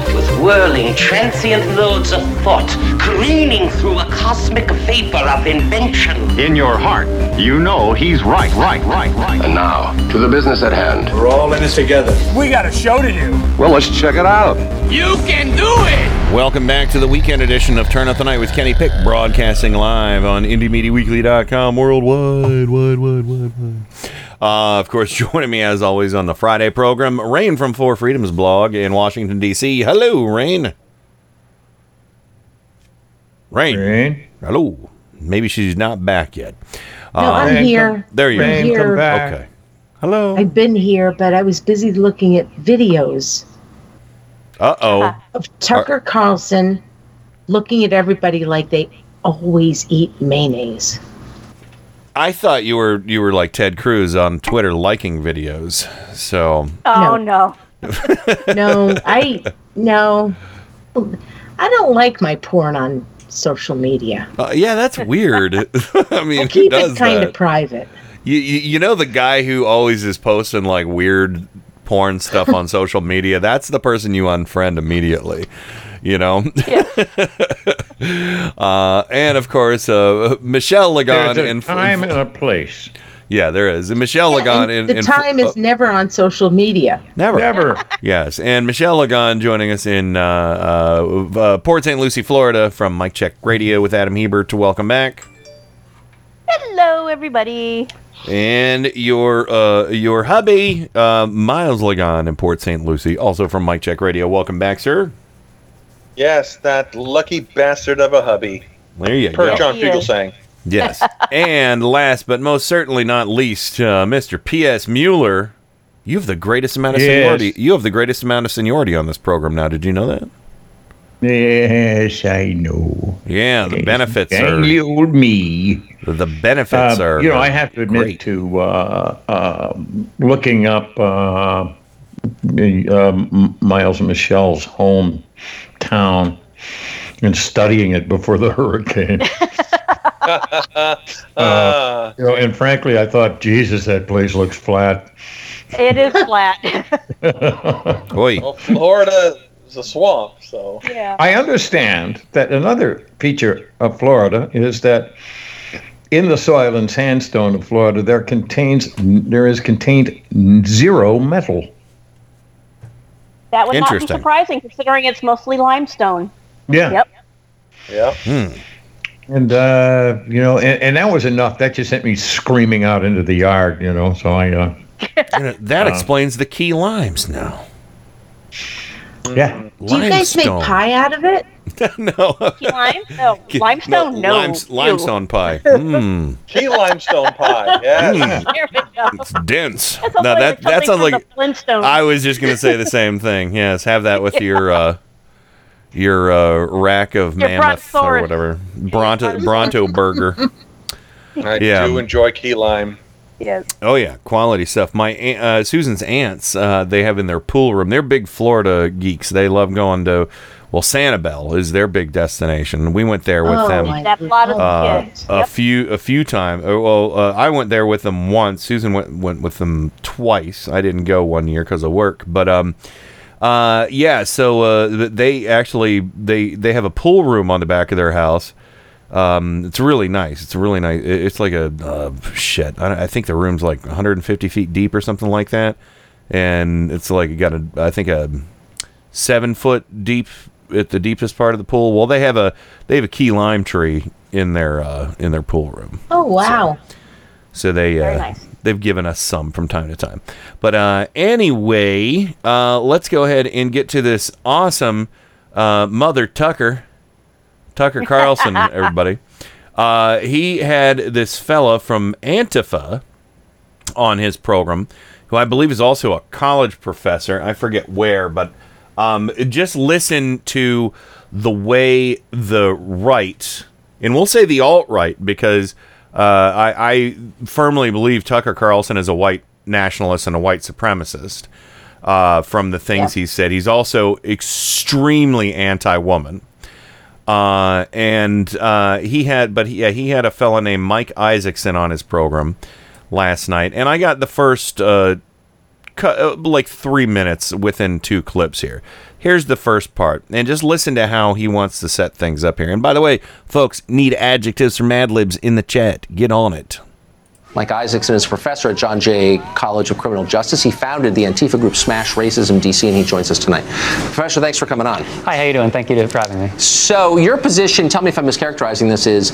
whirling, transient loads of thought, careening through a cosmic vapor of invention. In your heart, you know he's right, right, right, right. And now, to the business at hand. We're all in this together. We got a show to do. Well, let's check it out. You can do it! Welcome back to the weekend edition of Turn Up the Night with Kenny Pick, broadcasting live on IndieMediaWeekly.com worldwide, wide, wide, wide, wide. Uh, of course, *laughs* joining me as always on the Friday program, Rain from Four Freedoms blog in Washington, D.C. Hello, Rain. Rain. Rain. Hello. Maybe she's not back yet. No, I'm here. come- There you I'm Rain, here. come back. Okay. Hello. I've been here, but I was busy looking at videos Uh oh. of Tucker Carlson looking at everybody like they always eat mayonnaise. I thought you were you were like Ted Cruz on Twitter liking videos. So Oh no. *laughs* No, I no. I don't like my porn on social media. uh, yeah, that's weird. *laughs* I mean, who Keep does it kind of private. You, you you know the guy who always is posting like weird porn stuff *laughs* on social media. That's the person you unfriend immediately. You know. *laughs* uh, and of course, uh, Michelle Lagan There's a in time and a place. Yeah, there is. And Michelle Lagan in, the in time is never on social media. Never. Never. *laughs* Yes, and Michelle Lagan joining us in uh, uh, uh, Port St. Lucie, Florida, from Mike Check Radio with Adam Hebert. To welcome back, Hello, everybody. and your uh, your hubby uh, Miles Lagan in Port St. Lucie, also from Mike Check Radio. Welcome back, sir. Yes, that lucky bastard of a hubby. There you Per go. John Fugelsang. Yes, *laughs* and last but most certainly not least, uh, Mr. P.S. Mueller. You have the greatest amount of Yes. seniority. You have the greatest amount of seniority on this program now. Did you know that? Yes, I know. Yeah, the benefits are Dang you old me. the, the benefits Um, are. you know, uh, I have to admit great. to uh, uh, looking up uh, Miles and Michelle's hometown and studying it before the *laughs* hurricane. *laughs* Uh, you know, and frankly, I thought, Jesus, that place looks flat. It is flat. *laughs* Oi. Well, Florida is a swamp, so. yeah. I understand that another feature of Florida is that in the soil and sandstone of Florida there contains there is contained zero metal. That would not be surprising considering it's mostly limestone. Yeah. Yep. Yeah. And uh, you know, and, and that was enough. That just sent me screaming out into the yard. You know, so I. Uh, *laughs* You know, that Uh, explains the key limes now. Yeah. Do you guys make pie out of it? *laughs* no. Key lime? No. *laughs* Limestone? No. limes- Ew. limestone pie. *laughs* Mm. Key limestone pie. Yeah. Mm. There we go. It's dense. That sounds no, like that that something sounds like the Flintstones. I was just gonna say the same thing. Yes, have that with your uh, your uh, rack of Your mammoth or whatever Bronto Bronto burger. I Yeah. do enjoy key lime. Yes. Oh yeah, quality stuff. My uh, Susan's aunts, uh, they have in their pool room. They're big Florida geeks. They love going to. Well, Sanibel is their big destination. We went there with Oh, them. my of uh, kids. a few a few times. Well, uh, I went there with them once. Susan went went with them twice. I didn't go one year because of work, but um, uh, yeah. So uh, they actually they they have a pool room on the back of their house. Um, it's really nice. It's really nice. It's like a uh, shit. I, I think the room's like 150 feet deep or something like that, and it's like you got a I think a seven foot deep at the deepest part of the pool. Well, they have a they have a key lime tree in their uh, in their pool room. Oh wow. So they uh, nice. they've given us some from time to time. But uh, anyway, uh, let's go ahead and get to this awesome uh, Mother Tucker, Tucker Carlson, *laughs* everybody. Uh, he had this fella from Antifa on his program, who I believe is also a college professor. I forget where, but um, just listen to the way the right, and we'll say the alt right because uh, I, I firmly believe Tucker Carlson is a white nationalist and a white supremacist. Uh, from the things he said, he's also extremely anti-woman. Uh, and uh, he had, but he, yeah, he had a fellow named Mike Isaacson on his program last night, and I got the first uh, Uh, like three minutes within two clips here. Here's the first part, and just listen to how he wants to set things up here. And by the way, folks, need adjectives from Mad Libs in the chat. Get on it. Mike Isaacson is a professor at John Jay College of Criminal Justice. He founded the Antifa group Smash Racism DC, and he joins us tonight. Professor, thanks for coming on. Hi, how you doing? Thank you for having me. So, your position, tell me if I'm mischaracterizing this, is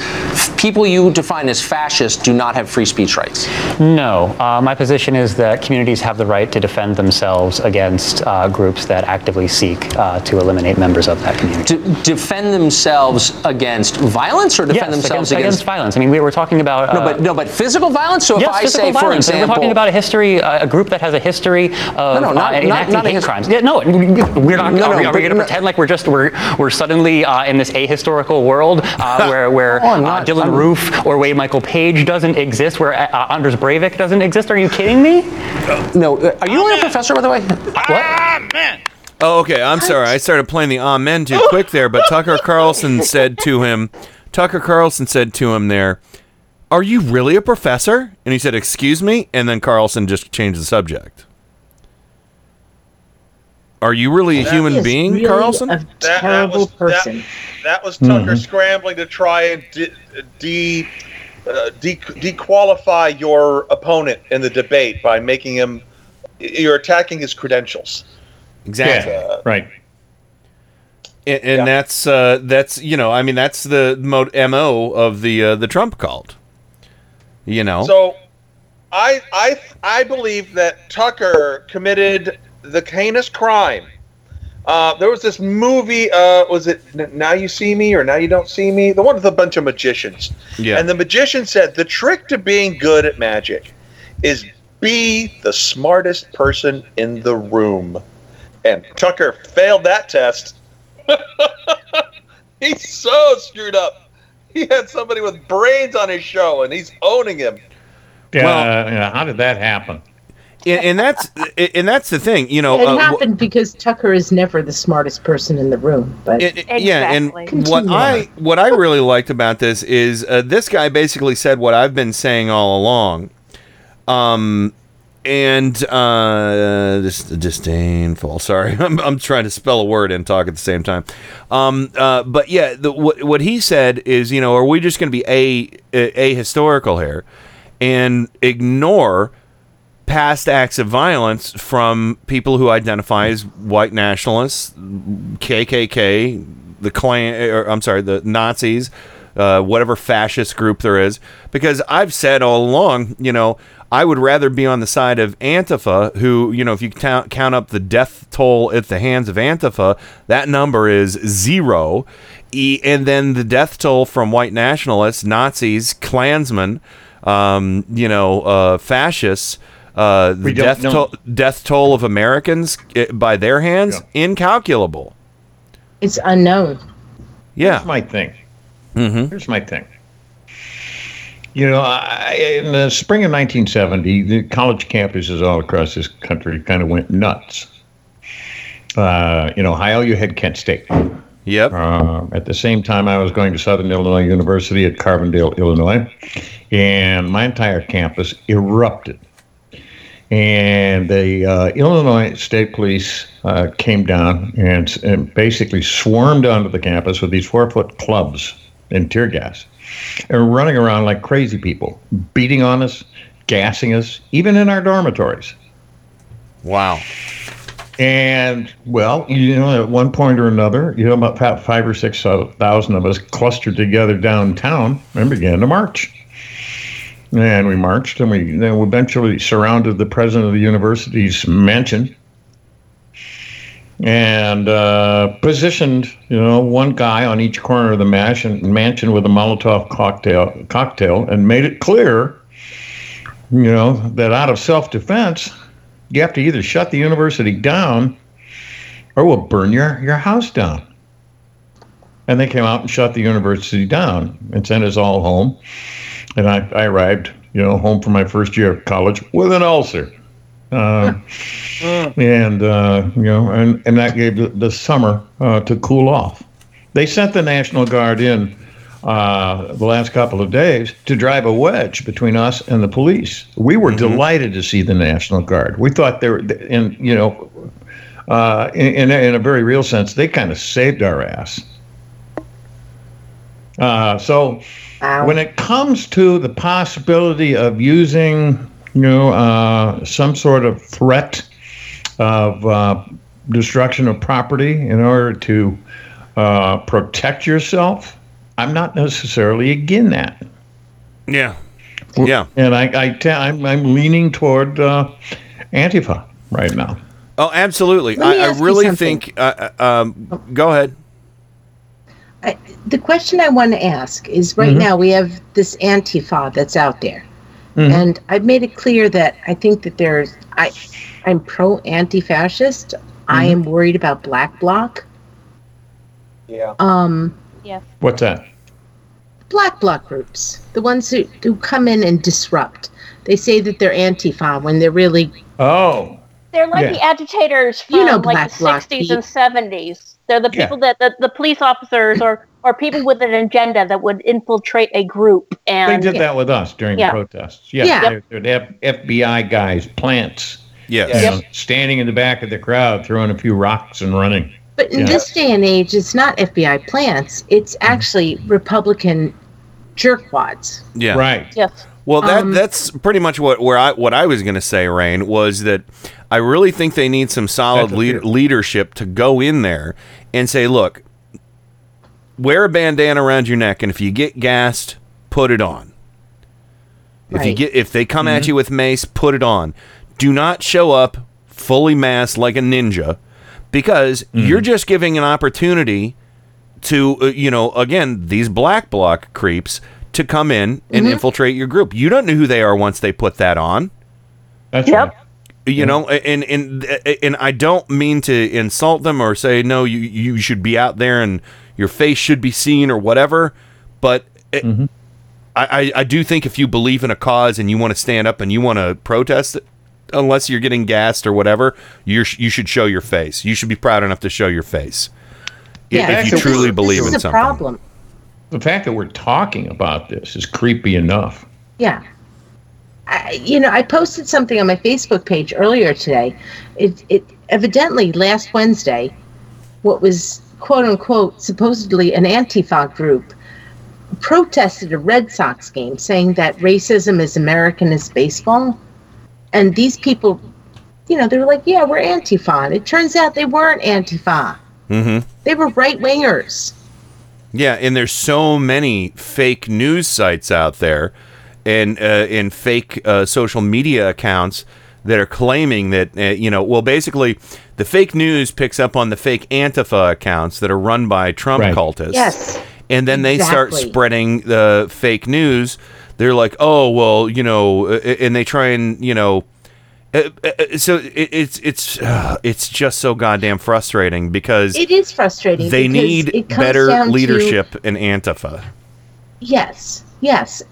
people you define as fascists do not have free speech rights. No, uh, my position is that communities have the right to defend themselves against uh, groups that actively seek uh, to eliminate members of that community. To defend themselves against violence or defend yes, themselves against, against violence. I mean, we were talking about No, uh, but no, but physical violence. So yes, if I physical say, for violence. And example, we're talking about a history, uh, a group that has a history of No, no, not- uh, not- enacting not a hate his- crimes. Yeah, no, we're not. No, are we, are we going to no- pretend like we're just we're we're suddenly uh, in this ahistorical world uh, *laughs* where where Oh, I'm uh, not- Dylan I'm- Roof or Wade Michael Page doesn't exist, where uh, Anders Breivik doesn't exist? Are you kidding me? no, are you only a professor, by the way? What? Oh, okay. I'm sorry. I started playing the amen too quick there, but Tucker Carlson said to him, Tucker Carlson said to him there, Are you really a professor? And he said, Excuse me? And then Carlson just changed the subject. Are you really a That human being, really Carlson? a That, that was, person. That, that was Tucker Mhm. scrambling to try and de, de, uh, de, dequalify your opponent in the debate by making him. You're attacking his credentials. Exactly. Uh, right. And, and that's uh, that's you know I mean that's the mo- mo of the uh, the Trump cult. You know. So, I I I believe that Tucker committed the heinous crime. Uh, there was this movie. Uh, was it Now You See Me or Now You Don't See Me? The one with a bunch of magicians. Yeah. And the magician said the trick to being good at magic is be the smartest person in the room. And Tucker failed that test. *laughs* he's so screwed up. He had somebody with brains on his show, and he's owning him. Yeah, Well- yeah, how did that happen? and, and that's and that's the thing. You know. It uh, wh- happened because Tucker is never the smartest person in the room. But It- it- Yeah, and what I what I really liked about this is uh, this guy basically said what I've been saying all along. Um, and uh, disdainful. Sorry, *laughs* I'm, I'm trying to spell a word and talk at the same time. Um, uh, but yeah, the, what what he said is, you know, are we just going to be a, a ahistorical here and ignore past acts of violence from people who identify as white nationalists, KKK, the Klan, or I'm sorry, the Nazis, uh, whatever fascist group there is. Because I've said all along, you know, I would rather be on the side of Antifa, who, you know, if you count, count up the death toll at the hands of Antifa, that number is zero. E- and then the death toll from white nationalists, Nazis, Klansmen, um, you know, uh, fascists. Uh, the death know. toll, death toll of Americans eh, by their hands, incalculable. It's unknown. Yeah. Here's my thing. Mm-hmm. Here's my thing. You know, I, in the spring of 1970, the college campuses all across this country kind of went nuts. Uh, in Ohio, you had Kent State. Yep. Uh, at the same time, I was going to Southern Illinois University at Carbondale, Illinois, and my entire campus erupted. And the uh, Illinois State Police uh, came down and, and basically swarmed onto the campus with these four foot clubs and tear gas and running around like crazy people, beating on us, gassing us, even in our dormitories. Wow. And well, you know, at one point or another, you know, about five or six uh, thousand of us clustered together downtown and began to march. And we marched, and we then eventually surrounded the president of the university's mansion, and uh, positioned, you know, one guy on each corner of the mansion, mansion with a Molotov cocktail, cocktail, and made it clear, you know, that out of self-defense, you have to either shut the university down, or we'll burn your your house down. And they came out and shut the university down and sent us all home. And I, I arrived, you know, home from my first year of college with an ulcer. Um, and uh, you know, and, and that gave the, the summer uh, to cool off. They sent the National Guard in uh, the last couple of days to drive a wedge between us and the police. We were delighted to see the National Guard. We thought they were, in you know, uh, in, in, a, in a very real sense, they kind of saved our ass. Uh, so when it comes to the possibility of using, you know, uh, some sort of threat of uh, destruction of property in order to uh, protect yourself, I'm not necessarily against that. Yeah. Yeah. And I, I, I'm I'm leaning toward uh, Antifa right now. Oh, absolutely. I, I really think. Uh, uh, um, go ahead. I, the question I want to ask is right Mhm. now we have this Antifa that's out there. Mhm. And I've made it clear that I think that there's I I'm pro anti-fascist. I Mhm. am worried about black bloc. Yeah. Um Yes. What's that? black bloc groups, the ones who, who come in and disrupt. They say that they're Antifa when they're really Oh, They're like Yeah. the agitators from You know like Black the 60s and 70s. They're the Yeah. people that the, the police officers or or people with an agenda that would infiltrate a group and they did that with us during Yeah. the protests. Yeah, Yeah. They're, they're the FBI guys, plants. Yes. you Yep. know, standing in the back of the crowd, throwing a few rocks and running. But in Yeah. this day and age, it's not FBI plants. It's actually Republican jerkwads. Yeah. Right. Yes. Well, that Um, that's pretty much what where I what I was going to say, Rain, was that I really think they need some solid That's a lead, fear. leadership to go in there and say, look, wear a bandana around your neck, and if you get gassed, put it on. If you get if they come Mm-hmm. at you with mace, put it on. Do not show up fully masked like a ninja, because Mm-hmm. you're just giving an opportunity to uh, you know again these black bloc creeps to come in and Mhm. infiltrate your group. You don't know who they are once they put that on. That's Yep. right. You know, and and and I don't mean to insult them or say no, you you should be out there and your face should be seen or whatever. But it, Mm-hmm. I, I I do think if you believe in a cause and you want to stand up and you want to protest unless you're getting gassed or whatever, you you should show your face. You should be proud enough to show your face. If- Yeah, if you this- truly this believe is in a something. problem. The fact that we're talking about this is creepy enough. Yeah. I, you know, I posted something on my Facebook page earlier today. It, it evidently last Wednesday, what was quote unquote supposedly an Antifa group protested a Red Sox game saying that racism is American as baseball. And these people, you know, they were like, yeah, we're Antifa. And it turns out they weren't Antifa. Mm-hmm. They were right wingers. Yeah, and there's so many fake news sites out there, and uh, and fake uh, social media accounts that are claiming that uh, you know, well, basically, the fake news picks up on the fake Antifa accounts that are run by Trump Right. cultists. Yes. and then they start spreading the fake news. They're like, oh well, you know, uh, and they try and you know. Uh, uh, so it's it's uh, it's just so goddamn frustrating because It is frustrating. they need better down to- leadership in Antifa. Yes, yes.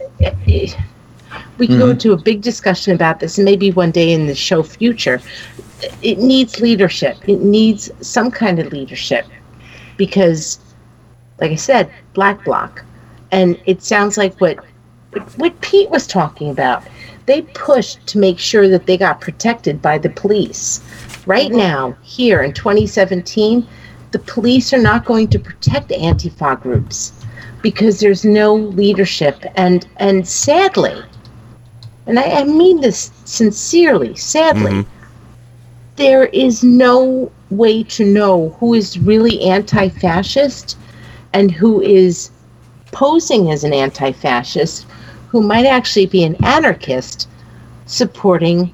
We can go Mhm. into a big discussion about this, and maybe one day in the show future. It needs leadership. It needs some kind of leadership because, like I said, Black Bloc, and it sounds like what what Pete was talking about. They pushed to make sure that they got protected by the police. Right now, here in 2017, the police are not going to protect Antifa groups because there's no leadership and and sadly and I, I mean this sincerely sadly mm-hmm. there is no way to know who is really anti-fascist and who is posing as an anti-fascist who might actually be an anarchist supporting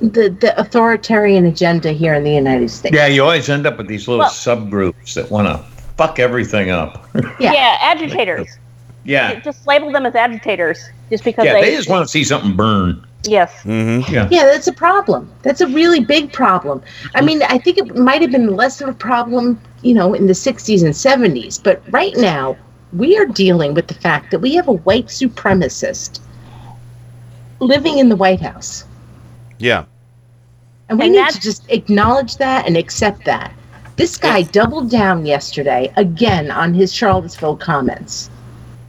the the authoritarian agenda here in the United States. Yeah, you always end up with these little Well- subgroups that want to fuck everything up. *laughs* Yeah, agitators. yeah. Just label them as agitators, just because Yeah, they. they just want to see something burn. yes. Mm-hmm. Yeah. Yeah, that's a problem. That's a really big problem. I mean, I think it might have been less of a problem, you know, in the 60s and 70s, but right now we are dealing with the fact that we have a white supremacist living in the White House. Yeah. And we And need to just acknowledge that and accept that. This guy doubled down yesterday again on his Charlottesville comments.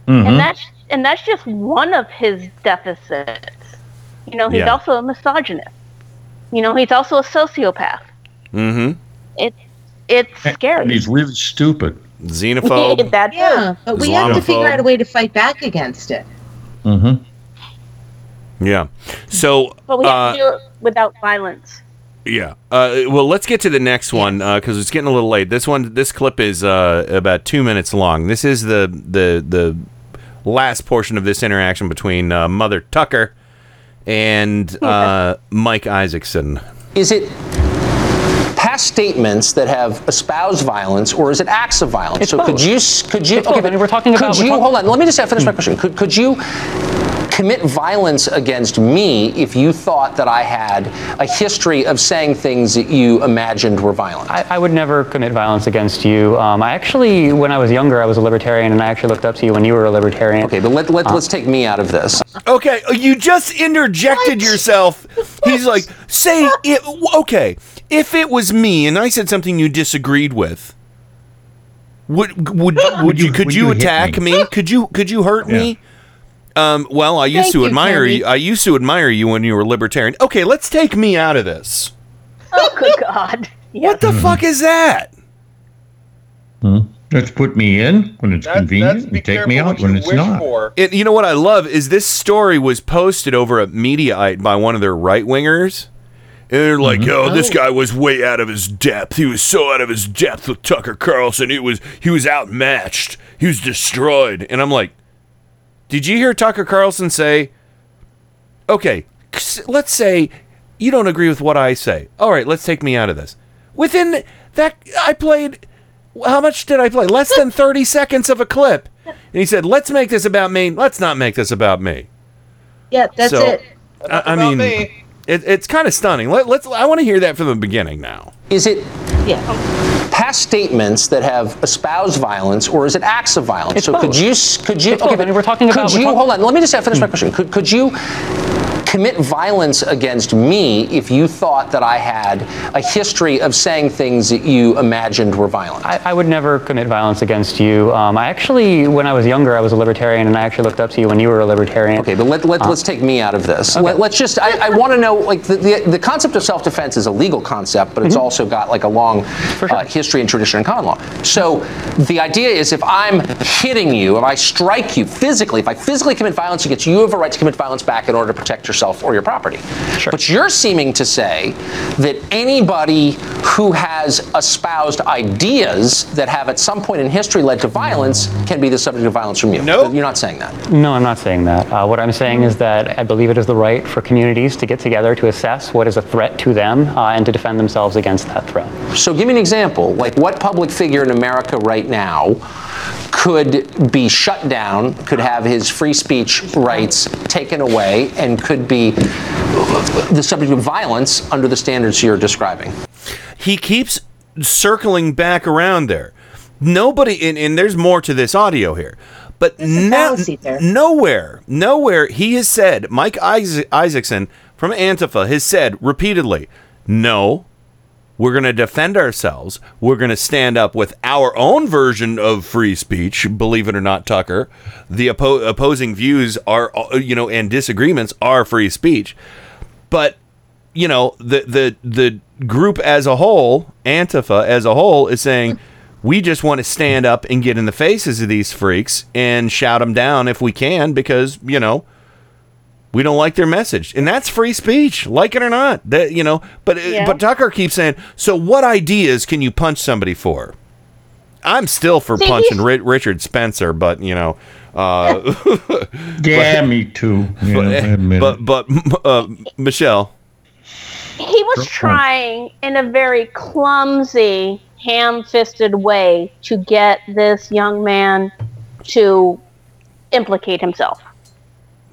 Mm-hmm. And that's and that's just one of his deficits. You know, he's Yeah. also a misogynist. You know, he's also a sociopath. Mm-hmm. It it's And scary. he's really stupid. Xenophobe. *laughs* that too. Yeah, but we have to figure out a way to fight back against it. Mm-hmm. Yeah. So, But we have uh, to do it without violence. Yeah. Uh, well, let's get to the next one because it's getting a little late. This one, this clip is uh, about two minutes long. This is the the the last portion of this interaction between uh, Mother Tucker and uh, Mike Isaacson. Is it past statements that have espoused violence, or is it acts of violence? It's so could you could you It's both. I mean, we're talking could about- we're you talk- hold on? Let me just finish my question. Could could you commit violence against me if you thought that I had a history of saying things that you imagined were violent? I, I would never commit violence against you. Um, I actually, when I was younger, I was a libertarian, and I actually looked up to you when you were a libertarian. Okay, but let, let, let's take me out of this. Okay, you just interjected yourself. He's like, say it. Okay, if it was me and I said something you disagreed with, would would would you could would you, you attack me? me? Could you could you hurt me? Um, well, I used Thank to you, admire Kenny. you. I used to admire you when you were libertarian. Okay, let's take me out of this. Oh good God. *laughs* What the fuck is that? Let's put me in when it's That- convenient that's be and take careful me out what when you it's wish not. for. It, you know what I love is this story was posted over at Mediaite by one of their right wingers. And they're like, "Yo, this guy was way out of his depth. He was so out of his depth with Tucker Carlson. He was he was outmatched. He was destroyed." And I'm like, "Did you hear Tucker Carlson say, "Okay, let's say you don't agree with what I say. All right, let's take me out of this." Within that I played how much did I play? Less than 30 *laughs* seconds of a clip. And he said, "Let's make this about me. Let's not make this about me." Yeah, that's So- it. I, I mean, it, it's kind of stunning. Let, let's. I want to hear that from the beginning now. Is it Yeah. past statements that have espoused violence, or is it acts of violence? It's so could you could you It's both. I mean, we're talking could about- we're you talk- hold on? Let me just finish my question. Could could you commit violence against me if you thought that I had a history of saying things that you imagined were violent. I, I would never commit violence against you. Um, I actually, when I was younger, I was a libertarian, and I actually looked up to you when you were a libertarian. Okay, but let, let, Uh, let's take me out of this. Okay. Let, us just, I, I want to know, like, the, the, the concept of self defense is a legal concept, but it's Mm-hmm. also got, like, a long uh, history and tradition in common law. So the idea is if I'm hitting you, if I strike you physically, if I physically commit violence against you, you have a right to commit violence back in order to protect yourself or your property. But you're seeming to say that anybody who has espoused ideas that have at some point in history led to violence can be the subject of violence from you. No. You're not saying that. No, I'm not saying that. Uh, what I'm saying is that I believe it is the right for communities to get together to assess what is a threat to them uh, and to defend themselves against that threat. So give me an example. Like what public figure in America right now could be shut down, could have his free speech rights taken away, and could be the subject of violence under the standards you're describing? He keeps circling back around there. Nobody, and, and there's more to this audio here, but no, nowhere, nowhere he has said, Mike Isaacson from Antifa has said repeatedly, no, we're going to defend ourselves. We're going to stand up with our own version of free speech. Believe it or not, Tucker, the oppo- opposing views are, uh, you know, and disagreements are free speech. But you know, the the the group as a whole, Antifa as a whole, is saying we just want to stand up and get in the faces of these freaks and shout them down if we can because you know we don't like their message and that's free speech like it or not that you know but Yeah. but tucker keeps saying so what ideas can you punch somebody for i'm still for See, punching Ri- richard spencer but you know uh *laughs* Yeah, but- me too. You but, admit but but uh, michelle He was trying in a very clumsy, ham fisted way to get this young man to implicate himself.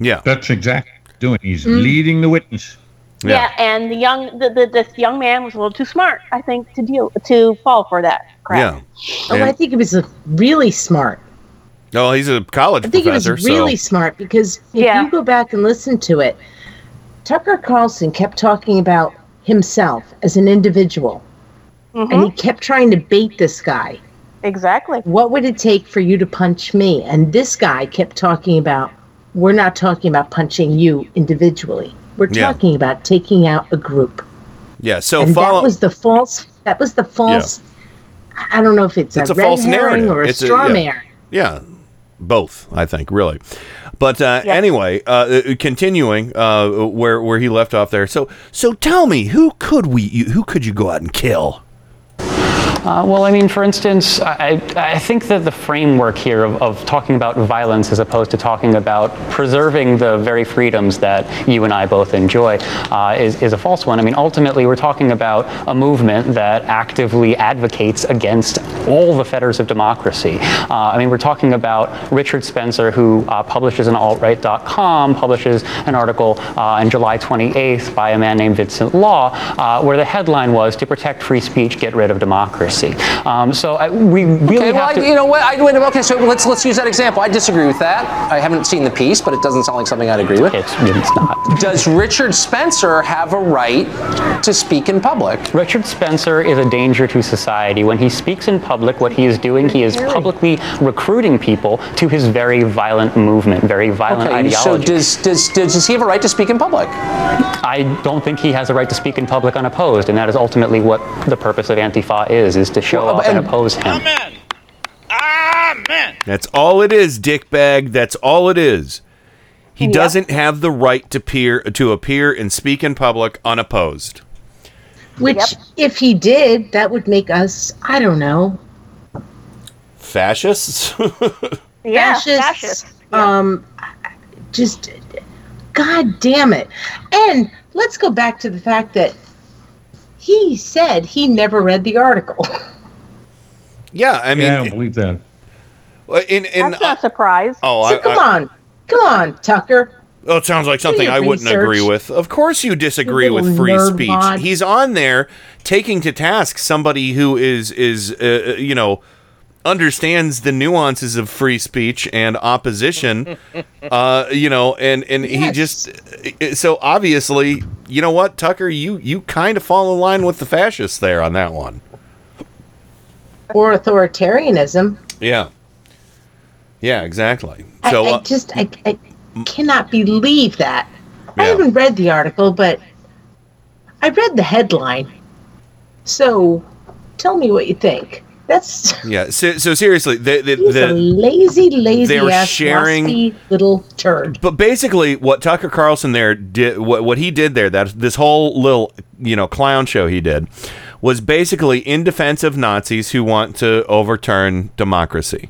Yeah. That's exactly doing. He's Mm. leading the witness. Yeah, and the young the, the, this young man was a little too smart, I think, to deal to fall for that crap. yeah Oh, I think it was really smart. oh he's a college I think professor it was really so smart because if you go back and listen to it, Tucker Carlson kept talking about himself as an individual. And he kept trying to bait this guy. Exactly. What would it take for you to punch me? And this guy kept talking about, we're not talking about punching you individually. We're Yeah. talking about taking out a group. yeah so and follow that was the false. That was the false. I don't know if it's, it's a, a, red false herring narrative or a it's straw yeah. man. Yeah, both. I think really. But uh, anyway, uh, uh, continuing uh, where where he left off there. So so tell me, who could we who could you go out and kill? Uh, well, I mean, for instance, I, I think that the framework here of, of talking about violence as opposed to talking about preserving the very freedoms that you and I both enjoy uh, is, is a false one. I mean, ultimately, we're talking about a movement that actively advocates against all the fetters of democracy. Uh, I mean, we're talking about Richard Spencer, who uh, publishes on altright.com, publishes an article uh, on July 28th by a man named Vincent Law, uh, where the headline was "To protect free speech, get rid of democracy." Um, so I, we really okay, well, have I, you know what? I went, okay, so let's let's use that example. I disagree with that. I haven't seen the piece, but it doesn't sound like something I'd agree with. It's, it's not. Does Richard Spencer have a right to speak in public? Richard Spencer is a danger to society. When he speaks in public, what he is doing, he is publicly recruiting people to his very violent movement, very violent Okay, so ideology. does, does does does he have a right to speak in public? I don't think he has a right to speak in public unopposed, and that is ultimately what the purpose of Antifa is: is to show Well, off and and- oppose him. Amen. Amen. That's all it is, dickbag. That's all it is. He Yeah. doesn't have the right to appear to appear and speak in public unopposed. Which, if he did, that would make us, I don't know, Fascists? *laughs* Yeah, fascists. fascists. Um, just, God damn it. And let's go back to the fact that he said he never read the article. *laughs* yeah, I mean, yeah, I don't believe that. in in That's not a surprise. oh, so I, come I- on. Come on, Tucker. Oh, it sounds like something I wouldn't research. agree with. Of course, you disagree with free speech. bod. He's on there taking to task somebody who is is uh, uh, you know understands the nuances of free speech and opposition. *laughs* uh, you know, and and he just so obviously, you know what, Tucker, you you kind of fall in line with the fascists there on that one. Or authoritarianism. Yeah. Yeah, exactly. I- So I, uh, just I, I cannot believe that. I haven't read the article, but I read the headline. So tell me what you think. That's yeah. So, so seriously, the the, he's a the lazy, lazy they're ass sharing- little turd. But basically, what Tucker Carlson there did, what what he did there, that this whole little you know clown show he did, was basically in defense of Nazis who want to overturn democracy.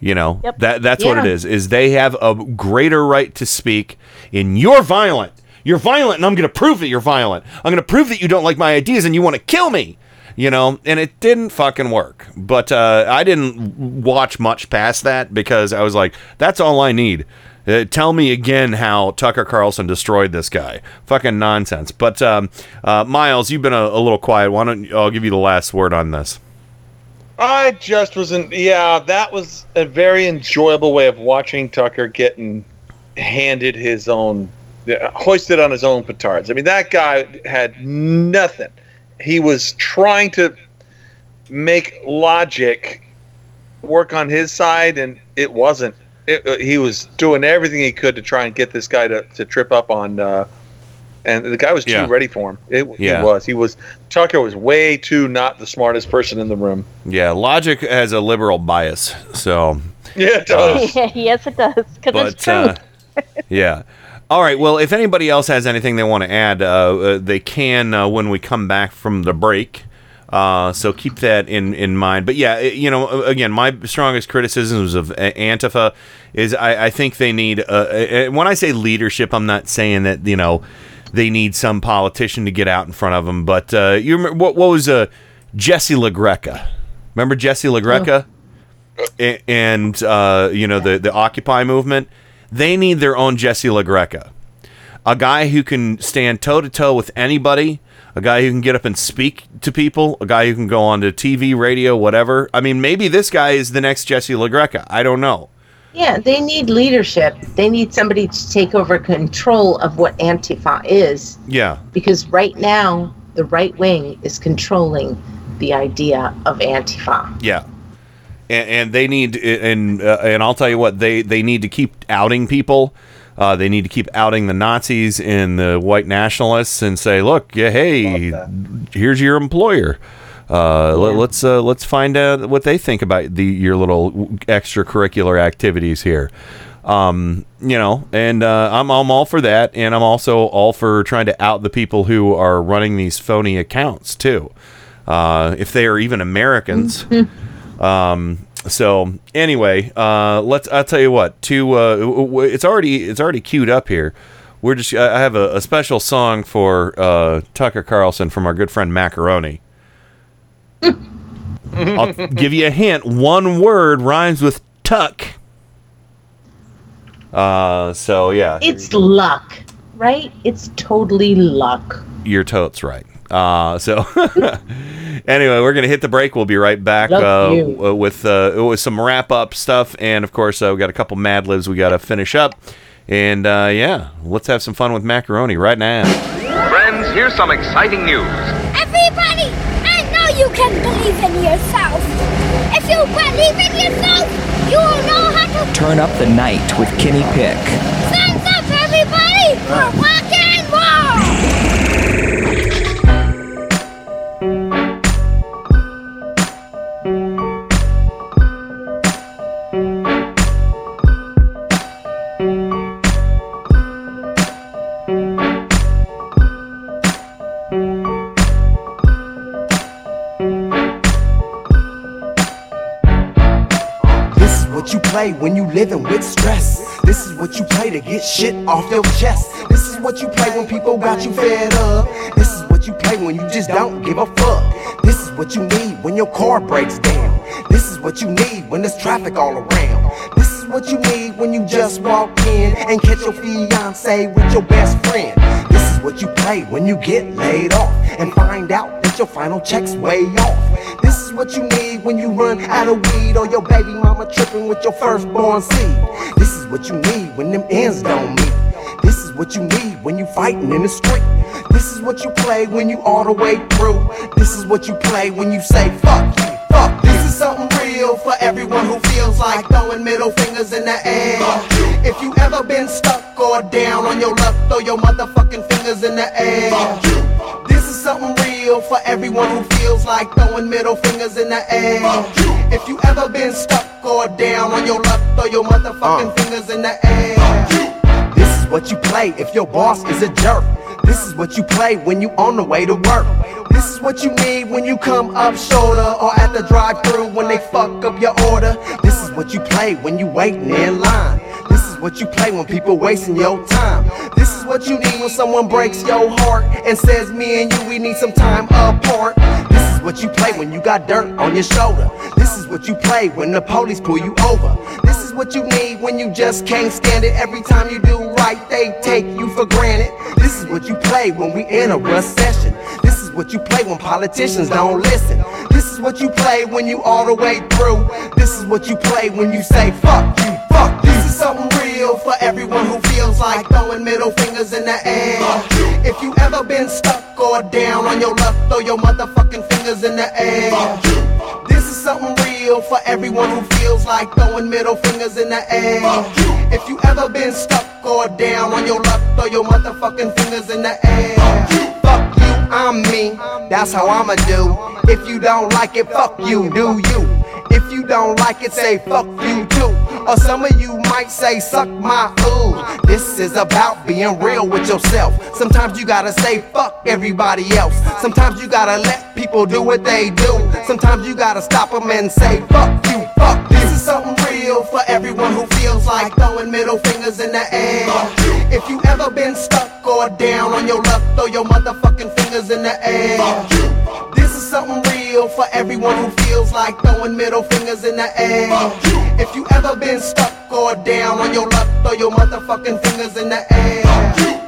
You know that that's what it is. Is. They have a greater right to speak. In you're violent. You're violent, and I'm going to prove that you're violent. I'm going to prove that you don't like my ideas and you want to kill me. You know, and it didn't fucking work. But uh, I didn't watch much past that because I was like, that's all I need. Uh, tell me again how Tucker Carlson destroyed this guy. Fucking nonsense. But um, uh, Miles, you've been a, a little quiet. Why don't I'll give you the last word on this? I just wasn't. Yeah, that was a very enjoyable way of watching Tucker getting handed his own, hoisted on his own petards. I mean, that guy had nothing. He was trying to make logic work on his side, and it wasn't. It, uh, he was doing everything he could to try and get this guy to, to trip up on. Uh, and the guy was too Yeah. ready for him. It, Yeah. He was. He was. Tucker was way too not the smartest person in the room. Yeah, logic has a liberal bias. So Yeah, it does. *laughs* yes, it does. Because it's but true. uh, yeah. All right. Well, if anybody else has anything they want to add, uh, uh, they can uh, when we come back from the break. Uh, so keep that in, in mind. But yeah, it- you know, again, my strongest criticisms of Antifa is I, I think they need. Uh, when I say leadership, I'm not saying that you know they need some politician to get out in front of them. But uh, you remember what, what was uh, Jesse LaGreca? Remember Jesse LaGreca? A- and uh, you know the the Occupy movement, they need their own Jesse LaGreca, a guy who can stand toe to toe with anybody, a guy who can get up and speak to people, a guy who can go on to TV, radio, whatever. I mean, maybe this guy is the next Jesse LaGreca. I don't know. Yeah, they need leadership. They need somebody to take over control of what Antifa is. Yeah, Because right now, the right wing is controlling the idea of Antifa. yeah. And, and they need, and uh, and I'll tell you what, they they need to keep outing people. Uh, they need to keep outing the Nazis and the white nationalists and say, look, yeah, hey, here's your employer. Uh, let, let's uh, let's find out what they think about the your little extracurricular activities here. Um, you know, and uh, I'm I'm all for that, and I'm also all for trying to out the people who are running these phony accounts too, uh, if they are even Americans. *laughs* Um, so anyway, uh, let's. I'll tell you what. To uh, w- w- it's already it's already queued up here. We're just. I I have a, a special song for uh, Tucker Carlson from our good friend Macaroni. *laughs* I'll give you a hint. One word rhymes with tuck. Uh, so yeah, It's luck, right? It's totally luck. your totes right. Uh, so *laughs* anyway, we're gonna hit the break. We'll be right back uh, with uh, with some wrap up stuff, and of course, uh, we got a couple Mad Libs we got to finish up. And uh, yeah, let's have some fun with macaroni right now. Friends, here's some exciting news. Everybody, I know you can believe in yourself. If you believe in yourself, you will know how to Turn up the night with Kenny Pick. stand up, everybody, for rock play when you living with stress. This is what you play to get shit off your chest. This is what you play when people got you fed up. This is what you play when you just don't give a fuck. This is what you need when your car breaks down. This is what you need when there's traffic all around. This is what you need when you just walk in and catch your fiance with your best friend. This is what you play when you get laid off and find out that your final check's way off. This is what you need when you run out of weed or your baby mama tripping with your firstborn seed. This is what you need when them ends don't meet. This is what you need when you fighting in the street. This is what you play when you all the way through. This is what you play when you say fuck you, fuck. This is something real for everyone who feels like throwing middle fingers in the air. If you ever been stuck or down on your luck, throw your motherfucking fingers in the air. This is something real for everyone who feels like throwing middle fingers in the air. If you ever been stuck or down on your luck, throw your motherfucking uh. fingers in the air. This is what you play if your boss is a jerk. This is what you play when you on the way to work. This is what you need when you come up shorter or at the drive-through when they fuck up your order. This is what you play when you waiting in line. This is what you play when people wasting your time. This is what you need when someone breaks your heart and says me and you we need some time apart. This is what you play when you got dirt on your shoulder. This is what you play when the police pull you over. This is what you need when you just can't stand it. Every time you do right, they take you for granted. This is what you play when we in a recession. This is what you play when politicians don't listen. This is what you play when you all the way through. This is what you play when you say fuck you, fuck. Is something real for everyone who feels like throwing middle fingers in the air. If you ever been stuck or down on your luck, throw your motherfucking fingers in the air. This is something real for everyone who feels like throwing middle fingers in the air. If you ever been stuck or down on your luck, throw your motherfucking fingers in the air. Fuck you, I'm me. That's how I'ma do. If you don't like it, fuck you, do you? If you don't like it, say fuck you too. Or some of you might say suck my ooh. This is about being real with yourself. Sometimes you gotta say fuck everybody else. Sometimes you gotta let people do what they do. Sometimes you gotta stop them and say fuck you, fuck. Is something real for everyone who feels like throwing middle fingers in the air. If you ever been stuck or down on your luck, throw your motherfucking fingers in the air. This is something real for everyone who feels like throwing middle fingers in the air. If you ever been stuck or down on your luck, throw your motherfucking fingers in the air.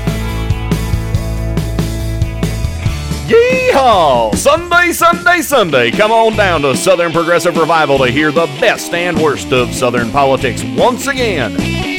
Yeehaw! Sunday, Sunday, Sunday. Come on down to Southern Progressive Revival to hear the best and worst of Southern politics once again.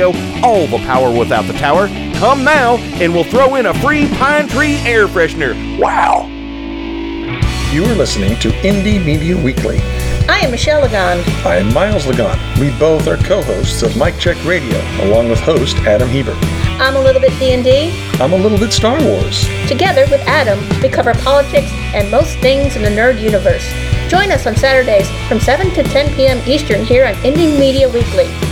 all the power without the tower. Come now, and we'll throw in a free pine tree air freshener. Wow! You are listening to Indie Media Weekly. I am Michelle Lagan. I am Miles Lagan. We both are co-hosts of Mike Check Radio, along with host Adam Hebert. I'm a little bit D&D. I'm a little bit Star Wars. Together with Adam, we cover politics and most things in the nerd universe. Join us on Saturdays from 7 to 10 p.m. Eastern here on Indie Media Weekly.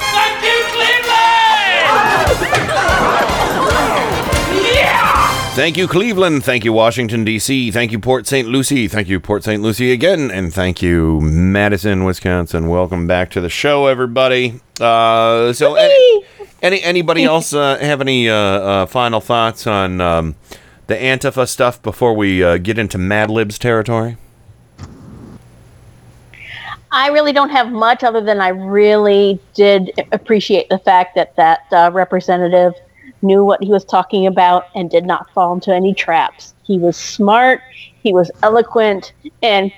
Thank you, Cleveland. Thank you, Washington, D.C. Thank you, Port St. Lucie. Thank you, Port St. Lucie again. And thank you, Madison, Wisconsin. Welcome back to the show, everybody. Uh, so, any, any anybody else uh, have any uh, uh, final thoughts on um, the Antifa stuff before we uh, get into Mad Libs territory? I really don't have much other than I really did appreciate the fact that that uh, representative knew what he was talking about and did not fall into any traps. He was smart, he was eloquent, and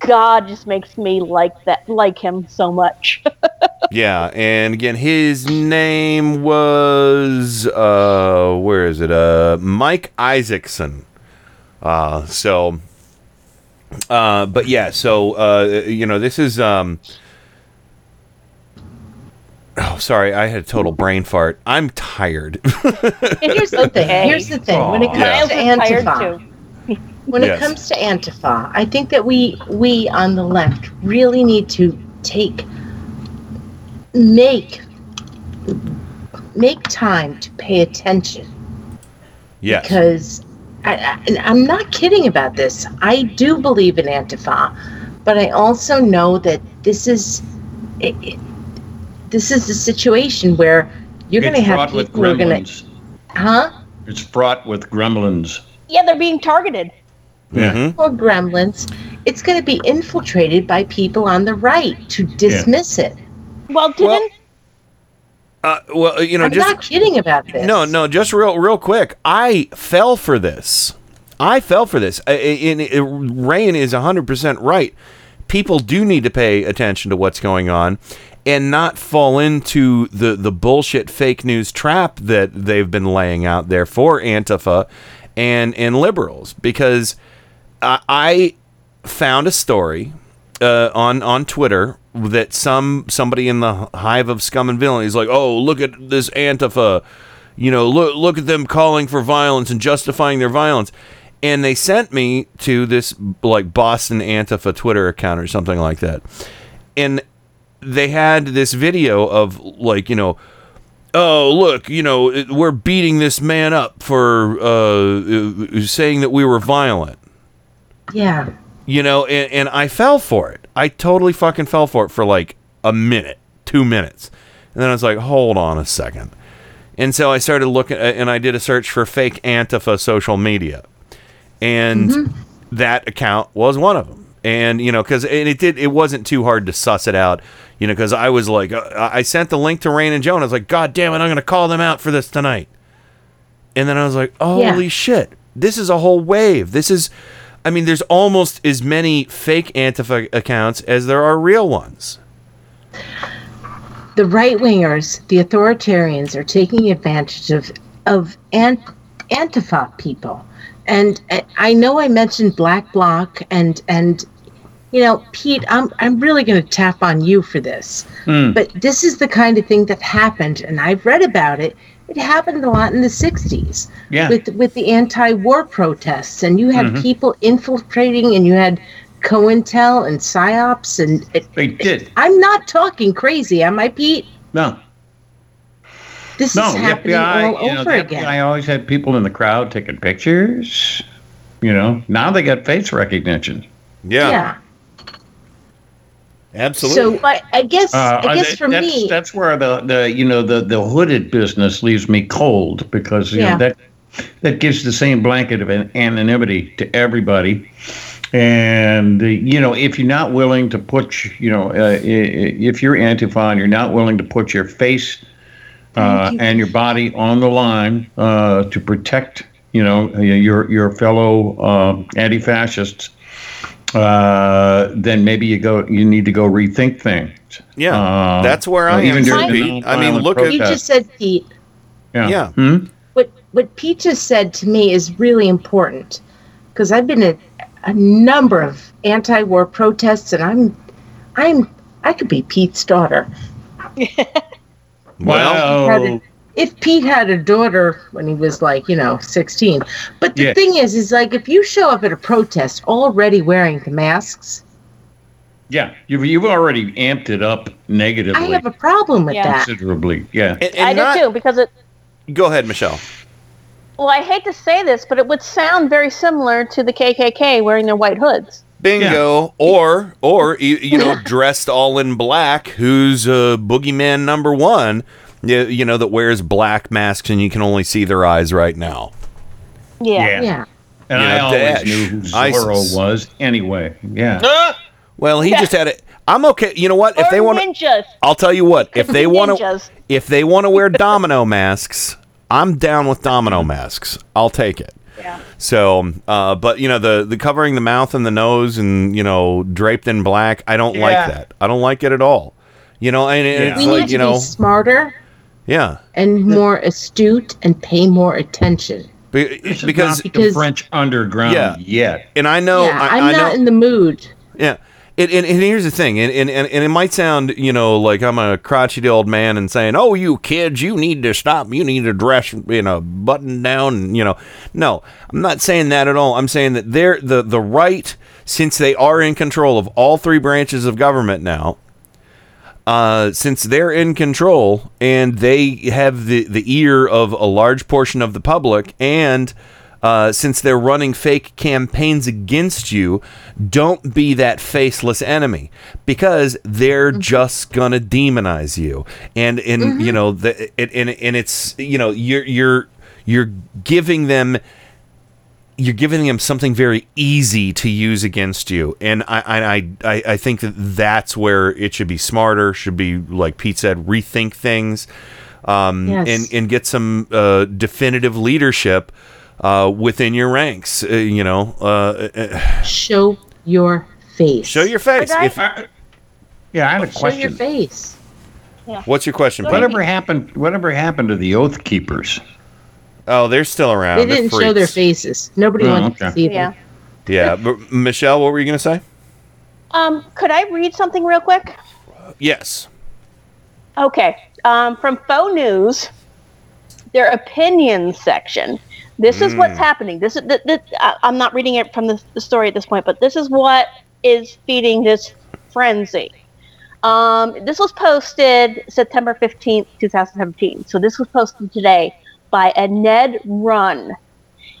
God just makes me like that, like him so much. *laughs* yeah, and again, his name was uh, where is it? Uh, Mike Isaacson. Uh, so, uh, but yeah, so uh, you know, this is um. Oh, sorry, I had a total brain fart. I'm tired. And here's the thing. Here's the thing. When it comes Yeah. to Antifa, when Yes. it comes to Antifa, I think that we we on the left really need to take make make time to pay attention yes. because I, I, I'm not kidding about this. I do believe in Antifa, but I also know that this is it, it- this is the situation where you're going to have fraught with people who are going to, huh? It's fraught with gremlins. yeah, they're being targeted. Mm-hmm. or gremlins, it's going to be infiltrated by people on the right to dismiss it. Well, didn't Uh, well, you know, I'm just not kidding about this. No, no, just real, real quick. I fell for this. I fell for this. I- I- And Rain is hundred percent right. People do need to pay attention to what's going on, and not fall into the the bullshit fake news trap that they've been laying out there for Antifa and and liberals. Because I, I found a story uh, on on Twitter that some somebody in the hive of scum and villainy is like, oh, look at this Antifa, you know, look look at them calling for violence and justifying their violence, and they sent me to this like Boston Antifa Twitter account or something like that, and they had this video of like you know. Oh look! You know we're beating this man up for uh, uh, saying that we were violent Yeah. you know and, and i fell for it i totally fucking fell for it for like a minute two minutes and then i was like hold on a second and so i started looking uh, and i did a search for fake antifa social media and that account was one of them and you know because and it did it wasn't too hard to suss it out you know because i was like uh, i sent the link to rain and joan i was like god damn it i'm gonna call them out for this tonight and then I was like, holy Yeah. shit, this is a whole wave. This is, I mean, there's almost as many fake Antifa accounts as there are real ones. the right wingers, the authoritarians, are taking advantage of of ant, Antifa people, and I know I mentioned Black Bloc and and you know Pete, I'm I'm really going to tap on you for this, Hmm. but this is the kind of thing that happened, and I've read about it. It happened a lot in the '60s Yeah. with with the anti-war protests, and you had Mhm. people infiltrating, and you had COINTEL and psyops, and it, They did. I'm not talking crazy, am I, Pete? No. This No, is happening FBI, all you know, over the again. FBI always had people in the crowd taking pictures. You know, now they got face recognition. yeah. Absolutely. So I, I guess Uh, I guess that- for that's, me, that's where the, the you know the, the hooded business leaves me cold because you Yeah. know that that gives the same blanket of an- anonymity to everybody. And uh, you know, if you're not willing to put, you know, uh, i- i- if you're Antifa and you're not willing to put your face uh, you. and your body on the line uh, to protect, you know, your your fellow uh, anti-fascists, uh, then maybe you go, you need to go rethink things. Yeah, Uh, that's where I uh, am, even during the Pete. I mean, nonviolent look at- you just said, Pete. yeah. Yeah. Hmm? What what Pete just said to me is really important because I've been at a number of anti-war protests, and I'm I'm I could be Pete's daughter. Well, Had a- if Pete had a daughter when he was like, you know, 16. But the Yeah. thing is, is like if you show up at a protest already wearing the masks, Yeah, you've, you've already amped it up negatively I have a problem with Yeah. that. considerably. Yeah. I do too because it. Go ahead, Michelle. Well, I hate to say this, but it would sound very similar to the KKK wearing their white hoods. Bingo. Or or you, you know, *laughs* dressed all in black, who's uh, boogeyman number one? You, you know that wears black masks and you can only see their eyes right now. Yeah. Yeah. And You I know, always Daesh, knew who ISIS. Zorro was anyway. Yeah. Well, he Yeah. just had it. I'm okay. You know what? If they want, to, I'll tell you what. If *laughs* they want to, if they want to wear *laughs* domino masks, I'm down with domino masks. I'll take it. Yeah. So, uh, but you know the the covering the mouth and the nose and you know draped in black, I don't Yeah. like that. I don't like it at all. You know, and it's we like need to you know, be smarter yeah, and more astute and pay more attention. Be- This is because the Because- French underground Yeah. yet. and I know, yeah, I, I'm I know, not in the mood. Yeah. And, and, and here's the thing, and, and, and, and it might sound, you know, like I'm a crotchety old man and saying, oh, you kids, you need to stop. You need to dress, you know, button down, you know. No, I'm not saying that at all. I'm saying that they're the, the right, since they are in control of all three branches of government now, uh, since they're in control and they have the, the ear of a large portion of the public, and uh, since they're running fake campaigns against you, don't be that faceless enemy because they're just gonna demonize you, and and you know the it, and and it's you know you're you're you're giving them you're giving them something very easy to use against you, and I I I, I think that that's where it should be smarter. Should be like Pete said, rethink things, um, Yes. and and get some uh, definitive leadership uh, within your ranks. Uh, you know, uh, uh, Show your face. show your face. I- If, I, yeah, I have a question. Show your question. face. what's your question? Whatever happened? Whatever happened to the Oath Keepers? Oh, they're still around. They didn't show their faces. Nobody Oh, wanted to see them. Yeah, but Michelle, what were you gonna say? Um, could I read something real quick? Yes. Okay. Um, from Faux News, their opinion section. This is what's happening. This is th- th- I- I'm not reading it from the, the story at this point, but this is what is feeding this frenzy. Um, this was posted September 15th, 2017. So this was posted today by a Ned Ryun.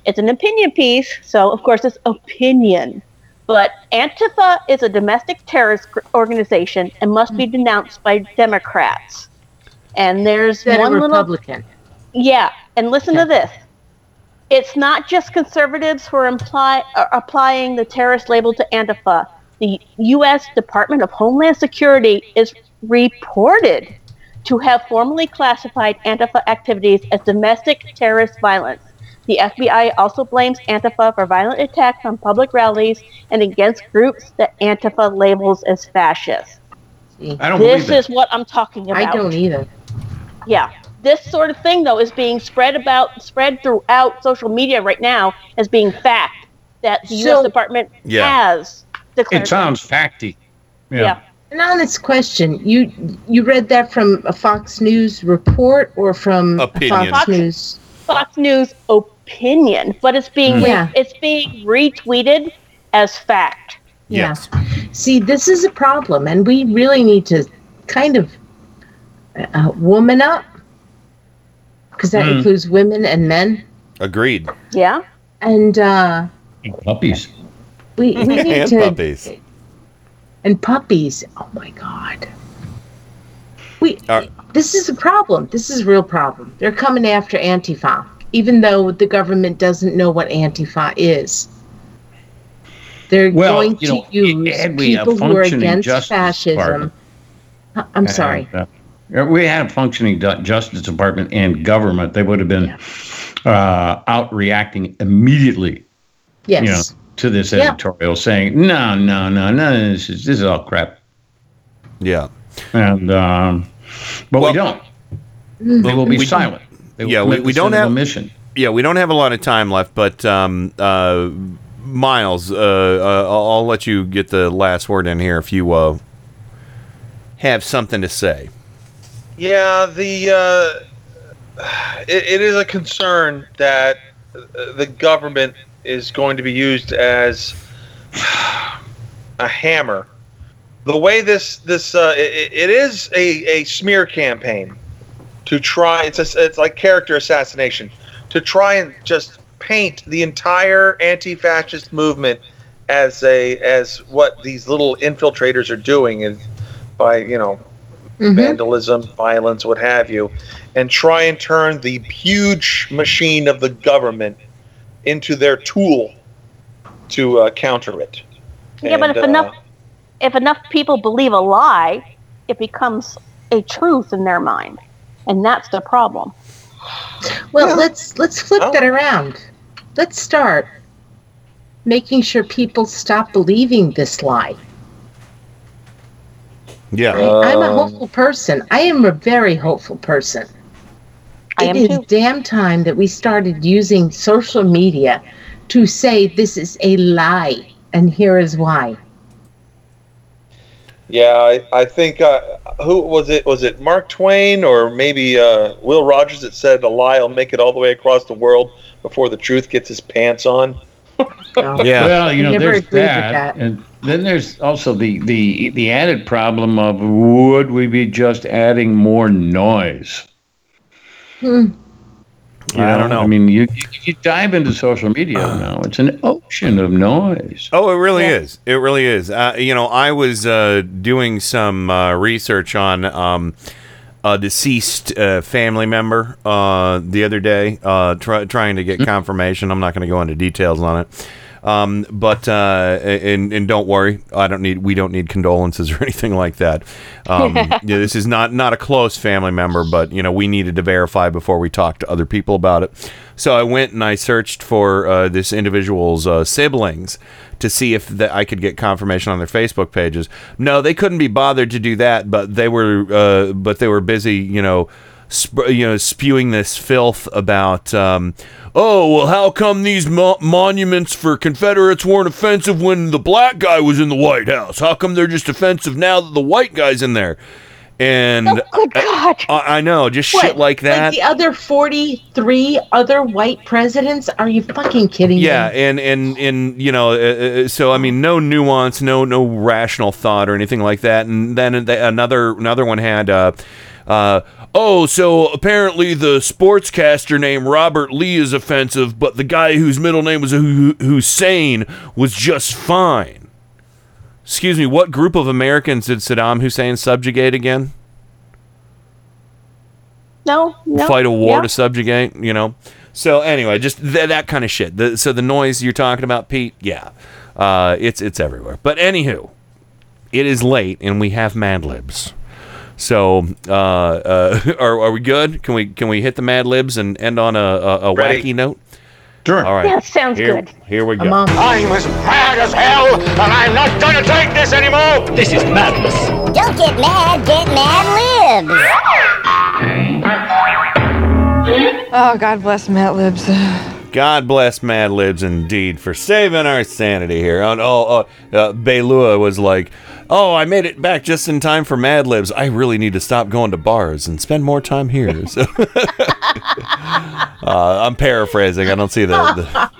It's an opinion piece, so of course it's opinion. But Antifa is a domestic terrorist organization and must be denounced by Democrats. And there's a one little Republican? yeah, and listen to this. It's not just conservatives who are, imply, are applying the terrorist label to Antifa. The U.S. Department of Homeland Security is reported to have formally classified Antifa activities as domestic terrorist violence. The FBI also blames Antifa for violent attacks on public rallies and against groups that Antifa labels as fascist. I don't This believe that. is what I'm talking about. I don't either. Yeah. This sort of thing though is being spread about spread throughout social media right now as being fact that the So- US Department Yeah. has declared. It sounds facty. yeah. An honest question. You you read that from a Fox News report or from Opinion. Fox News? Fox News opinion, but it's being re- Yeah. it's being retweeted as fact. Yeah. See, this is a problem, and we really need to kind of uh, woman up because that Mm. includes women and men. Agreed. Yeah. And uh, Puppies. we we *laughs* need and to puppies. And puppies. Oh my God. We Are- this is a problem. This is a real problem. They're coming after Antifa, even though the government doesn't know what Antifa is. They're Well, going you to know, use had we a people who are against fascism. Department, Uh, I'm sorry. And, uh, we had a functioning Justice Department and government. They would have been uh, out reacting immediately, Yes. you know, to this Yeah. editorial, saying, "No, no, no, no, this is this is all crap." Yeah. And um, but we don't. They will be we- silent. They will yeah, we, we don't sin of have omission. Yeah, we don't have a lot of time left, but um, uh, Miles, uh, uh, I'll, I'll let you get the last word in here if you uh, have something to say. Yeah, the uh, it, it is a concern that uh, the government is going to be used as a hammer. The way this this uh, it, it is a, a smear campaign to try it's a, it's like character assassination to try and just paint the entire anti-fascist movement as a as what these little infiltrators are doing and by you know vandalism violence what have you and try and turn the huge machine of the government into their tool to uh, counter it yeah, but if uh, enough if enough people believe a lie, it becomes a truth in their mind, and that's the problem. Well, let's let's flip that around. Let's start making sure people stop believing this lie. Yeah. I, I'm a hopeful person. I am a very hopeful person. I It am is too. damn time that we started using social media to say this is a lie, and here is why. Yeah, I, I think uh, who was it? Was it Mark Twain or maybe uh, Will Rogers that said a lie will make it all the way across the world before the truth gets his pants on? *laughs* Yeah. Well, you know, there's that, that. and then there's also the the the added problem of would we be just adding more noise? Hmm. You I don't know. I mean, you, you you dive into social media now; it's an ocean of noise. Oh, it really is. It really is. Uh, you know, I was uh, doing some uh, research on um, a deceased uh, family member uh, the other day, uh, try, trying to get confirmation. I'm not going to go into details on it. Um, but uh, and and don't worry, I don't need we don't need condolences *laughs* or anything like that. Um, *laughs* yeah, this is not not a close family member, but you know we needed to verify before we talked to other people about it. So I went and I searched for uh, this individual's uh, siblings to see if the, I could get confirmation on their Facebook pages. No, they couldn't be bothered to do that, but they were uh, but they were busy, you know. Sp- you know, spewing this filth about, um, oh, well, how come these mo- monuments for Confederates weren't offensive when the black guy was in the White House? How come they're just offensive now that the white guy's in there? And Oh, good God. I, I know, just What, shit like that. the other 43 other white presidents? Are you fucking kidding Yeah, me? and and and you know, uh, uh, so I mean, no nuance, no no rational thought or anything like that. And then another another one had, uh, uh, oh, so apparently the sportscaster named Robert Lee is offensive, but the guy whose middle name was Hussein was just fine. Excuse me, what group of Americans did Saddam Hussein subjugate again? No, no. fight a war yeah. to subjugate, you know. So anyway, just th- that kind of shit. The, so the noise you're talking about, Pete, yeah, uh, it's it's everywhere. But anywho, it is late and we have Mad Libs. So uh, uh, *laughs* are, are we good? Can we can we hit the Mad Libs and end on a, a, a Ready. wacky note? Sure. All right. Yeah, sounds here, good. Here we go. I'm. I'm as mad as hell, and I'm not gonna take this anymore! This is madness. Don't get mad, get mad libs. Oh, God bless Mad Libs. God bless Mad Libs indeed for saving our sanity here. Oh, oh, oh uh, Beilua was like, "Oh, I made it back just in time for Mad Libs. I really need to stop going to bars and spend more time here." *laughs* So, uh, I'm paraphrasing. I don't see the, the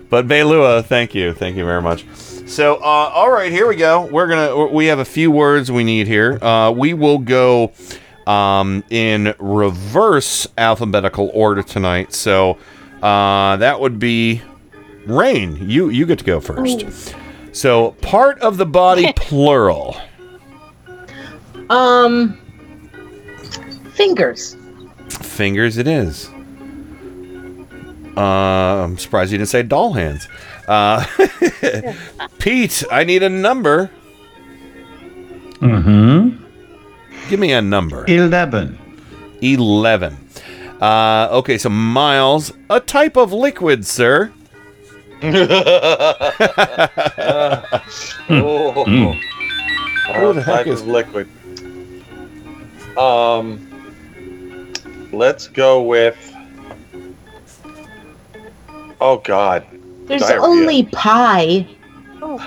*laughs* but Beilua, thank you, thank you very much. So, uh, all right, here we go. We're gonna we have a few words we need here. Uh, we will go um, in reverse alphabetical order tonight. So uh, that would be Rain. You you get to go first. So part of the body *laughs* plural. Um, fingers. Fingers it is. Uh, I'm surprised you didn't say doll hands. Uh, *laughs* Pete, I need a number. Mm-hmm. Give me a number. Eleven. 11. Uh, okay, so Miles, a type of liquid, sir. *laughs* oh, Who oh, the heck is- liquid. Um, let's go with. Oh God. There's Diarrhea. only pie. Oh.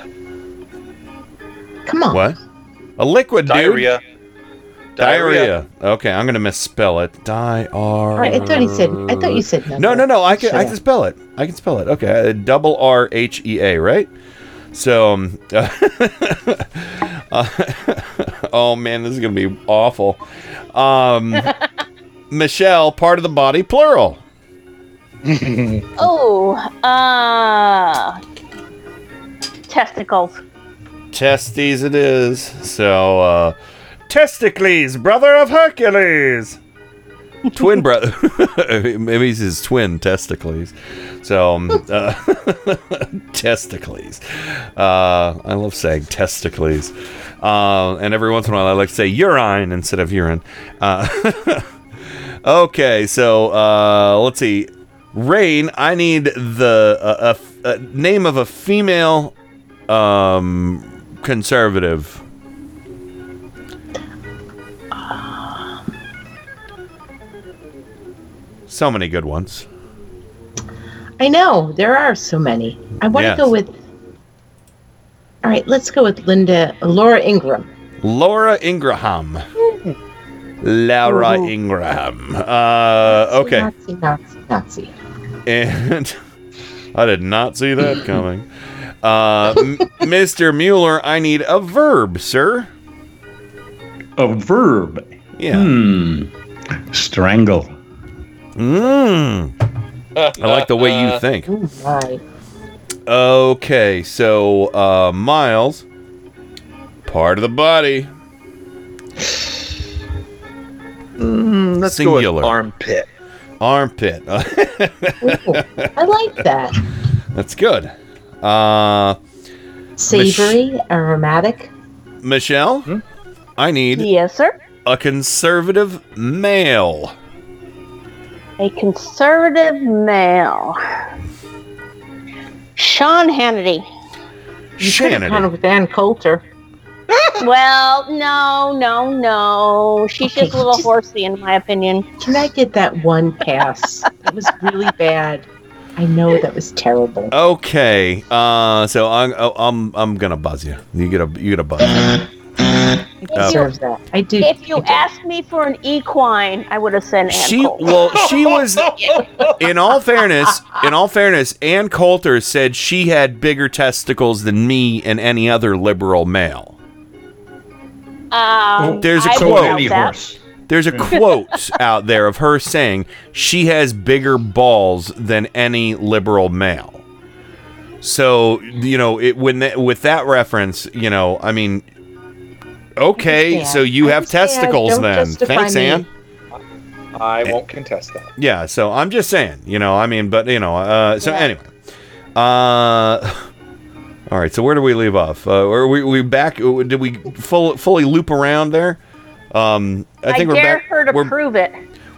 Come on. What? A liquid, dude. Diarrhea. Diarrhea. Okay, I'm gonna misspell it. Di R. Right, I thought he said. I thought you said No, number. no, no. I can Shut I up. can spell it. I can spell it. Okay, uh, double R H E A, right? So, um, *laughs* Uh, *laughs* oh man, this is gonna be awful. Um, *laughs* Michelle, part of the body, plural. Oh, uh, testicles. Testes it is. So, uh, testicles, brother of Hercules. Twin brother. *laughs* Maybe he's his twin testicles. So, um, uh, *laughs* testicles. Uh, I love saying testicles. Uh, and every once in a while I like to say urine instead of urine. Uh, *laughs* okay, so uh, let's see. Rain, I need the name of a female um, conservative. So many good ones. I know there are so many. I want to Yes. go with. All right, let's go with Linda Laura Ingraham. Laura Ingraham. Laura Ooh. Ingraham. Uh, okay. Nazi, Nazi, Nazi. And *laughs* I did not see that coming. Uh, M- *laughs* Mr. Mueller, I need a verb, sir. A verb. Yeah. Hmm. Strangle. Mmm. I like the way you think. Okay, so uh, Miles, part of the body. Mm, let's go Singular. with armpit. Armpit. *laughs* Ooh, I like that. That's good. Uh, Savory, aromatic. Michelle, I need Yes, sir. a conservative male. A conservative male. Sean Hannity. You could have gone with Ann Coulter. *laughs* *laughs* well, no, no, no. She's Okay, just a little just- horsey, in my opinion. Can I get that one pass? *laughs* it was really bad. I know that was terrible. Okay, uh, so I'm oh, I'm I'm gonna buzz you. You get a you get a buzz. It deserves that. I do. If you asked me for an equine, I would have said Ann She Coulter. well, she *laughs* was. In all fairness, in all fairness, Ann Coulter said she had bigger testicles than me and any other liberal male. Um, There's a I quote. doubt. There's a quote out there of her saying she has bigger balls than any liberal male. So you know, it when that, with that reference, you know, I mean, okay, understand. so you I have testicles then. Thanks, me. Ann. I won't contest that. Yeah, so I'm just saying, you know, I mean, but you know, uh, so anyway, uh, *laughs* all right. So where do we leave off? Uh, are we we back? Did we full, fully loop around there? Um, I I, think we're dare back. her to we're, prove it.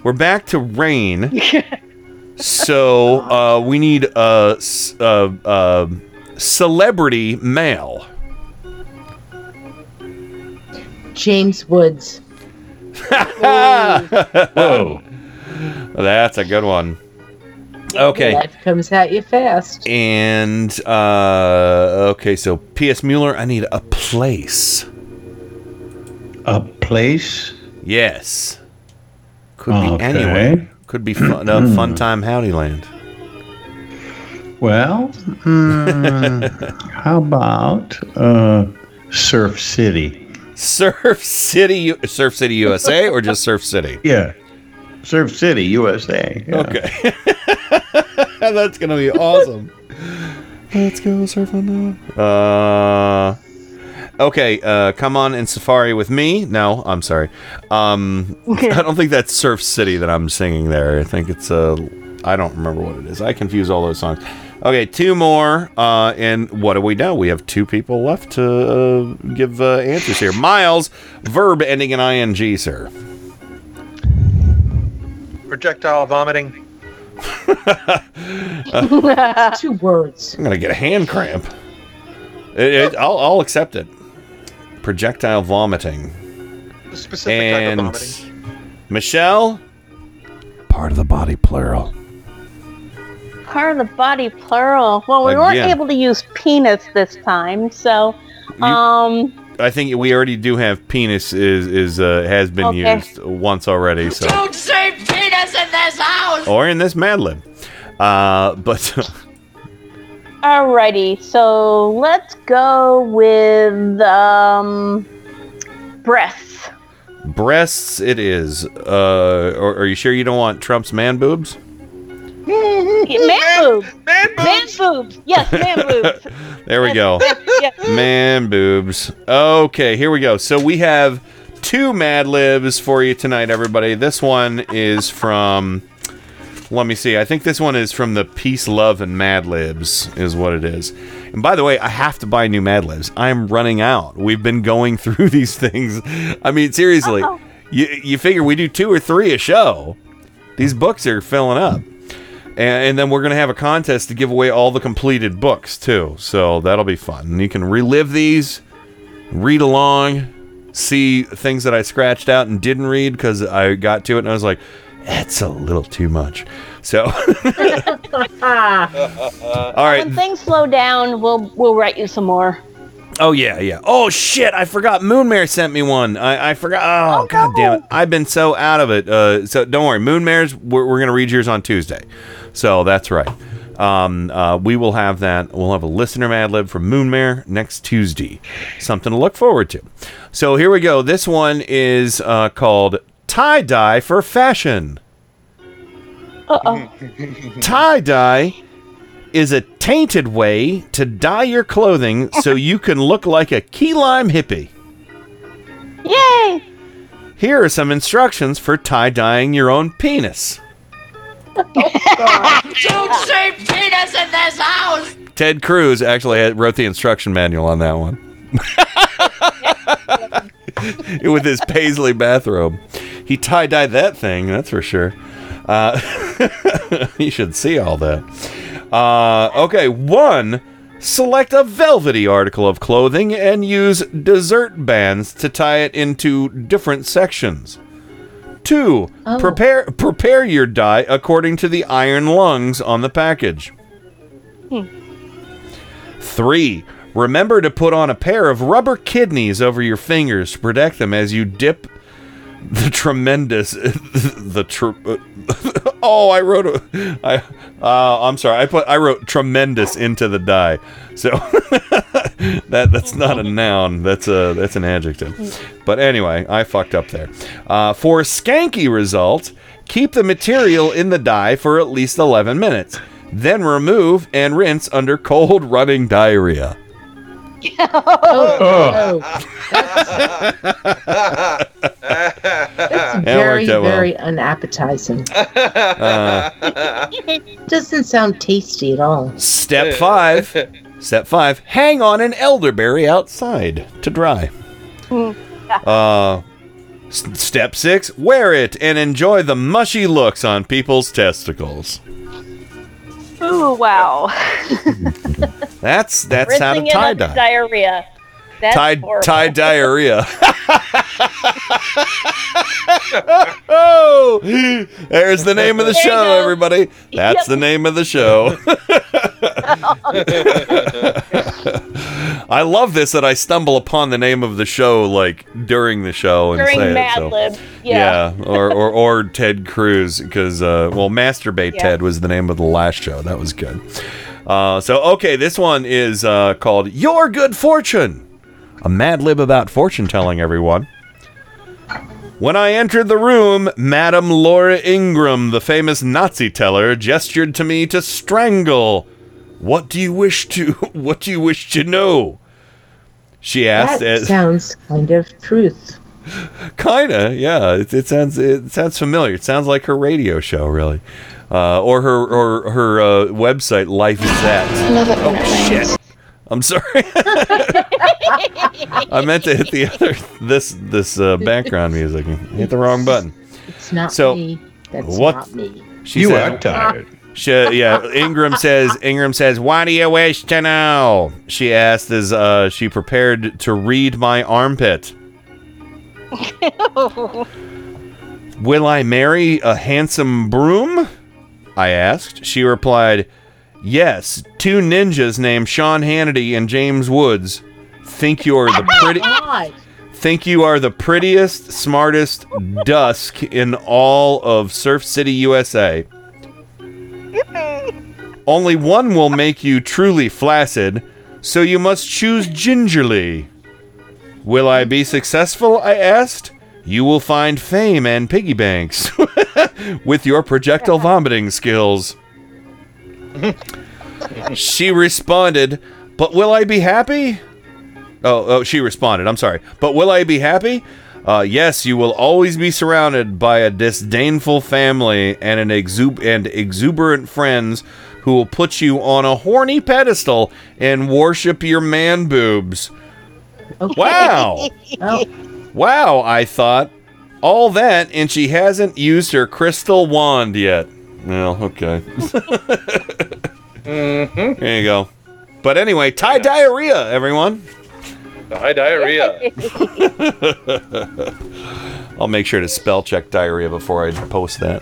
we're back to rain. *laughs* so uh, we need a celebrity male. James Woods. *laughs* Whoa, that's a good one. Okay. Life comes at you fast. And uh okay, so P.S. Mueller, I need a place. A place? Yes. Could Okay. be anywhere. Could be fun, uh, *clears throat* fun time howdy land. Well, mm, *laughs* how about uh, Surf City? Surf City, Surf City, USA, or just Surf City? *laughs* Yeah, Surf City, USA. yeah. Okay, *laughs* that's gonna be awesome. Let's go surfing now. Uh, okay. Uh, come on in Safari with me. No, I'm sorry. Um, *laughs* I don't think that's Surf City that I'm singing there. I think it's uh, I don't remember what it is. I confuse all those songs. Okay, two more. Uh, and what do we know? We have two people left to uh, give uh, answers here. Miles, verb ending in ing, sir. Projectile vomiting. *laughs* Two words. I'm gonna get a hand cramp. It, it, I'll, I'll accept it. Projectile vomiting. Specific and type of vomiting. Michelle, part of the body, plural. Part of the body, plural. Well, we weren't able to use penis this time, so um, I think we already do have penis is is uh, has been Okay. used once already. So Don't say penis in this house! or in this Mad Lib. Uh, but *laughs* Alrighty, so let's go with um, breasts. Breasts, it is. Uh, or, are you sure you don't want Trump's man boobs? Man boobs. Man boobs. Man boobs. Yes, man *laughs* boobs. There we go. Yes. Man boobs. Okay, here we go. So we have two Mad Libs for you tonight, everybody. This one is from. Let me see. I think this one is from the Peace, Love, and Mad Libs, is what it is. And by the way, I have to buy new Mad Libs. I'm running out. We've been going *laughs* through these things. I mean, seriously, you, you figure we do two or three a show. These books are filling up. And, and then we're going to have a contest to give away all the completed books, too. So that'll be fun. And you can relive these, read along, see things that I scratched out and didn't read because I got to it and I was like, that's a little too much. So, *laughs* *laughs* all right. When things slow down, we'll we'll write you some more. Oh yeah, yeah. Oh shit, I forgot. Moonmare sent me one. I, I forgot. Oh, god damn it. I've been so out of it. Uh, so don't worry. Moonmares, we're, we're gonna read yours on Tuesday. So that's right. Um, uh, we will have that. We'll have a listener Mad Lib from Moonmare next Tuesday. Something to look forward to. So here we go. This one is uh, called Tie Dye for Fashion. Uh oh. *laughs* Tie dye is a tainted way to dye your clothing so *laughs* you can look like a key lime hippie. Yay! Here are some instructions for tie dyeing your own penis. Don't say penis in this house! Ted Cruz actually had, wrote the instruction manual on that one. *laughs* With his paisley bathrobe. He tie dyed that thing, that's for sure. Uh, *laughs* you should see all that. Uh, okay, one, select a velvety article of clothing and use dessert bands to tie it into different sections. Two, Oh. prepare prepare your dye according to the iron lungs on the package. Three, remember to put on a pair of rubber kidneys over your fingers. To protect them as you dip *laughs* the tremendous *laughs* the tr- *laughs* oh I wrote a I uh, I'm sorry. I put I wrote tremendous into the dye so *laughs* that that's not a noun that's a that's an adjective but anyway I fucked up there uh, for skanky result keep the material in the dye for at least 11 minutes then remove and rinse under cold running diarrhea Oh, That's very, out well. very unappetizing. Uh, *laughs* Doesn't sound tasty at all. Step five. Step five. Hang on an elderberry outside to dry. Uh, s- step six. Wear it and enjoy the mushy looks on people's testicles. Ooh, wow. *laughs* That's that's how to Rinsing it tie up dye. diarrhea. That's horrible. tie diarrhea. *laughs* oh, there's the name of the There show, everybody. That's Yep. the name of the show. *laughs* I love this that I stumble upon the name of the show like during the show and During say Mad it. So. Lib. Yeah. or, or or Ted Cruz because uh, well, Masturbate Yeah. Ted was the name of the last show. That was good. Uh, so okay, this one is uh, called Your Good Fortune, a Mad Lib about fortune telling. Everyone. When I entered the room, Madame Laura Ingraham, the famous Nazi teller, gestured to me to strangle. What do you wish to? *laughs* What do you wish to know? She asked. That as- sounds kind of truth. *laughs* Kinda, yeah. It, it sounds it sounds familiar. It sounds like her radio show, really, uh, or her or her uh, website. Life is that. Love it oh it shit! Rains. I'm sorry. *laughs* I meant to hit the other this this uh, background music. Hit the wrong button. It's not So, me. That's what- not me. She You said- act tired. She, yeah, Ingraham says. Ingraham says, "What do you wish to know?" She asked as uh, she prepared to read my armpit. *laughs* Will I marry a handsome broom? I asked. She replied, Yes, two ninjas named Sean Hannity and James Woods think you are the pretty think you are the prettiest, smartest dusk in all of Surf City, USA. Only one will make you truly flaccid, so you must choose gingerly. Will I be successful? I asked. You will find fame and piggy banks *laughs* with your projectile vomiting skills. She responded, But will I be happy? Oh, oh, she responded, I'm sorry. But will I be happy? Uh, yes, you will always be surrounded by a disdainful family and an and exuberant friends who will put you on a horny pedestal and worship your man boobs. Wow. *laughs* Wow, I thought. All that, and she hasn't used her crystal wand yet. Well, okay. *laughs* Mm-hmm. There you go. But anyway, tie diarrhea, everyone. High diarrhea. *laughs* I'll make sure to spell check diarrhea before I post that.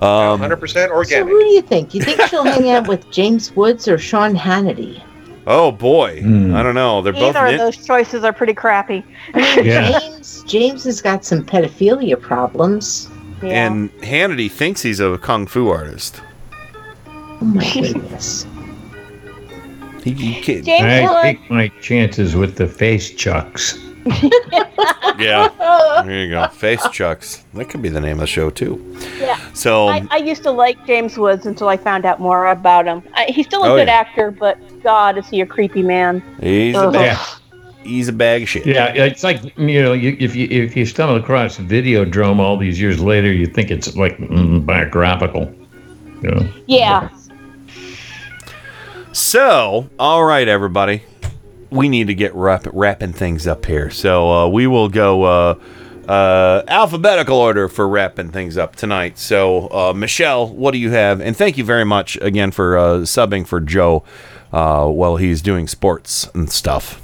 Um, 100% So organic. who do you think? You think she'll hang out with James Woods or Sean Hannity? oh boy, I don't know. They're both Either of those choices are pretty crappy. James James has got some pedophilia problems. And Hannity thinks he's a kung fu artist. Oh my goodness. *laughs* He, he can't- I take my chances with the face chucks. yeah, *laughs* there you go. Face chucks. That could be the name of the show too. Yeah. So I, I used to like James Woods until I found out more about him. I, he's still a Oh, good yeah. actor, but God, is he a creepy man? he's a Ugh. Bag. He's a bag of shit. Yeah, it's like you know, you, if you if you stumble across Videodrome all these years later, you think it's like mm, biographical. You know? Yeah. So, all right, everybody, we need to get wrap- wrapping things up here. So uh, we will go uh, uh, alphabetical order for wrapping things up tonight. So, uh, Michelle, what do you have? And thank you very much again for uh, subbing for Joe uh, while he's doing sports and stuff.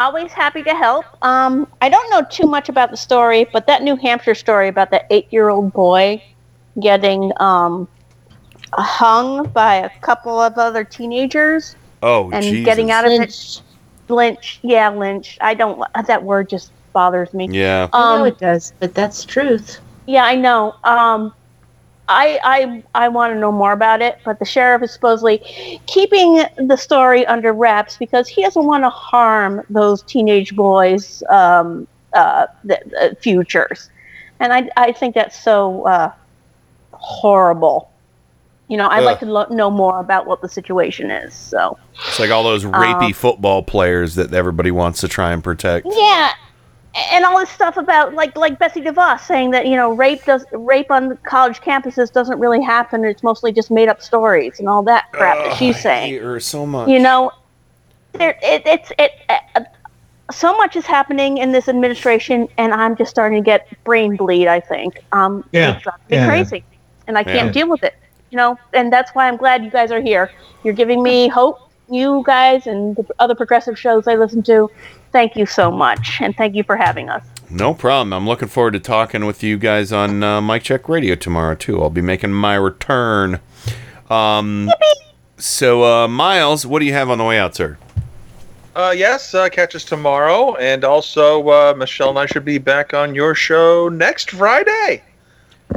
Always happy to help. Um, I don't know too much about the story, but that New Hampshire story about that eight-year-old boy getting um, hung by a couple of other teenagers Oh, and Jesus. getting out of it. Lynch, yeah, Lynch. I don't. That word just bothers me. Yeah. I know Um, it does, but that's truth. Yeah, I know. Um, I I I want to know more about it, but the sheriff is supposedly keeping the story under wraps because he doesn't want to harm those teenage boys' um, uh, the, the futures, and I I think that's so uh, horrible. You know, I'd Ugh. like to lo- know more about what the situation is. So It's like all those rapey Um, football players that everybody wants to try and protect. Yeah, and all this stuff about like like Betsy DeVos saying that you know rape does rape on college campuses doesn't really happen. It's mostly just made up stories and all that crap that she's saying. hate her so much. You know, there it, it's it. Uh, so much is happening in this administration, and I'm just starting to get brain bleed. I think. Um, Yeah, it's driving me yeah. crazy, and I can't Yeah. deal with it. You know, and that's why I'm glad you guys are here. You're giving me hope. You guys and the other progressive shows I listen to. Thank you so much, and thank you for having us. No problem. I'm looking forward to talking with you guys on uh, Mike Check Radio tomorrow too. I'll be making my return. Um, so uh, Miles, what do you have on the way out, sir? Uh, yes, uh, catch us tomorrow, and also uh, Michelle and I should be back on your show next Friday.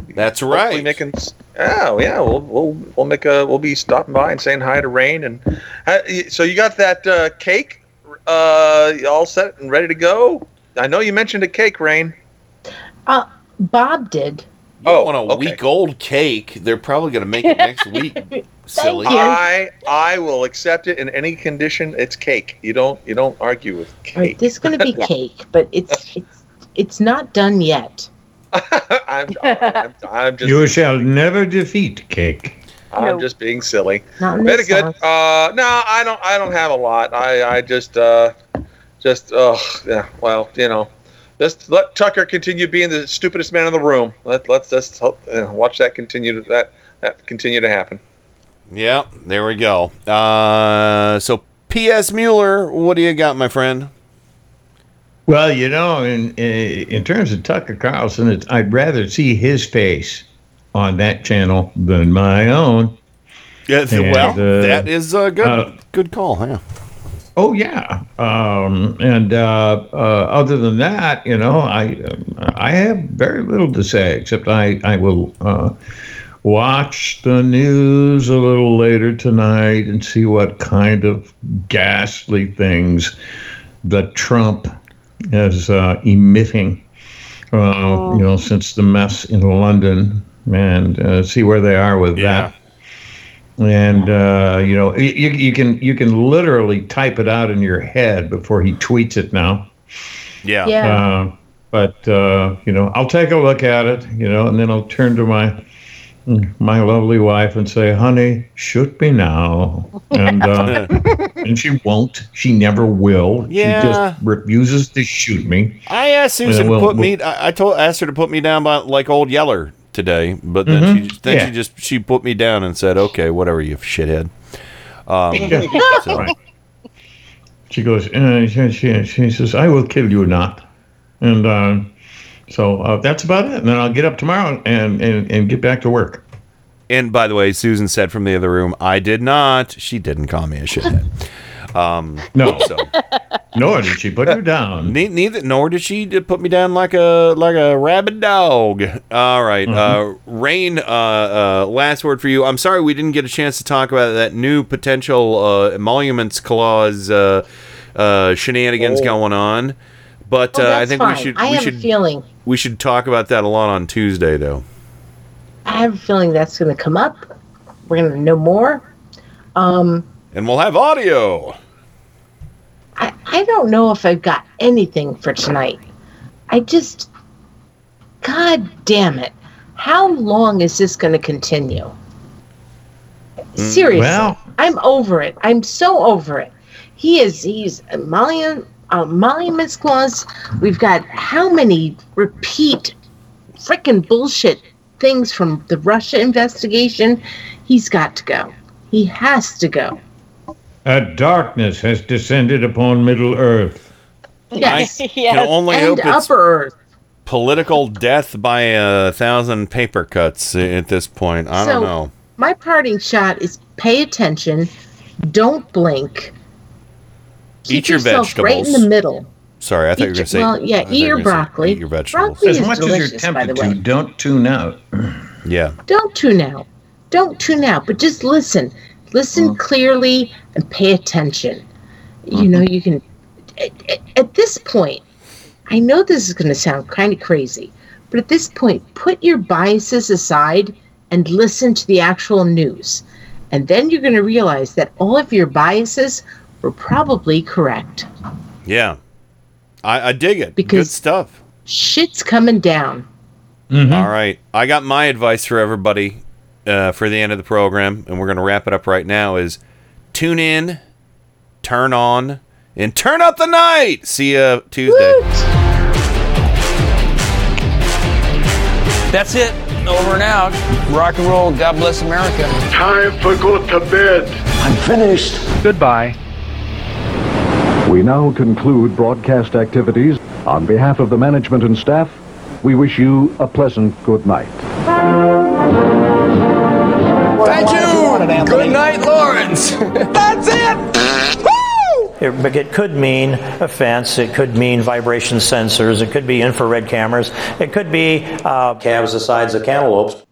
That's Hopefully right. Making, oh yeah, we'll we'll we'll make a we'll be stopping by and saying hi to Rain, and uh, so you got that uh, cake uh, all set and ready to go. I know you mentioned a cake, Rain. Uh, Bob did. Oh, on a week old cake. They're probably going to make it next *laughs* week. Silly. I I will accept it in any condition. It's cake. You don't you don't argue with All right, this is going to be *laughs* cake, but it's it's it's not done yet. *laughs* I'm, I'm, I'm just You shall never defeat cake. I'm just being silly. Not Very good. Uh, no, I don't. I don't have a lot. I I just uh, just oh yeah. Well, you know, just let Tucker continue being the stupidest man in the room. Let let's just hope, uh, watch that continue to, that that continue to happen. Yeah, there we go. Uh, so P.S. Mueller, what do you got, my friend? Well, you know, in in in terms of Tucker Carlson, it's, I'd rather see his face on that channel than my own. Yeah, And, well, uh, that is a good uh, good call. Yeah. Oh yeah, um, and uh, uh, other than that, you know, I I have very little to say except I I will uh, watch the news a little later later tonight and see what kind of ghastly things that Trump is uh, emitting. Uh, You know, since the mess in London, and uh, see where they are with that. And uh, you know, you, you can you can literally type it out in your head before he tweets it now. Yeah. Uh, but uh, you know, I'll take a look at it. You know, and then I'll turn to my my lovely wife and say, "Honey, shoot me now," and uh, *laughs* and she won't. She never will. Yeah. She just refuses to shoot me. I asked Susan to we'll- put me. we'll- I, I told asked her to put me down by like old Yeller today, but then Mhm. she then Yeah. she just she put me down and said, "Okay, whatever, you shithead." Um, so- *laughs* Right. She goes, uh, she, she, she says, I will kill you not. And uh, so uh, that's about it. And then I'll get up tomorrow and, and, and get back to work. And by the way, Susan said from the other room, "I did not." She didn't call me a shithead. Um, no, *laughs* so nor did she put you *laughs* down. Ne- neither, nor did she put me down like a like a rabid dog. All right, uh, Rain. Uh, uh, last word for you. I'm sorry we didn't get a chance to talk about that new potential uh, emoluments clause uh, uh, shenanigans Oh. going on, but Oh, uh, I think fine. we should I we have a should feeling. we should talk about that a lot on Tuesday, though. I have a feeling that's going to come up. We're going to know more. Um, And we'll have audio. I, I don't know if I've got anything for tonight. I just, God damn it. How long is this going to continue? Mm, Seriously. Well- I'm over it. I'm so over it. He is, he's emolument, emoluments clause. We've got how many repeat freaking bullshit things from the Russia investigation? He's got to go. He has to go. A darkness has descended upon Middle Earth. Yes. I *laughs* can only and hope it's Upper Earth. political death by a thousand paper cuts at this point. I don't So, know. My parting shot is pay attention, don't blink. Eat your yourself right in the middle. Sorry, I thought you were going to say. well, yeah, I eat your were say broccoli. Eat your vegetables. Broccoli As is much as you're delicious, by the tempted to, way. don't tune out. Yeah. Don't tune out. Don't tune out, but just listen. Listen Mm. clearly and pay attention. Mm-hmm. You know, you can. At, at- at this point, I know this is going to sound kind of crazy, but at this point, put your biases aside and listen to the actual news. And then you're going to realize that all of your biases were probably correct. Yeah. I, I dig it. Good stuff. Shit's coming down. All right. I got my advice for everybody uh, for the end of the program, and we're going to wrap it up right now is tune in, turn on, and turn up the night. See you Tuesday. That's it. Over and out. Rock and roll. God bless America. Time for go to bed. I'm finished. Goodbye. We now conclude broadcast activities. On behalf of the management and staff, we wish you a pleasant good night. Thank you. Good night, Lawrence. *laughs* That's it. It, but it could mean a fence. It could mean vibration sensors. It could be infrared cameras. It could be uh, calves the size of cantaloupes.